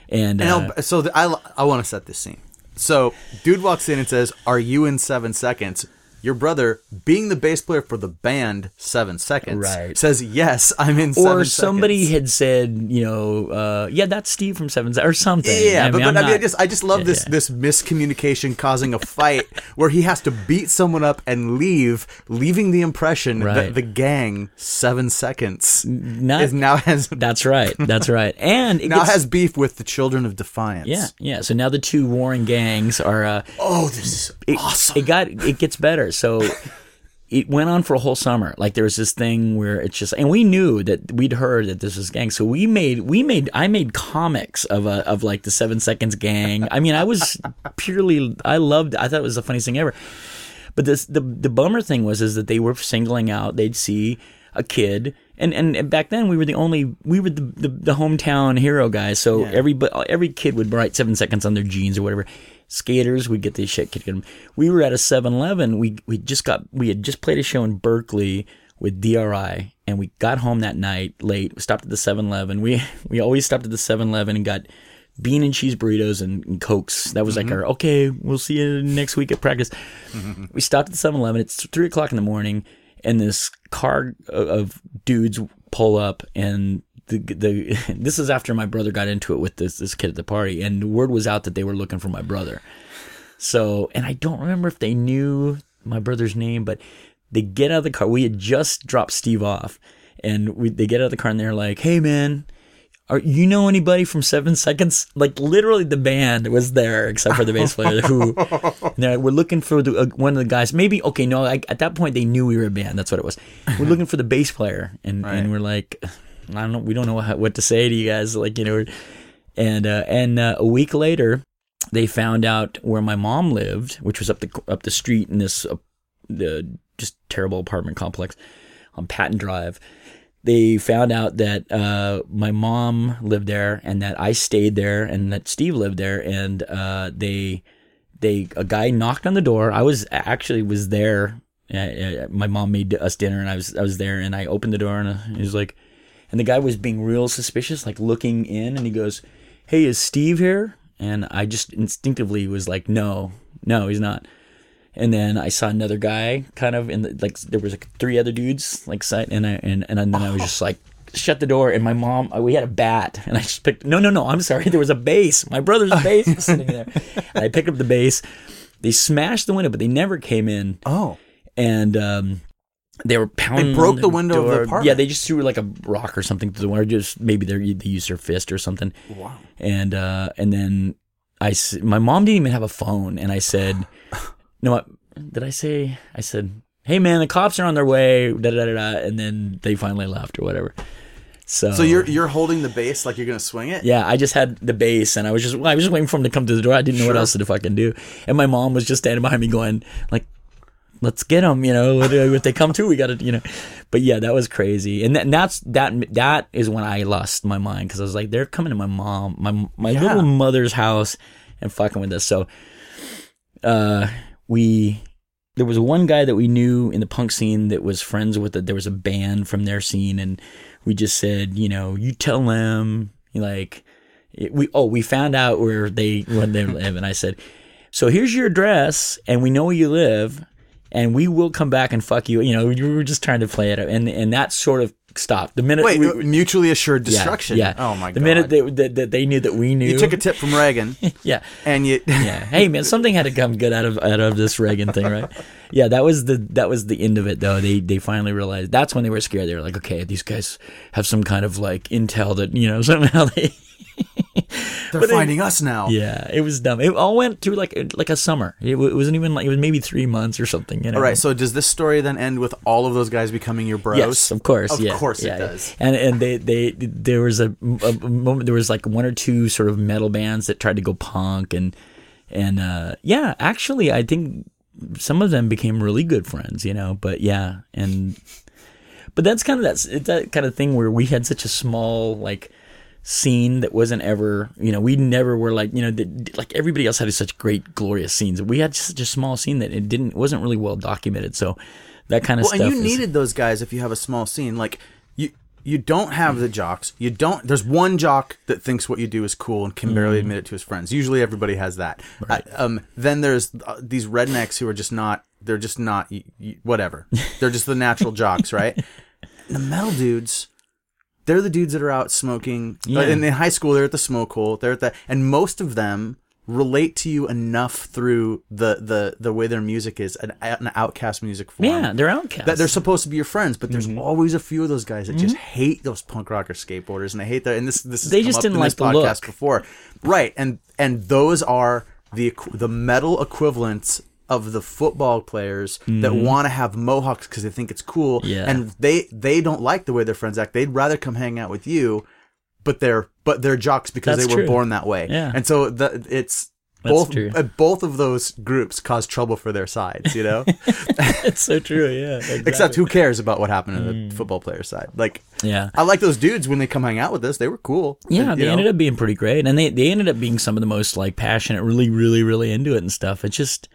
And, And uh, so the, I, I want to set this scene. So, dude walks in and says, "Are you in seven seconds?" Your brother, being the bass player for the band Seven Seconds, Right. says, "Yes, I'm in." Seven or somebody seconds. had said, you know, uh, yeah, that's Steve from Seven Seconds, or something. Yeah, I but, mean, but I mean, I just I just love Yeah, this yeah. this miscommunication causing a fight where he has to beat someone up and leave, leaving the impression that the gang Seven Seconds Not- is now has That's right. That's right. And it now gets, has beef with the Children of Defiance. yeah, yeah. So now the two warring gangs are. Uh, Oh, this is it, awesome. It got it gets better. So it went on for a whole summer. Like there was this thing where it's just, and we knew that we'd heard that this was gang. So we made we made I made comics of a of like the Seven Seconds gang. I mean, I was purely I loved. I thought it was the funniest thing ever. But this the the bummer thing was is that they were singling out. They'd see a kid. And, and back then we were the only we were the, the, the hometown hero guys. So Yeah. every every kid would write seven seconds on their jeans or whatever. Skaters, we'd get this shit kicked in. We were at a 7-Eleven. We we just got we had just played a show in Berkeley with DRI, and we got home that night late. We stopped at the 7-Eleven. We we always stopped at the 7-Eleven and got bean and cheese burritos and, and cokes. That was like mm-hmm. our okay. We'll see you next week at practice. we stopped at the 7-Eleven. It's three o'clock in the morning, and this car of- of dudes pull up, and the the this is after my brother got into it with this this kid at the party, and the word was out that they were looking for my brother. So, and I don't remember if they knew my brother's name, but they get out of the car. We had just dropped Steve off, and we they get out of the car and they're like, "Hey, man." Are you know anybody from Seven Seconds? Like literally, the band was there except for the bass player. Who like, we're looking for the, uh, one of the guys. Maybe okay, no. I, at that point, they knew we were a band. That's what it was. We're looking for the bass player, and Right. and we're like, I don't know. We don't know what, what to say to you guys. Like you know, and uh, and uh, a week later, they found out where my mom lived, which was up the up the street in this uh, the just terrible apartment complex on Patton Drive. They found out that uh, my mom lived there, and that I stayed there, and that Steve lived there, and uh, they they a guy knocked on the door. I was actually was there. Uh, uh, my mom made us dinner, and I was I was there, and I opened the door, and he was like, and the guy was being real suspicious, like looking in, and he goes, "Hey, is Steve here?" And I just instinctively was like, "No, no, he's not." And then I saw another guy, kind of in the like. There was like three other dudes, like and I and and then I was just like, shut the door. And my mom, uh, we had a bat, and I just picked. No, no, no. I'm sorry. There was a bass. My brother's bass was sitting there. And I picked up the bass. They smashed the window, but they never came in Oh, and um, they were pounding. They broke the window of the door. apartment. Yeah, they just threw like a rock or something through the window. Just maybe they they used their fist or something. Wow. And uh, and then I my mom didn't even have a phone, and I said, "No, what did I say?" I said, "Hey man, the cops are on their way." Da da da da. And then they finally left or whatever. So So you're you're holding the bass like you're gonna swing it. yeah, I just had the bass, and I was just I was just waiting for him to come to the door. I didn't know what else to fucking do, and my mom was just standing behind me, going like, "Let's get them," you know. If they come to, we got to, you know. But yeah, that was crazy, and, that, and that's that. That is when I lost my mind because I was like, they're coming to my mom, my my Yeah. little mother's house, and fucking with us. So, uh, we there was one guy that we knew in the punk scene that was friends with it. There was a band from their scene, and we just said, you know, you tell them, like, it, we oh we found out where they when they live, and I said, so here's your address, and we know where you live, and we will come back and fuck you. You know, you were just trying to play it, and and that sort of stopped the minute. Wait, we, uh, mutually assured destruction. Yeah. Oh my the god. minute they, that, that they knew that we knew, you took a tip from Reagan, yeah. and you. yeah. Hey man, something had to come good out of out of this Reagan thing, right? Yeah, that was the that was the end of it though. They they finally realized that's when they were scared. They were like, okay, these guys have some kind of like intel that you know somehow they. They're But finding us now. Yeah, it was dumb. It all went through like like a summer. It, w- it wasn't even like it was maybe three months or something. You know. All right. So does this story then end with all of those guys becoming your bros? Yes, of course. Of yeah, course yeah, it yeah. does. And and they they there was a, a moment there was like one or two sort of metal bands that tried to go punk and and uh, yeah, actually I think some of them became really good friends. You know, but yeah, and but that's kind of that's that kind of thing where we had such a small like scene that wasn't ever you know we never were like you know the, like everybody else had such great glorious scenes we had such a small scene that it didn't wasn't really well documented so that kind of Well, stuff and you is- needed those guys if you have a small scene. Like you, you don't have the jocks. You don't. There's one jock that thinks what you do is cool and can barely Mm-hmm. admit it to his friends. Usually, everybody has that. I- um, then there's uh, these rednecks who are just not. They're just not. y- y- whatever. They're just the natural jocks, right? And the metal dudes. They're the dudes that are out smoking. Yeah. Uh, in, in high school, they're at the smoke hole. They're at the, and most of them relate to you enough through the the the way their music is an, an outcast music form yeah they're outcasts that they're supposed to be your friends, but Mm-hmm. there's always a few of those guys that just hate those punk rocker skateboarders, and they hate that. And this this They just up didn't like the podcast look. before, right? And and those are the the metal equivalents of the football players that want to have mohawks because they think it's cool, Mm-hmm. Yeah. and they they don't like the way their friends act. They'd rather come hang out with you, but they're but they're jocks because That's they were true. born that way. Yeah. and so the, it's. That's both uh, both of those groups cause trouble for their sides, you know. it's so true yeah exactly. Except who cares about what happened to Mm. the football player side? Like, yeah I like those dudes when they come hang out with us. They were cool. yeah You they know? ended up being pretty great and they they ended up being some of the most like passionate really really really into it and stuff it just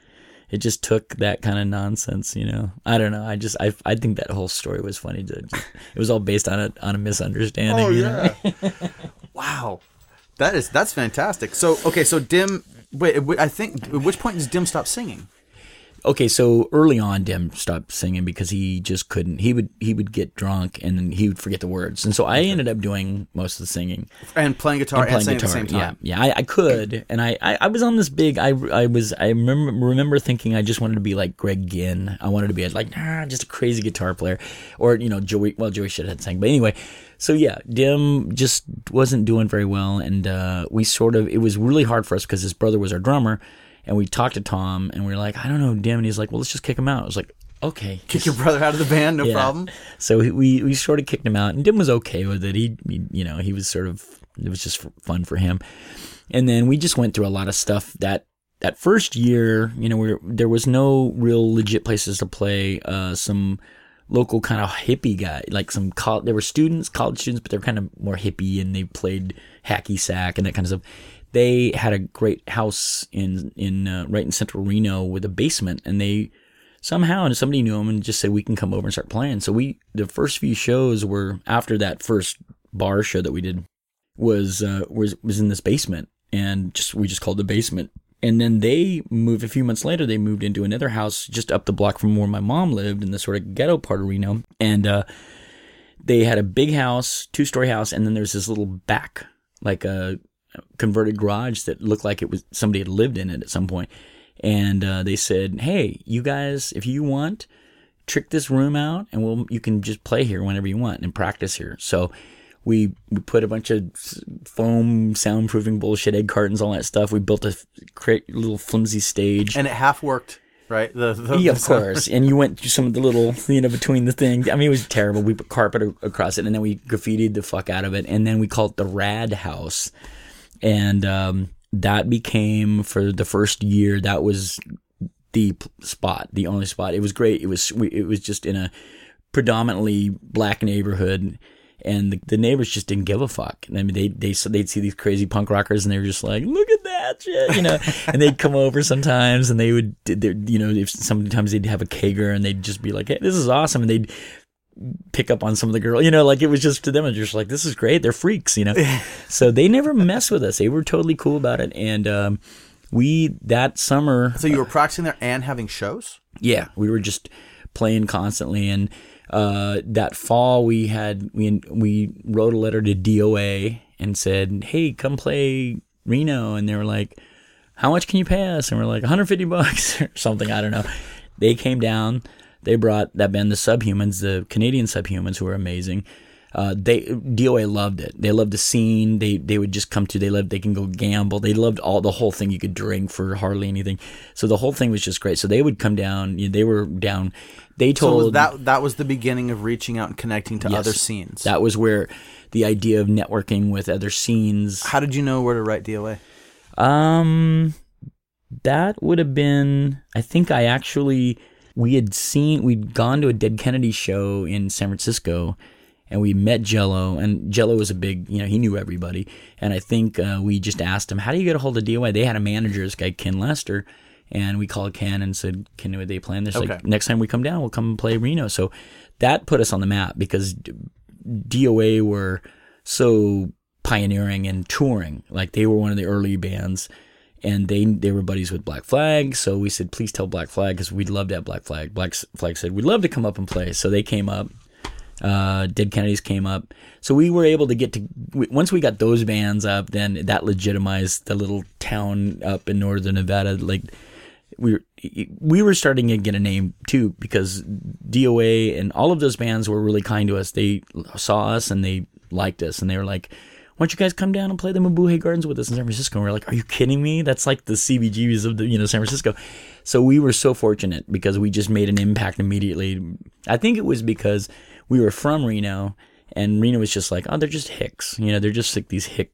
it just took that kind of nonsense you know i don't know i just i, I think that whole story was funny to just, it was all based on a on a misunderstanding Oh you know? yeah. wow, that is that's fantastic. So okay, so Dim. Wait, wait, I think at which point does Dim stop singing? Okay, so early on, Dim stopped singing because he just couldn't. He would he would get drunk and then he would forget the words, and so I ended up doing most of the singing And playing guitar and, playing singing guitar. at the same time. Yeah, yeah, I, I could, and I, I, I was on this big. I, I was. I remember remember thinking I just wanted to be like Greg Ginn. I wanted to be like nah, just a crazy guitar player, or you know Joey. Well, Joey should have sang, but anyway. So yeah, Dim just wasn't doing very well, and uh, we sort of. It was really hard for us because his brother was our drummer, and we talked to Tom, and we were like, I don't know, Dim, and he's like, well, let's just kick him out. I was like, okay, Kick your brother out of the band, no yeah. problem. So we we sort of kicked him out, and Dim was okay with it. He, he you know he was sort of it was just fun for him. And then we just went through a lot of stuff that that first year. You know, we there was no real legit places to play. Uh, some local kind of hippie guy, like some col- there were students, college students, but they're kind of more hippie, and they played hacky sack and that kind of stuff. They had a great house in in uh, right in central Reno with a basement, and they somehow and somebody knew him and just said we can come over and start playing. So we the first few shows were after that first bar show that we did was uh, was was in this basement and just we just called the basement. And then they moved a few months later. They moved into another house just up the block from where my mom lived in the sort of ghetto part of Reno. And uh, they had a big house, two story house, and then there's this little back, like a converted garage that looked like it was somebody had lived in it at some point. And uh, they said, "Hey, you guys, if you want, trick this room out, and we'll you can just play here whenever you want and practice here. So we we put a bunch of foam soundproofing bullshit, egg cartons, all that stuff. We built a little flimsy stage. And it half worked, right? The, the Yeah, of the- course. And you went through some of the little, you know, between the things. I mean, it was terrible. We put carpet across it, and then we graffitied the fuck out of it, and then we called it the Rad House, and um, that became for the first year. That was the spot, the only spot. It was great. It was it was just in a predominantly black neighborhood. And the, the neighbors just didn't give a fuck. I mean, they they they'd see these crazy punk rockers, and they were just like, "Look at that shit," you know. and they'd come over sometimes, and they would, you know, if sometimes they'd have a kegger, and they'd just be like, "Hey, this is awesome," and they'd pick up on some of the girls, you know, like it was just to them, it was just like, "This is great." They're freaks, you know. so they never mess with us. They were totally cool about it, and um, we that summer So you were practicing there and having shows? yeah, we were just playing constantly, and uh, that fall we had we we wrote a letter to DOA and said, "Hey, come play Reno," and they were like, "How much can you pay us?" And we're like, "150 bucks or something." I don't know. They came down. They brought that band, the Subhumans, the Canadian Subhumans, who are amazing. Uh, they DOA loved it. They loved the scene. They they would just come to. They loved. They can go gamble. They loved all the whole thing. You could drink for hardly anything. So the whole thing was just great. So they would come down. you know, They were down. They told was that that was the beginning of reaching out and connecting to Yes. other scenes. that was where the idea of networking with other scenes. How did you know where to write DOA? Um, that would have been. I think I actually we had seen we'd gone to a Dead Kennedy show in San Francisco, and we met Jello, and Jello was a big, you know, he knew everybody, and I think uh, we just asked him, "How do you get a hold of DOA?" They had a manager, this guy Ken Lester, and we called Ken and said, "Can we they plan this? Okay. Like next time we come down, we'll come and play Reno." So that put us on the map because DOA were so pioneering and touring. Like they were one of the early bands, and they they were buddies with Black Flag. So we said, please tell Black Flag because we'd love to have Black Flag. Black Flag said we'd love to come up and play. So they came up. Uh, Dead Kennedys came up. So we were able to get to once we got those bands up, then that legitimized the little town up in northern Nevada. Like we we were starting to get a name too because DOA and all of those bands were really kind to us. They saw us and they liked us and they were like, "Why don't you guys come down and play the Mabuhay Gardens with us in San Francisco?" And we are like, "Are you kidding me? That's like the CBGBs of the you know San Francisco." So we were so fortunate because we just made an impact immediately. I think it was because we were from Reno and Reno was just like, "Oh, they're just hicks," you know, they're just like these hicks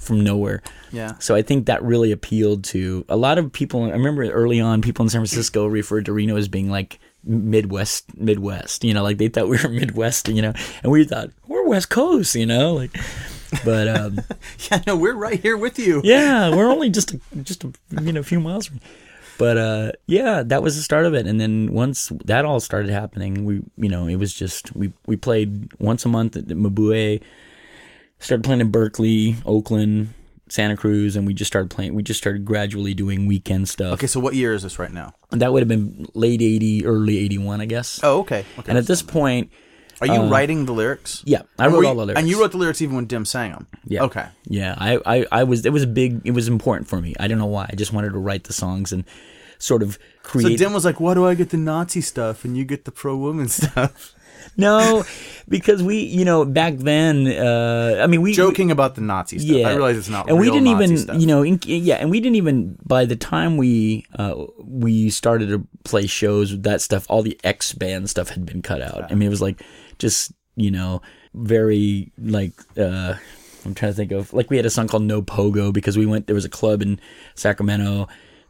from nowhere. Yeah. So I think that really appealed to a lot of people. I remember early on, people in San Francisco referred to Reno as being like Midwest, Midwest. You know, like they thought we were Midwest. You know, and we thought we're West Coast. You know, like, but um, Yeah, no, we're right here with you. yeah, we're only just a, just a, you know a few miles from. But uh, yeah, that was the start of it. And then once that all started happening, we you know it was just we we played once a month at Mabuhay. Started playing in Berkeley, Oakland, Santa Cruz, and we just started playing. We just started gradually doing weekend stuff. Okay, so what year is this right now? And that would have been late eighty, early eighty one, I guess. Oh, okay. okay. and at this point, Are you writing the lyrics? yeah, I wrote you- all the lyrics. And you wrote the lyrics even when Dim sang them? Yeah. Okay. Yeah, I, I, I was. It was a big. It was important for me. I don't know why. I just wanted to write the songs and sort of create. So. Dim was like, why do I get the Nazi stuff and you get the pro-woman stuff? no, because we, you know, back then. Uh, I mean, we Joking about the Nazi stuff. Yeah, I realize it's not and we didn't Nazi even, stuff. you know, in, yeah, and we didn't even. By the time we uh, we started to play shows, that stuff, all the X Banned stuff had been cut out. I mean, it was like just you know very like. uh I'm trying to think of like we had a song called No Pogo because we went there was a club in Sacramento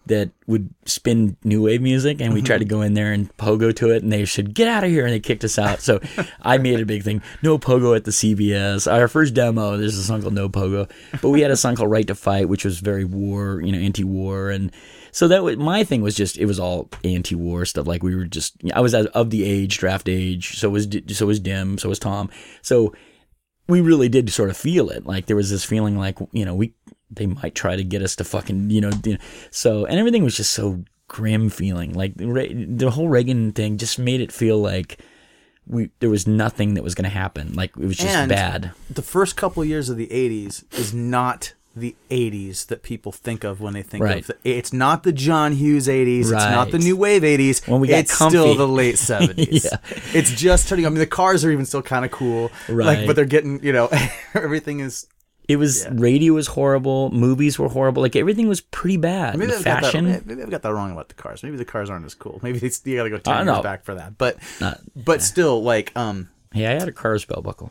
that would spin new wave music and we tried to go in there and pogo to it and they said get out of here and they kicked us out. So i made a big thing. No pogo at the cbs our first demo there's a song called no pogo. But we had a song called right to fight which was very war you know anti-war and so that was my thing was just it was all anti-war stuff like we were just i was of the age draft age so was so was dim so was tom so we really did sort of feel it. Like there was this feeling like, you know, we they might try to get us to fucking, you know, you know, so and everything was just so grim feeling. Like the whole Reagan thing just made it feel like we there was nothing that was going to happen. Like it was just And- bad. the first couple years of the 80s is not the 80s that people think of when they think Right. of the, it's not the John Hughes 80s it's not the new wave 80s When we got it's comfy. still the late 70s Yeah. it's just turning I mean the cars are even still kind of cool like Right. but they're getting you know everything is It was radio was horrible, movies were horrible, like everything was pretty bad. maybe The I've, got that, fashion, maybe I've got that wrong about the cars maybe the cars aren't as cool maybe it's, you gotta go 10 years know. back for that but but still like um hey, I had a Cars belt buckle.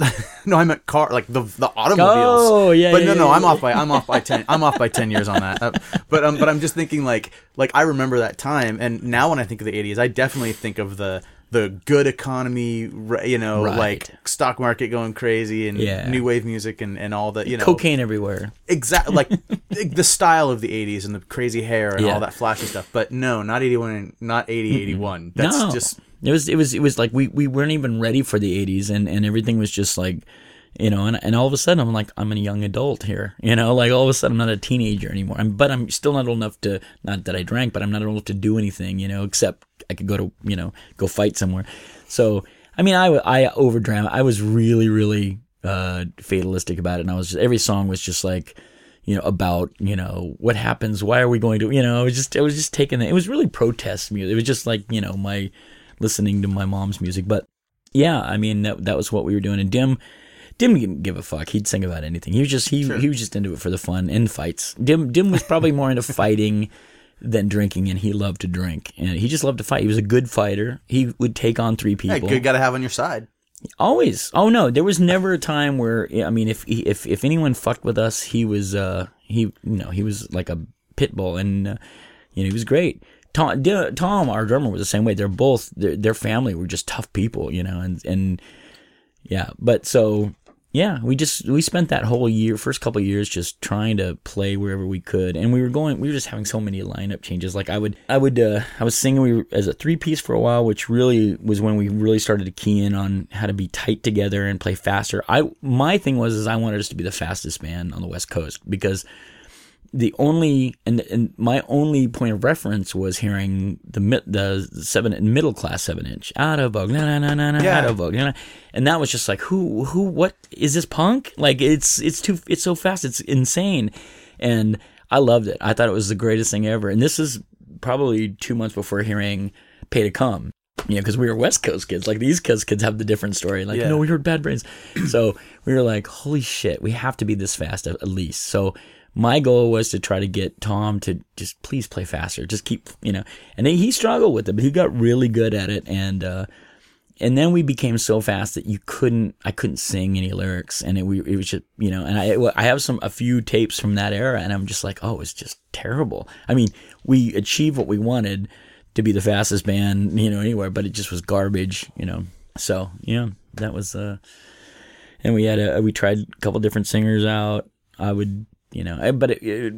No, I meant car, like the the automobiles. Oh, yeah, But yeah, no, no, yeah, I'm yeah. off by I'm off by ten I'm off by ten years on that. Uh, but um, but I'm just thinking like like I remember that time, and now when I think of the '80s, I definitely think of the the good economy, you know, Right. like stock market going crazy and Yeah. new wave music and and all that, you know, Cocaine everywhere. exactly like the style of the '80s and the crazy hair and Yeah. all that flashy stuff. But no, not '81, not '80, '81. That's no, just it was it was it was like we we weren't even ready for the '80s, and and everything was just like, you know, and and all of a sudden I'm like I'm a young adult here, you know, like all of a sudden I'm not a teenager anymore. I'm but I'm still not old enough to not that I drank, but I'm not old enough to do anything, you know, except I could go to you know go fight somewhere. So I mean, I I overdram. I was really really uh fatalistic about it, and I was just every song was just like you know, about, you know, what happens, why are we going to, you know, it was just, it was just taking, it was really protest music. It was just like, you know, my listening to my mom's music. But yeah, I mean, that, that was what we were doing. And Dim, Dim didn't give a fuck. He'd sing about anything. He was just, he, he was just into it for the fun and fights. Dim, Dim was probably more into fighting than drinking and he loved to drink and he just loved to fight. He was a good fighter. He would take on three people. hey, good got to have on your side. Always. Oh no, there was never a time where I mean, if if if anyone fucked with us, he was uh he you know he was like a pit bull, and uh, you know he was great. Tom, Tom, our drummer, was the same way. They're both their, their family were just tough people, you know, and and yeah, but so yeah, we just we spent that whole year, first couple years, just trying to play wherever we could, and we were going, we were just having so many lineup changes. Like I would, I would, uh, I was singing we were, as a three piece for a while, which really was when we really started to key in on how to be tight together and play faster. I my thing was is I wanted us to be the fastest band on the West Coast because the only and and my only point of reference was hearing the the seven middle class seven inch. Out of vogue na na na na Yeah. out of vogue na. and that was just like who who what is this punk? Like it's it's too it's so fast it's insane. And I loved it. I thought it was the greatest thing ever. And this is probably two months before hearing Pay to Come you know because we were West Coast kids. Like these Coast kids have the different story. Like Yeah. no we heard Bad Brains. So we were like holy shit we have to be this fast at, at least. So my goal was to try to get Tom to just please play faster, just keep, you know, and he, he struggled with it, but he got really good at it. And, uh, and then we became so fast that you couldn't, I couldn't sing any lyrics and it, we, it was just, you know, and I, I have some, a few tapes from that era and I'm just like, oh, it's just terrible. I mean, we achieved what we wanted to be the fastest band, you know, anywhere, but it just was garbage, you know? So, yeah, that was, uh, and we had a, we tried a couple different singers out. I would, you know, I- but it, it,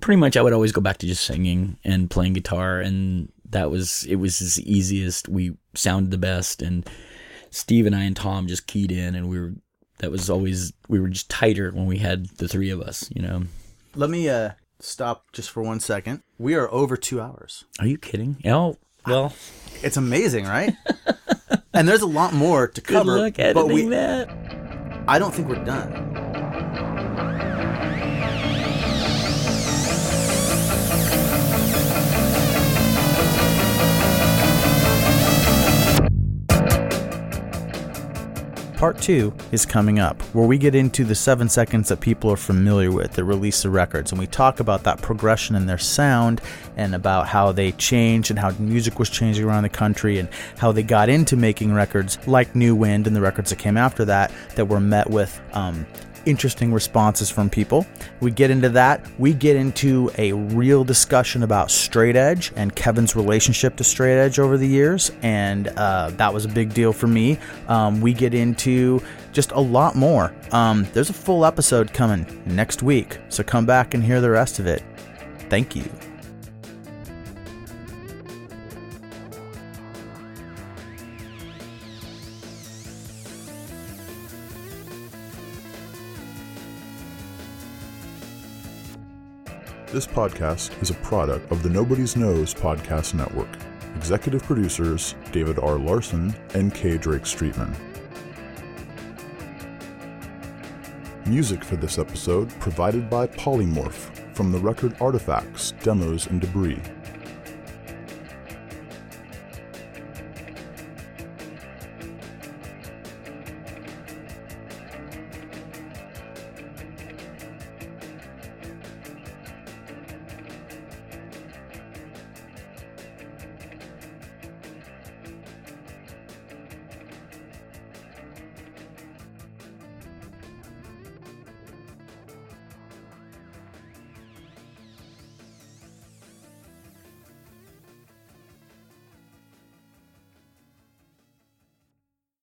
pretty much I would always go back to just singing and playing guitar, and that was it was the easiest. We sounded the best, and Steve and I and Tom just keyed in, and we were that was always we were just tighter when we had the three of us. You know, Let me uh stop just for one second. We are over two hours. are you kidding? Oh, well, It's amazing, right? and there's a lot more to good cover, but we that. I don't think we're done. Part two is coming up, where we get into the seven seconds that people are familiar with that release the records, and we talk about that progression in their sound and about how they changed and how music was changing around the country and how they got into making records like New Wind and the records that came after that that were met with um, interesting responses from people. We get into that. We get into a real discussion about straight edge and Kevin's relationship to straight edge over the years, and uh, that was a big deal for me. Um, we get into just a lot more. Um, there's a full episode coming next week, so come back and hear the rest of it. Thank you. This podcast is a product of the Nobody's Knows Podcast Network. Executive producers David R. Larson and K. Drake Streetman. Music for this episode provided by Polymorph from the record Artifacts, Demos, and Debris.